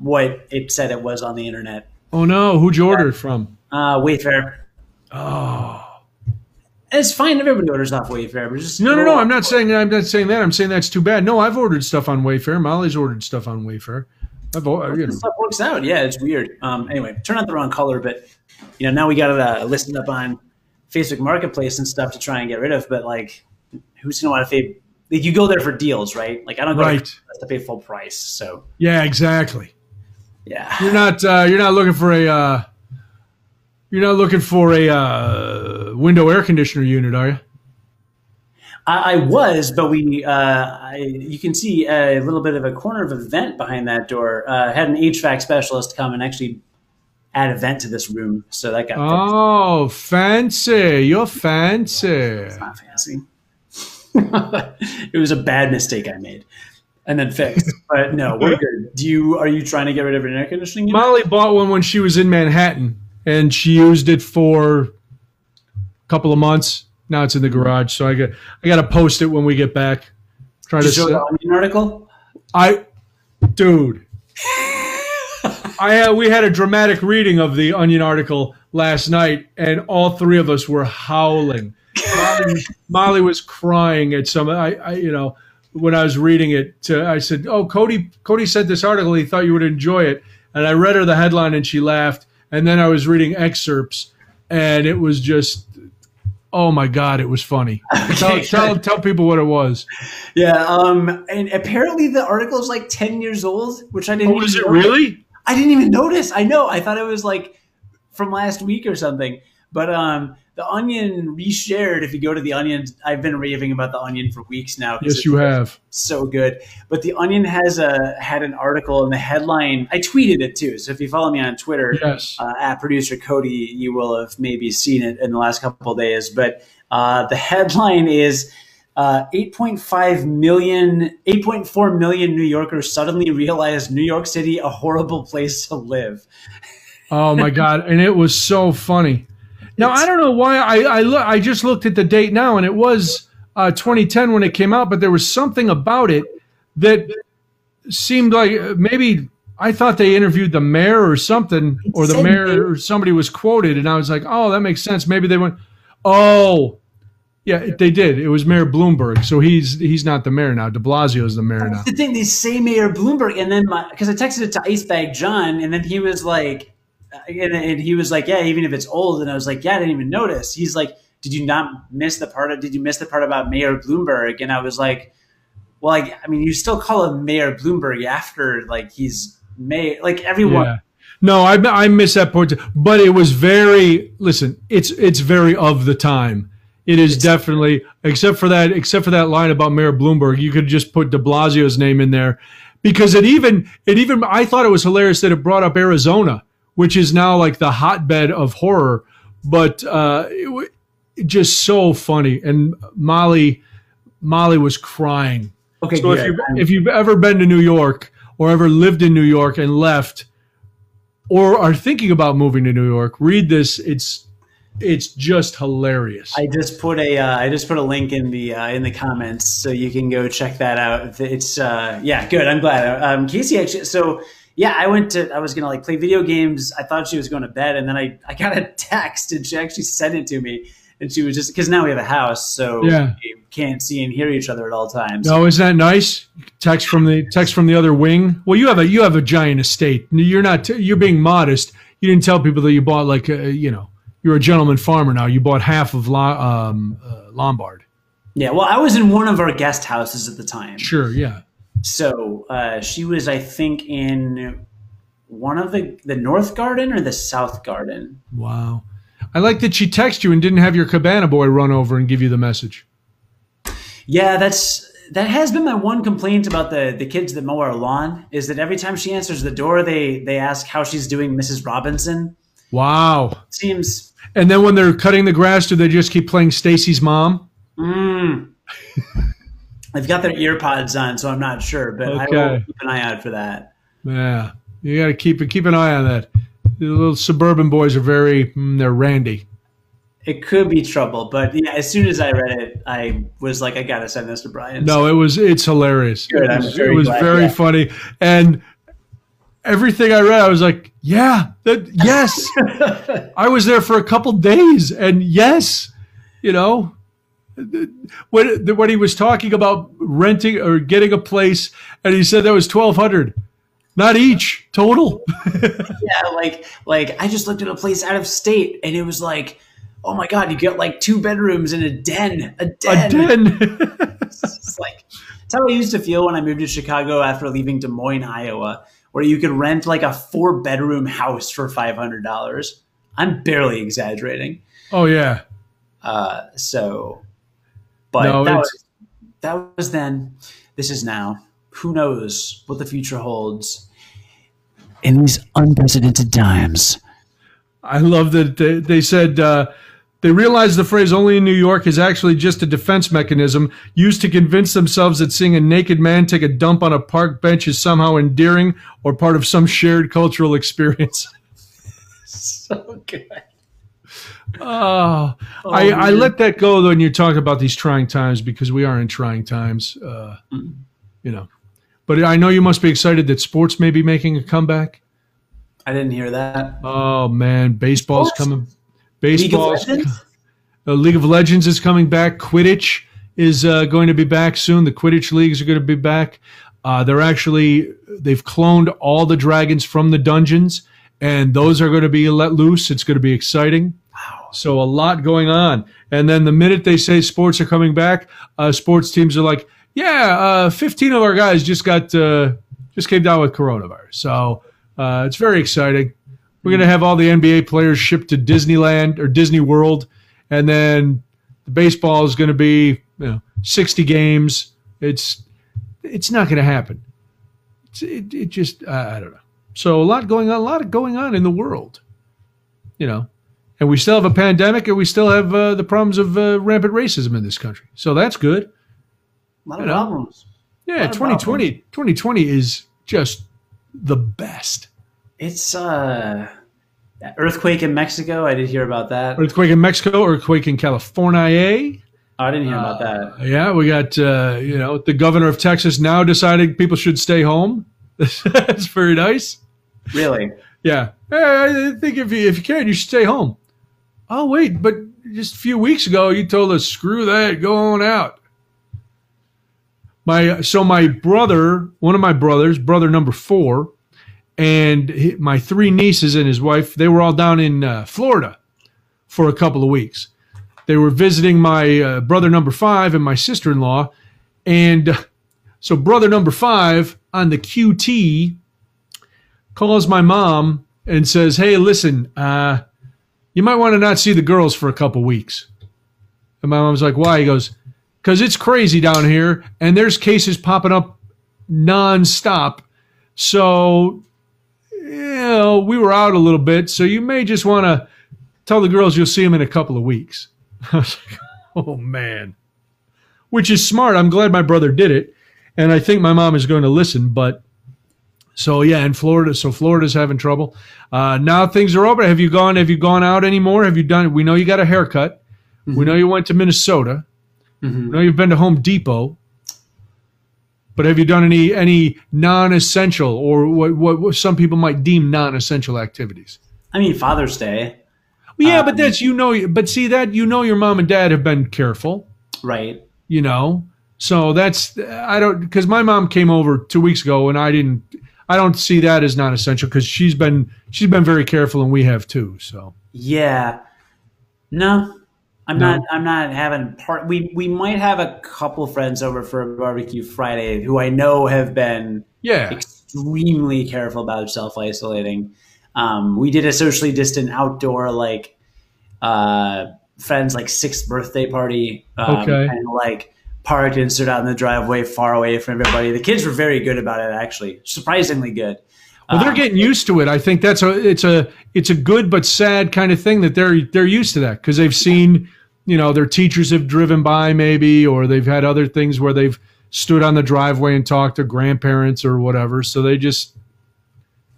what it said it was on the internet. Oh no, who'd you order it from? Uh, Wayfair. Oh. It's fine. Everybody orders off Wayfair, but just No, no, no. I'm not saying I'm not saying that. I'm saying that's too bad. No, I've ordered stuff on Wayfair. Molly's ordered stuff on Wayfair. I've you know, stuff works out. Yeah, it's weird. Um, anyway, turn out the wrong color, but you know now we got it uh, listed up on Facebook Marketplace and stuff to try and get rid of. But like, who's gonna want to pay? Like, you go there for deals, right? Like, I don't go Right. there to pay full price. So yeah, exactly. Yeah, You're not uh, you're not looking for a uh, you're not looking for a uh, window air conditioner unit, are you? I, I was, but we uh, I, you can see a little bit of a corner of a vent behind that door. Uh, had an HVAC specialist come and actually add a vent to this room, so that got fixed. Oh, fancy! You're fancy. It's not fancy. <laughs> it was a bad mistake I made, and then fixed. But no, we're good. Do you are you trying to get rid of an air conditioning unit? Molly bought one when she was in Manhattan, and she used it for a couple of months. Now it's in the garage, so I got I got to post it when we get back. Try to Did show the Onion article? I, dude, <laughs> I uh, we had a dramatic reading of the Onion article last night, and all three of us were howling. Molly, Molly was crying at some. I, I, you know, when I was reading it, to, I said, "Oh, Cody, Cody sent this article. He thought you would enjoy it." And I read her the headline, and she laughed. And then I was reading excerpts, and it was just, oh my god, it was funny. tell, <laughs> Okay, tell, good. tell people what it was. Yeah, um, and apparently the article is like ten years old, which I didn't. Oh, is it notice. really? I didn't even notice. I know. I thought it was like from last week or something. But um, the Onion reshared. If you go to the Onion, I've been raving about the Onion for weeks now. Yes, you have. so good. But the Onion has a had an article in the headline. I tweeted it too. So if you follow me on Twitter Yes. uh, at producer Cody, you will have maybe seen it in the last couple of days. But uh, the headline is. Uh, 8.5 million, 8.4 million New Yorkers suddenly realized New York City a horrible place to live. Oh my god! And it was so funny. Now I don't know why I I, look, I just looked at the date now, and it was uh, 2010 when it came out, but there was something about it that seemed like uh, maybe I thought they interviewed the mayor or something, or the mayor or somebody was quoted, and I was like, oh, that makes sense. Maybe they went, oh. Yeah, they did. It was Mayor Bloomberg, so he's he's not the mayor now. De Blasio is the mayor now. The thing. They say Mayor Bloomberg, and then because I texted it to Icebag John, and then he was like, and, and he was like, yeah, even if it's old, and I was like, yeah, I didn't even notice. He's like, did you not miss the part of? Did you miss the part about Mayor Bloomberg? And I was like, well, like, I mean, you still call him Mayor Bloomberg after like he's May, like everyone. Yeah. No, I I miss that point, but it was very. Listen, it's it's very of the time. It is definitely, except for that, except for that line about Mayor Bloomberg, you could just put De Blasio's name in there, because it even it even I thought it was hilarious that it brought up Arizona, which is now like the hotbed of horror, but uh, it, just so funny. And Molly, Molly was crying. Okay, So if you've, if you've ever been to New York or ever lived in New York and left, or are thinking about moving to New York, read this. It's it's just hilarious. I just put a uh, I just put a link in the uh, in the comments so you can go check that out. It's uh, yeah, good. I'm glad. Um, Casey actually. So yeah, I went to I was gonna like play video games. I thought she was going to bed, and then I I got a text and she actually sent it to me, and she was just because now we have a house, so Yeah. we can't see and hear each other at all times. no, isn't that nice? Text from the text from the other wing. Well, you have a you have a giant estate. You're not you're being modest. You didn't tell people that you bought like a, you know you're a gentleman farmer now. You bought half of Lo- um, uh, Lombard. Yeah, well, I was in one of our guest houses at the time. Sure, yeah. So uh, she was, I think, in one of the the North Garden or the South Garden. Wow. I like that she texted you and didn't have your cabana boy run over and give you the message. Yeah, that's that has been my one complaint about the the kids that mow our lawn is that every time she answers the door, they they ask how she's doing, Mrs. Robinson. Wow. Seems And then when they're cutting the grass, do they just keep playing Stacy's mom? mm, <laughs> they've got their ear pods on, so I'm not sure, but I will keep an eye out for that. Yeah. You got to keep keep an eye on that. The little suburban boys are very mm, they're randy. It could be trouble, but yeah, as soon as I read it, I was like, I gotta send this to Brian. No, it was it's hilarious. Good, it was, very it was very funny and everything I read I was like, yeah, that yes. <laughs> I was there for a couple days and yes, you know, when when he was talking about renting or getting a place and he said that was 1200 not each total. <laughs> yeah, like like I just looked at a place out of state, and it was like, oh my god, you get like two bedrooms and a den, a den. A den. <laughs> <laughs> It's like that's how I used to feel when I moved to Chicago after leaving Des Moines, Iowa, where you could rent like a four bedroom house for five hundred dollars. I'm barely exaggerating. oh yeah. Uh, so, but No, that, was, that was then. This is now. Who knows what the future holds in these unprecedented times? I love that they, they said uh, they realized the phrase only in New York is actually just a defense mechanism used to convince themselves that seeing a naked man take a dump on a park bench is somehow endearing or part of some shared cultural <laughs> experience. <laughs> So good. Oh, I, I let that go when you talk about these trying times because we are in trying times, uh, you know. But I know you must be excited that sports may be making a comeback. I didn't hear that. Oh man, baseball's Sports? coming. League of Baseball's? Uh, League of Legends is coming back. Quidditch is uh, going to be back soon. The Quidditch leagues are going to be back. Uh, they're actually they've cloned all the dragons from the dungeons, and those are going to be let loose. It's going to be exciting. So a lot going on. And then the minute they say sports are coming back, uh, sports teams are like, yeah, uh, 15 of our guys just got uh, just came down with coronavirus. So uh, it's very exciting. We're going to have all the NBA players shipped to Disneyland or Disney World, and then the baseball is going to be you know 60 games. It's it's not going to happen. It's, it, it just I don't know. So a lot going on, a lot going on in the world, you know, and we still have a pandemic, and we still have uh, the problems of uh, rampant racism in this country. So that's good. A lot of You know. problems. Yeah, Not a 2020, 2020 is just the best. It's uh earthquake in Mexico. I did hear about that. Earthquake in Mexico, earthquake in California. Oh, I didn't hear about that. Yeah, we got uh, you know the governor of Texas now deciding people should stay home. <laughs> That's very nice. Really? Yeah, Hey, I think if you if you can, you should stay home. Oh wait, but just a few weeks ago you told us screw that, go on out. My so my brother, one of my brothers, brother number four, and my three nieces and his wife, they were all down in uh, Florida for a couple of weeks. They were visiting my uh, brother number five and my sister in law, and uh, so brother number five on the QT calls my mom and says, "Hey, listen, uh, you might want to not see the girls for a couple weeks." And my mom's like, "Why?" He goes, "Cause it's crazy down here, and there's cases popping up nonstop. So, you know, we were out a little bit, so you may just want to tell the girls you'll see them in a couple of weeks." <laughs> I was like, "Oh man." which is smart. I'm glad my brother did it, and I think my mom is going to listen. But so yeah, in Florida, so Florida's having trouble. Uh, now things are open. Have you gone? Have you gone out anymore? Have you done? We know you got a haircut. Mm-hmm. We know you went to Minnesota. Mm-hmm. We know you've been to Home Depot. But have you done any any non-essential or what, what, what some people might deem non-essential activities? I mean, Father's Day. Well, yeah, um, but that's you know, but see that you know your mom and dad have been careful, right? You know, so that's I don't because my mom came over two weeks ago and I didn't. I don't see that as non-essential because she's been she's been very careful and we have too. So yeah, no, I'm no. not. I'm not having part. We we might have a couple friends over for a barbecue Friday who I know have been yeah extremely careful about self isolating. Um, we did a socially distant outdoor like uh, friends like sixth birthday party. Um, okay. And like parked and stood out in the driveway far away from everybody. The kids were very good about it, actually, surprisingly good. Well, they're um, getting used to it. I think that's a it's a it's a good but sad kind of thing that they're they're used to that because they've seen you know, their teachers have driven by maybe, or they've had other things where they've stood on the driveway and talked to grandparents or whatever. So they just,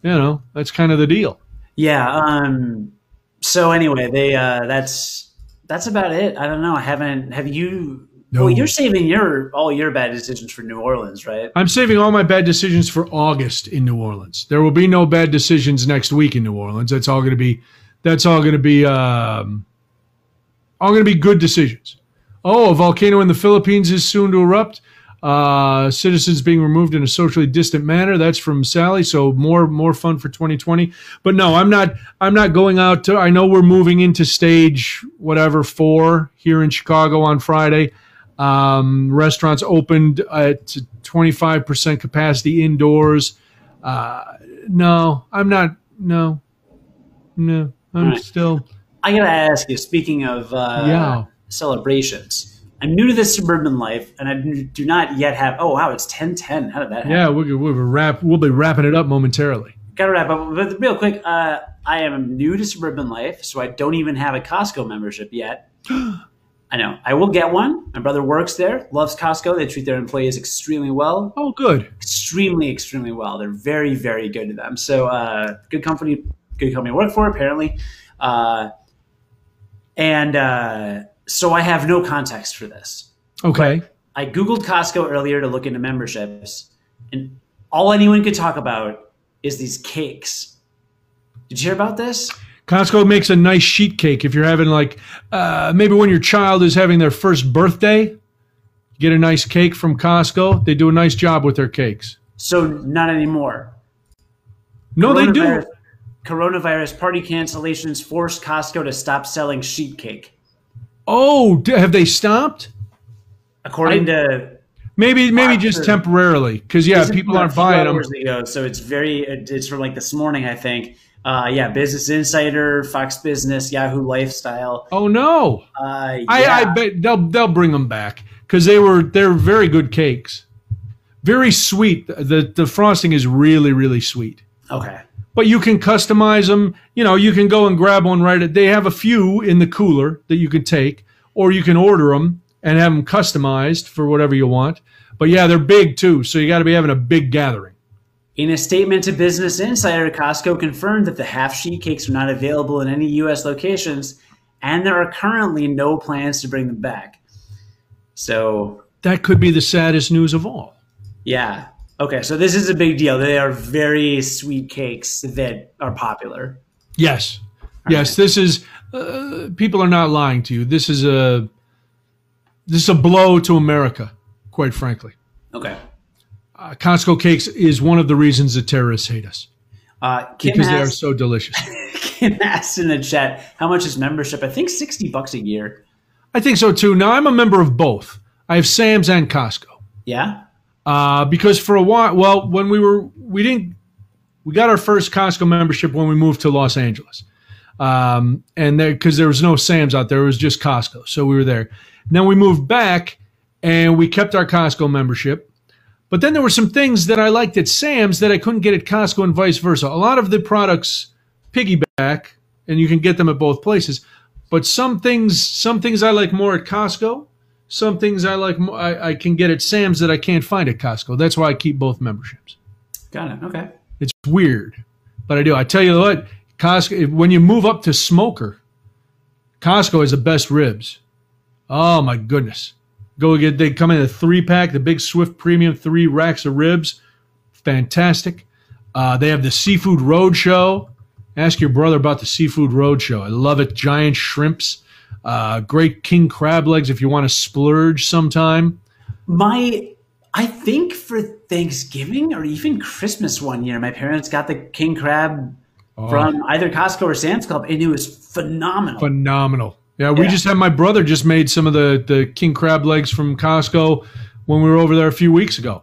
you know, that's kind of the deal. Yeah. Um, so anyway, they, uh, that's, that's about it. I don't know. I haven't, have you, no. Well, you're saving your all your bad decisions for New Orleans, right? I'm saving all my bad decisions for August in New Orleans. There will be no bad decisions next week in New Orleans. That's all going to be. That's all going to be. Um, all going to be good decisions. Oh, a volcano in the Philippines is soon to erupt. Uh, citizens being removed in a socially distant manner. That's from Sally. So more more fun for 2020. But no, I'm not. I'm not going out to. I know we're moving into stage whatever four here in Chicago on Friday. Um, restaurants opened at 25% capacity indoors. Uh, no, I'm not. No, no, I'm right. still. I gotta ask you. Speaking of uh, yeah. celebrations, I'm new to this suburban life, and I do not yet have. Oh wow, it's ten ten. How did that happen? Yeah, we'll, we'll wrap. We'll be wrapping it up momentarily. Gotta wrap up, but real quick. Uh, I am new to suburban life, so I don't even have a Costco membership yet. <gasps> I know. I will get one. My brother works there, loves Costco. They treat their employees extremely well. Oh, good. Extremely, extremely well. They're very, very good to them. So, uh, good company, good company to work for, apparently. Uh, and uh, so I have no context for this. Okay. But I Googled Costco earlier to look into memberships, and all anyone could talk about is these cakes. Did you hear about this? Costco makes a nice sheet cake if you're having like uh, maybe when your child is having their first birthday. Get a nice cake from Costco. They do a nice job with their cakes. So not anymore. No, they do coronavirus party cancellations forced Costco to stop selling sheet cake. Oh, have they stopped? According I, to maybe maybe just temporarily because yeah, people aren't buying them. Ago, so it's very it's from like this morning I think. Uh, yeah, Business Insider, Fox Business, Yahoo Lifestyle. Oh no! Uh, yeah. I, I bet they'll they'll bring them back because they were they're very good cakes, very sweet. The the frosting is really really sweet. Okay but you can customize them. You know, you can go and grab one right. They have a few in the cooler that you can take, or you can order them and have them customized for whatever you want. But yeah, they're big too, so you got to be having a big gathering. In a statement to Business Insider, Costco confirmed that the half sheet cakes are not available in any U.S. locations, and there are currently no plans to bring them back. So that could be the saddest news of all. Yeah, Okay, so this is a big deal. They are very sweet cakes that are popular. Yes, All yes. Right. This is uh, people are not lying to you. This is a this is a blow to America, quite frankly. Okay. Costco cakes is one of the reasons that terrorists hate us. Uh, because they are so delicious. <laughs> Kim asked in the chat, "How much is membership?" I think sixty bucks a year. I think so too. Now I'm a member of both. I have Sam's and Costco. Yeah. Uh, because for a while, well, when we were, we didn't, we got our first Costco membership when we moved to Los Angeles. Um, and there, because there was no Sam's out there, it was just Costco. So we were there. Then we moved back and we kept our Costco membership. But then there were some things that I liked at Sam's that I couldn't get at Costco and vice versa. A lot of the products piggyback and you can get them at both places. But some things, some things I like more at Costco some things I like. mo- I, I can get at Sam's that I can't find at Costco. That's why I keep both memberships. Got it. Okay. It's weird, but I do. I tell you what, Costco. When you move up to smoker, Costco has the best ribs. Oh my goodness! Go get. They come in a three pack, the big Swift Premium three racks of ribs. Fantastic. Uh, they have the Seafood Roadshow. Ask your brother about the Seafood Roadshow. I love it. Giant shrimps, uh, great king crab legs if you want to splurge sometime. My, I think for Thanksgiving or even Christmas one year, my parents got the king crab from either Costco or Sam's Club, and it was phenomenal. phenomenal. Yeah, we Yeah. just had my brother just made some of the the king crab legs from Costco when we were over there a few weeks ago.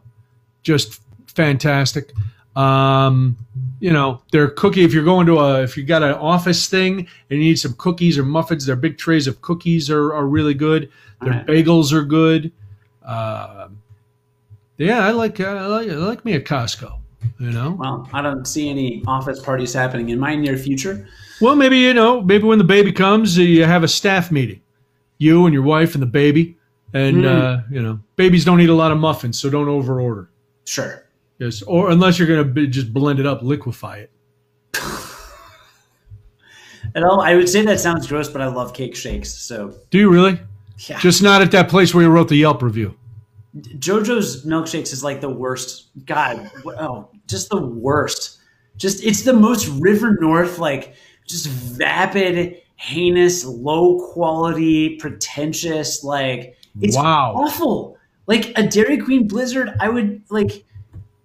Just fantastic. Um, you know, their cookie. If you're going to a, if you got an office thing and you need some cookies or muffins, their big trays of cookies are, are really good. Their Alright. bagels are good. Um yeah, I like I like I like me at Costco. You know, well, I don't see any office parties happening in my near future. Well, maybe you know, maybe when the baby comes, uh, you have a staff meeting, you and your wife and the baby, and uh, you know, babies don't eat a lot of muffins, so don't overorder. Sure. Yes, or unless you're gonna just blend it up, liquefy it. <laughs> And all, I would say that sounds gross, but I love cake shakes. So Do you really? yeah, Just not at that place where you wrote the Yelp review. JoJo's milkshakes is like the worst. God, oh, just the worst. Just it's the most River North, like just vapid, heinous, low quality, pretentious. Like it's Wow. awful. Like a Dairy Queen Blizzard, I would like.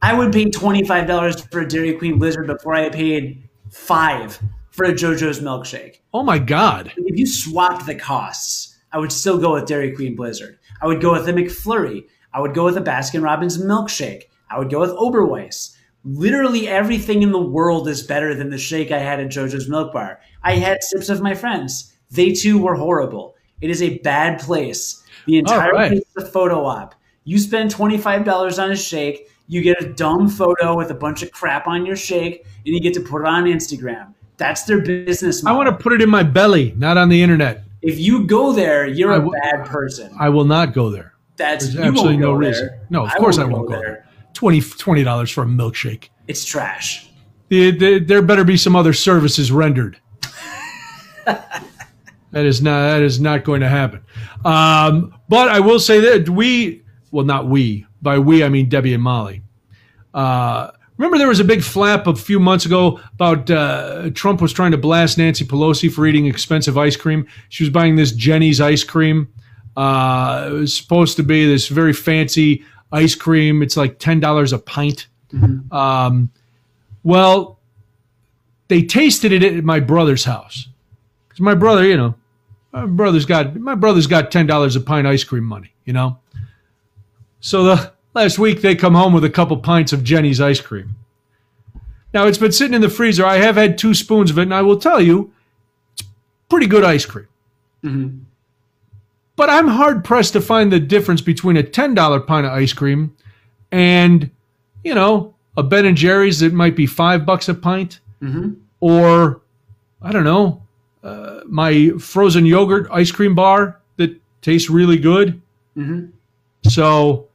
I would pay twenty five dollars for a Dairy Queen Blizzard before I paid five for a JoJo's milkshake. Oh my God! if you swapped the costs, I would still go with Dairy Queen Blizzard. I would go with the McFlurry. I would go with a Baskin Robbins milkshake. I would go with Oberweis. Literally everything in the world is better than the shake I had at JoJo's Milk Bar. I had sips of my friends. They too were horrible. It is a bad place. The entire right. place is a photo op. You spend $25 on a shake, you get a dumb photo with a bunch of crap on your shake, and you get to put it on Instagram. That's their business I want to put it in my belly, not on the internet. If you go there, you're I a w- bad person. I will not go there. That's There's absolutely no go reason. there. No, of course I won't go there. there. 20 dollars for a milkshake. It's trash. There- better be some other services rendered. <laughs> that is not that is not going to happen. Um, but I will say that we, well, not we. By we, I mean Debbie and Molly. Uh, remember, there was a big flap a few months ago about uh, Trump was trying to blast Nancy Pelosi for eating expensive ice cream. She was buying this Jeni's ice cream. Uh, it was supposed to be this very fancy ice cream. It's like ten dollars a pint. Um, well, they tasted it at my brother's house. Cause my brother, you know, my brother's got my brother's got ten dollars a pint ice cream money, you know. So the last week they come home with a couple pints of Jeni's ice cream. Now it's been sitting in the freezer. I have had two spoons of it, and I will tell you, it's pretty good ice cream. But I'm hard pressed to find the difference between a ten dollar pint of ice cream and you know, a Ben and Jerry's that might be five bucks a pint, or I don't know, uh, my frozen yogurt ice cream bar that tastes really good. So,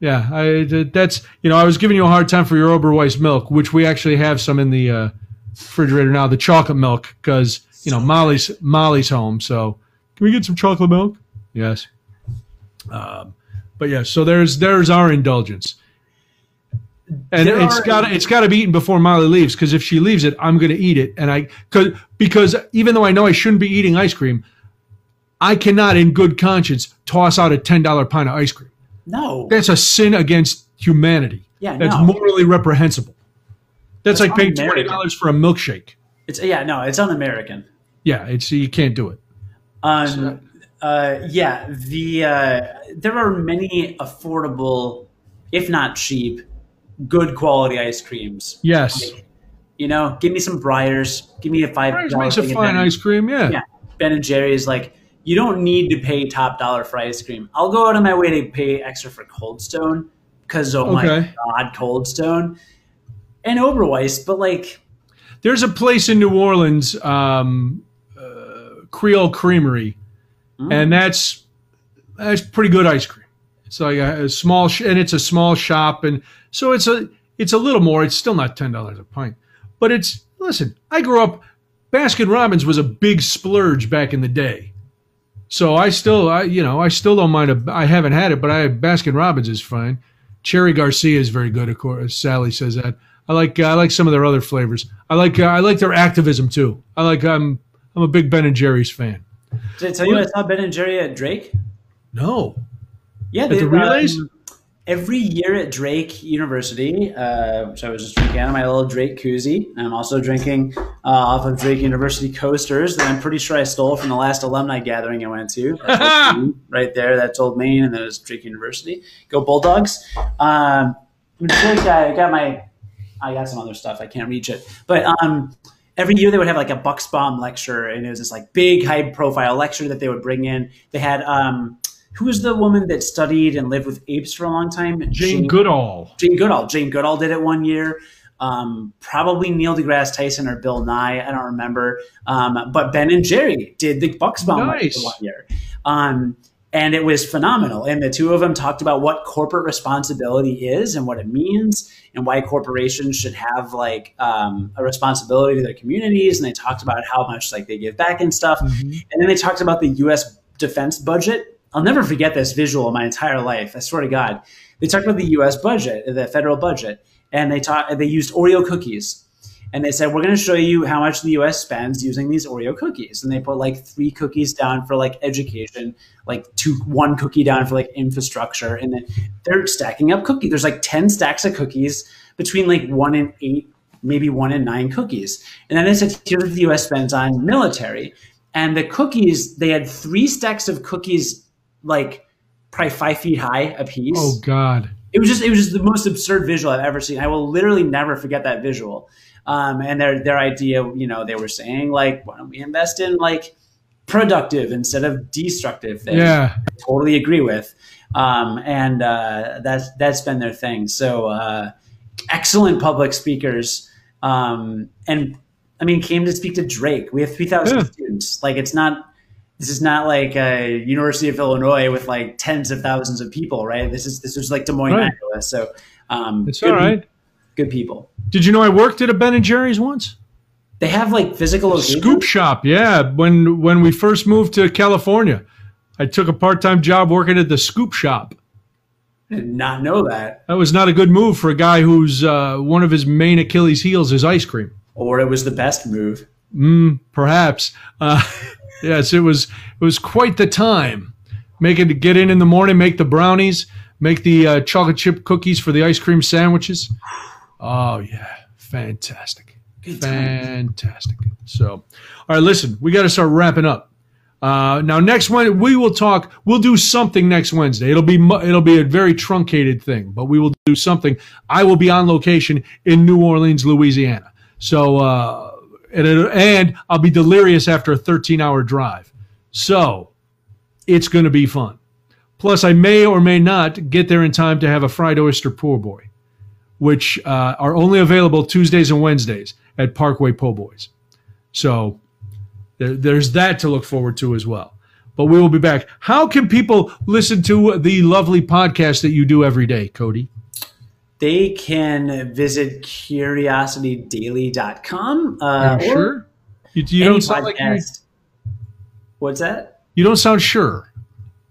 yeah, I that's you know I was giving you a hard time for your Oberweis milk, which we actually have some in the uh, refrigerator now, the chocolate milk, because you know Molly's Molly's home. So, can we get some chocolate milk? Yes. Um, but yeah, so there's there's our indulgence. And There it's got it's got to be eaten before Molly leaves because if she leaves it, I'm going to eat it. And I cause, because even though I know I shouldn't be eating ice cream, I cannot, in good conscience, toss out a ten dollar pint of ice cream. No. That's a sin against humanity. Yeah, that's no. morally reprehensible. That's, That's like paying twenty dollars for a milkshake. It's yeah, no, it's un-American. Yeah, it's you can't do it. Um, uh, yeah, the uh, there are many affordable, if not cheap, good quality ice creams. Yes, You know, give me some Breyers. Give me a five. Breyers makes a fine ice cream. Yeah. Yeah, Ben and Jerry's. Like, you don't need to pay top dollar for ice cream. I'll go out of my way to pay extra for Cold Stone because oh my god, Cold Stone and Oberweis. But like, There's a place in New Orleans, um, uh, Creole Creamery, Mm. and that's it's pretty good ice cream. It's like a, a small sh- and it's a small shop, and so it's a it's a little more. It's still not ten dollars a pint, but it's listen. I grew up. Baskin Robbins was a big splurge back in the day, so I still I you know I still don't mind. A, I haven't had it, but I Baskin Robbins is fine. Cherry Garcia is very good. Of course, Sally says that. I like I like some of their other flavors. I like I like their activism too. I like I'm I'm a big Ben and Jerry's fan. Did I tell you I saw Ben and Jerry at Drake? No. Yeah, At the relays? um, every year at Drake University, uh, which I was just drinking out of my little Drake koozie. I'm also drinking uh, off of Drake University coasters that I'm pretty sure I stole from the last alumni gathering I went to. <laughs> Right there, that's Old Main, and then it was Drake University. Go Bulldogs! Um, I got my, I got some other stuff. I can't reach it, but um, every year they would have like a Bucksbaum lecture, and it was this like big high profile lecture that they would bring in. They had um, who was the woman that studied and lived with apes for a long time? Jane Goodall. Jane Goodall. Jane Goodall did it one year. Um, probably Neil deGrasse Tyson or Bill Nye. I don't remember. Um, but Ben and Jerry did the Bucksbaum Nice. lecture one year. Um, and it was phenomenal. And the two of them talked about what corporate responsibility is and what it means and why corporations should have like um, a responsibility to their communities. And they talked about how much like they give back and stuff. And then they talked about the U.S. defense budget. I'll never forget this visual in my entire life. I swear to God. They talked about the U.S. budget, the federal budget, and they taught they used Oreo cookies. And they said, we're going to show you how much the U.S. spends using these Oreo cookies. And they put like three cookies down for like education, like two, one cookie down for like infrastructure, and then they're stacking up cookies. There's like ten stacks of cookies between like one and eight, maybe one and nine cookies. And then they said, here's what the U.S. spends on military. And the cookies, they had three stacks of cookies, like probably five feet high a piece Oh God. it was just it was just the most absurd visual I've ever seen. I will literally never forget that visual. Um, and their their idea, you know, they were saying like, why don't we invest in like productive instead of destructive things? Yeah. I totally agree with. Um, and uh, that's that's been their thing. So uh, excellent public speakers, um, and I mean, came to speak to Drake. We have three thousand Yeah. students. Like, it's not. This is not like a University of Illinois with like tens of thousands of people, right? This is this is like Des Moines, Right. Iowa. So um, It's all right. Good people. Did you know I worked at a Ben and Jerry's once? They have like physical locations. Scoop shop, yeah. When when we first moved to California, I took a part time job working at the Scoop shop. I did not know that, That was not a good move for a guy who's uh, one of his main Achilles heels is ice cream. or it was the best move. Mm, perhaps. Uh, <laughs> yes, it was. It was quite the time. Making to get in in the morning, make the brownies, make the uh, chocolate chip cookies for the ice cream sandwiches. Oh yeah, fantastic, Good fantastic. So, all right, listen, we got to start wrapping up. Uh, now, next one we will talk. We'll do something next Wednesday. It'll be it'll be a very truncated thing, but we will do something. I will be on location in New Orleans, Louisiana. So, uh, and, and I'll be delirious after a 13 hour drive. So, it's going to be fun. Plus, I may or may not get there in time to have a fried oyster poor boy, which uh, are only available Tuesdays and Wednesdays at Parkway Po' Boys. So there, there's that to look forward to as well. But we will be back. How can people listen to the lovely podcast that you do every day, Cody? They can visit curiositydaily.com. Uh, you sure? You, you don't sound like you. What's that? you don't sound sure.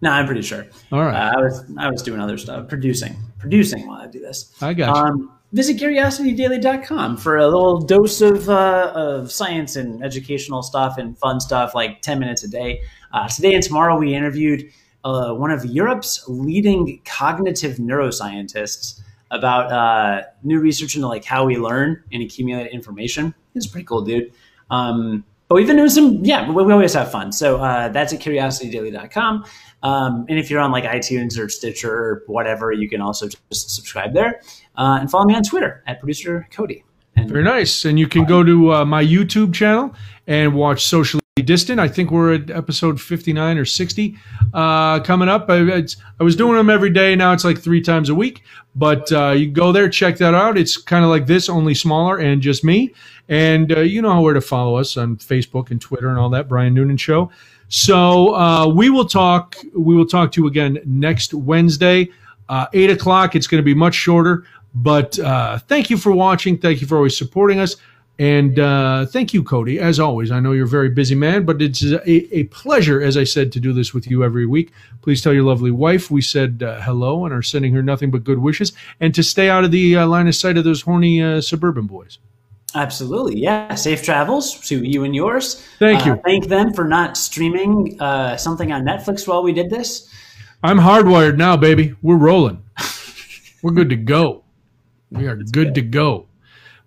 No, I'm pretty sure. All right, Uh, I was I was doing other stuff, producing, producing while I do this. I got you. Um, visit curiositydaily.com for a little dose of, uh, of science and educational stuff and fun stuff, like 10 minutes a day. Uh, today and tomorrow, we interviewed uh, one of Europe's leading cognitive neuroscientists about uh, new research into like how we learn and accumulate information. It's pretty cool, dude. Um, but we've been doing some, yeah, we, we always have fun. So uh, that's at curiositydaily.com. Um, and if you're on like iTunes or Stitcher or whatever, you can also just subscribe there. Uh, and follow me on Twitter at producer Cody. And Very nice. And you can go to uh, my YouTube channel and watch Socially distant. I think we're at episode 59 or 60 uh, coming up. I, I, was doing them every day. Now it's like three times a week. But uh, you go there, check that out. It's kind of like this, only smaller and just me. And uh, you know where to follow us on Facebook and Twitter and all that. Brian Noonan Show. So uh, we will talk. We will talk to you again next Wednesday, uh, eight o'clock. It's going to be much shorter. But uh, thank you for watching. Thank you for always supporting us. And uh, thank you, Cody. As always, I know you're a very busy man, but it's a, a, pleasure, as I said, to do this with you every week. Please tell your lovely wife we said uh, hello and are sending her nothing but good wishes, and to stay out of the uh, line of sight of those horny suburban boys. Absolutely, yeah. Safe travels to you and yours. Thank you. Uh, thank them for not streaming uh, something on Netflix while we did this. I'm hardwired now, baby. We're rolling. We're good to go. We are good, good to go.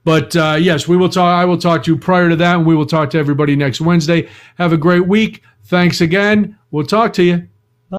But uh, yes, we will talk. I will talk to you prior to that, and we will talk to everybody next Wednesday. Have a great week. Thanks again. We'll talk to you.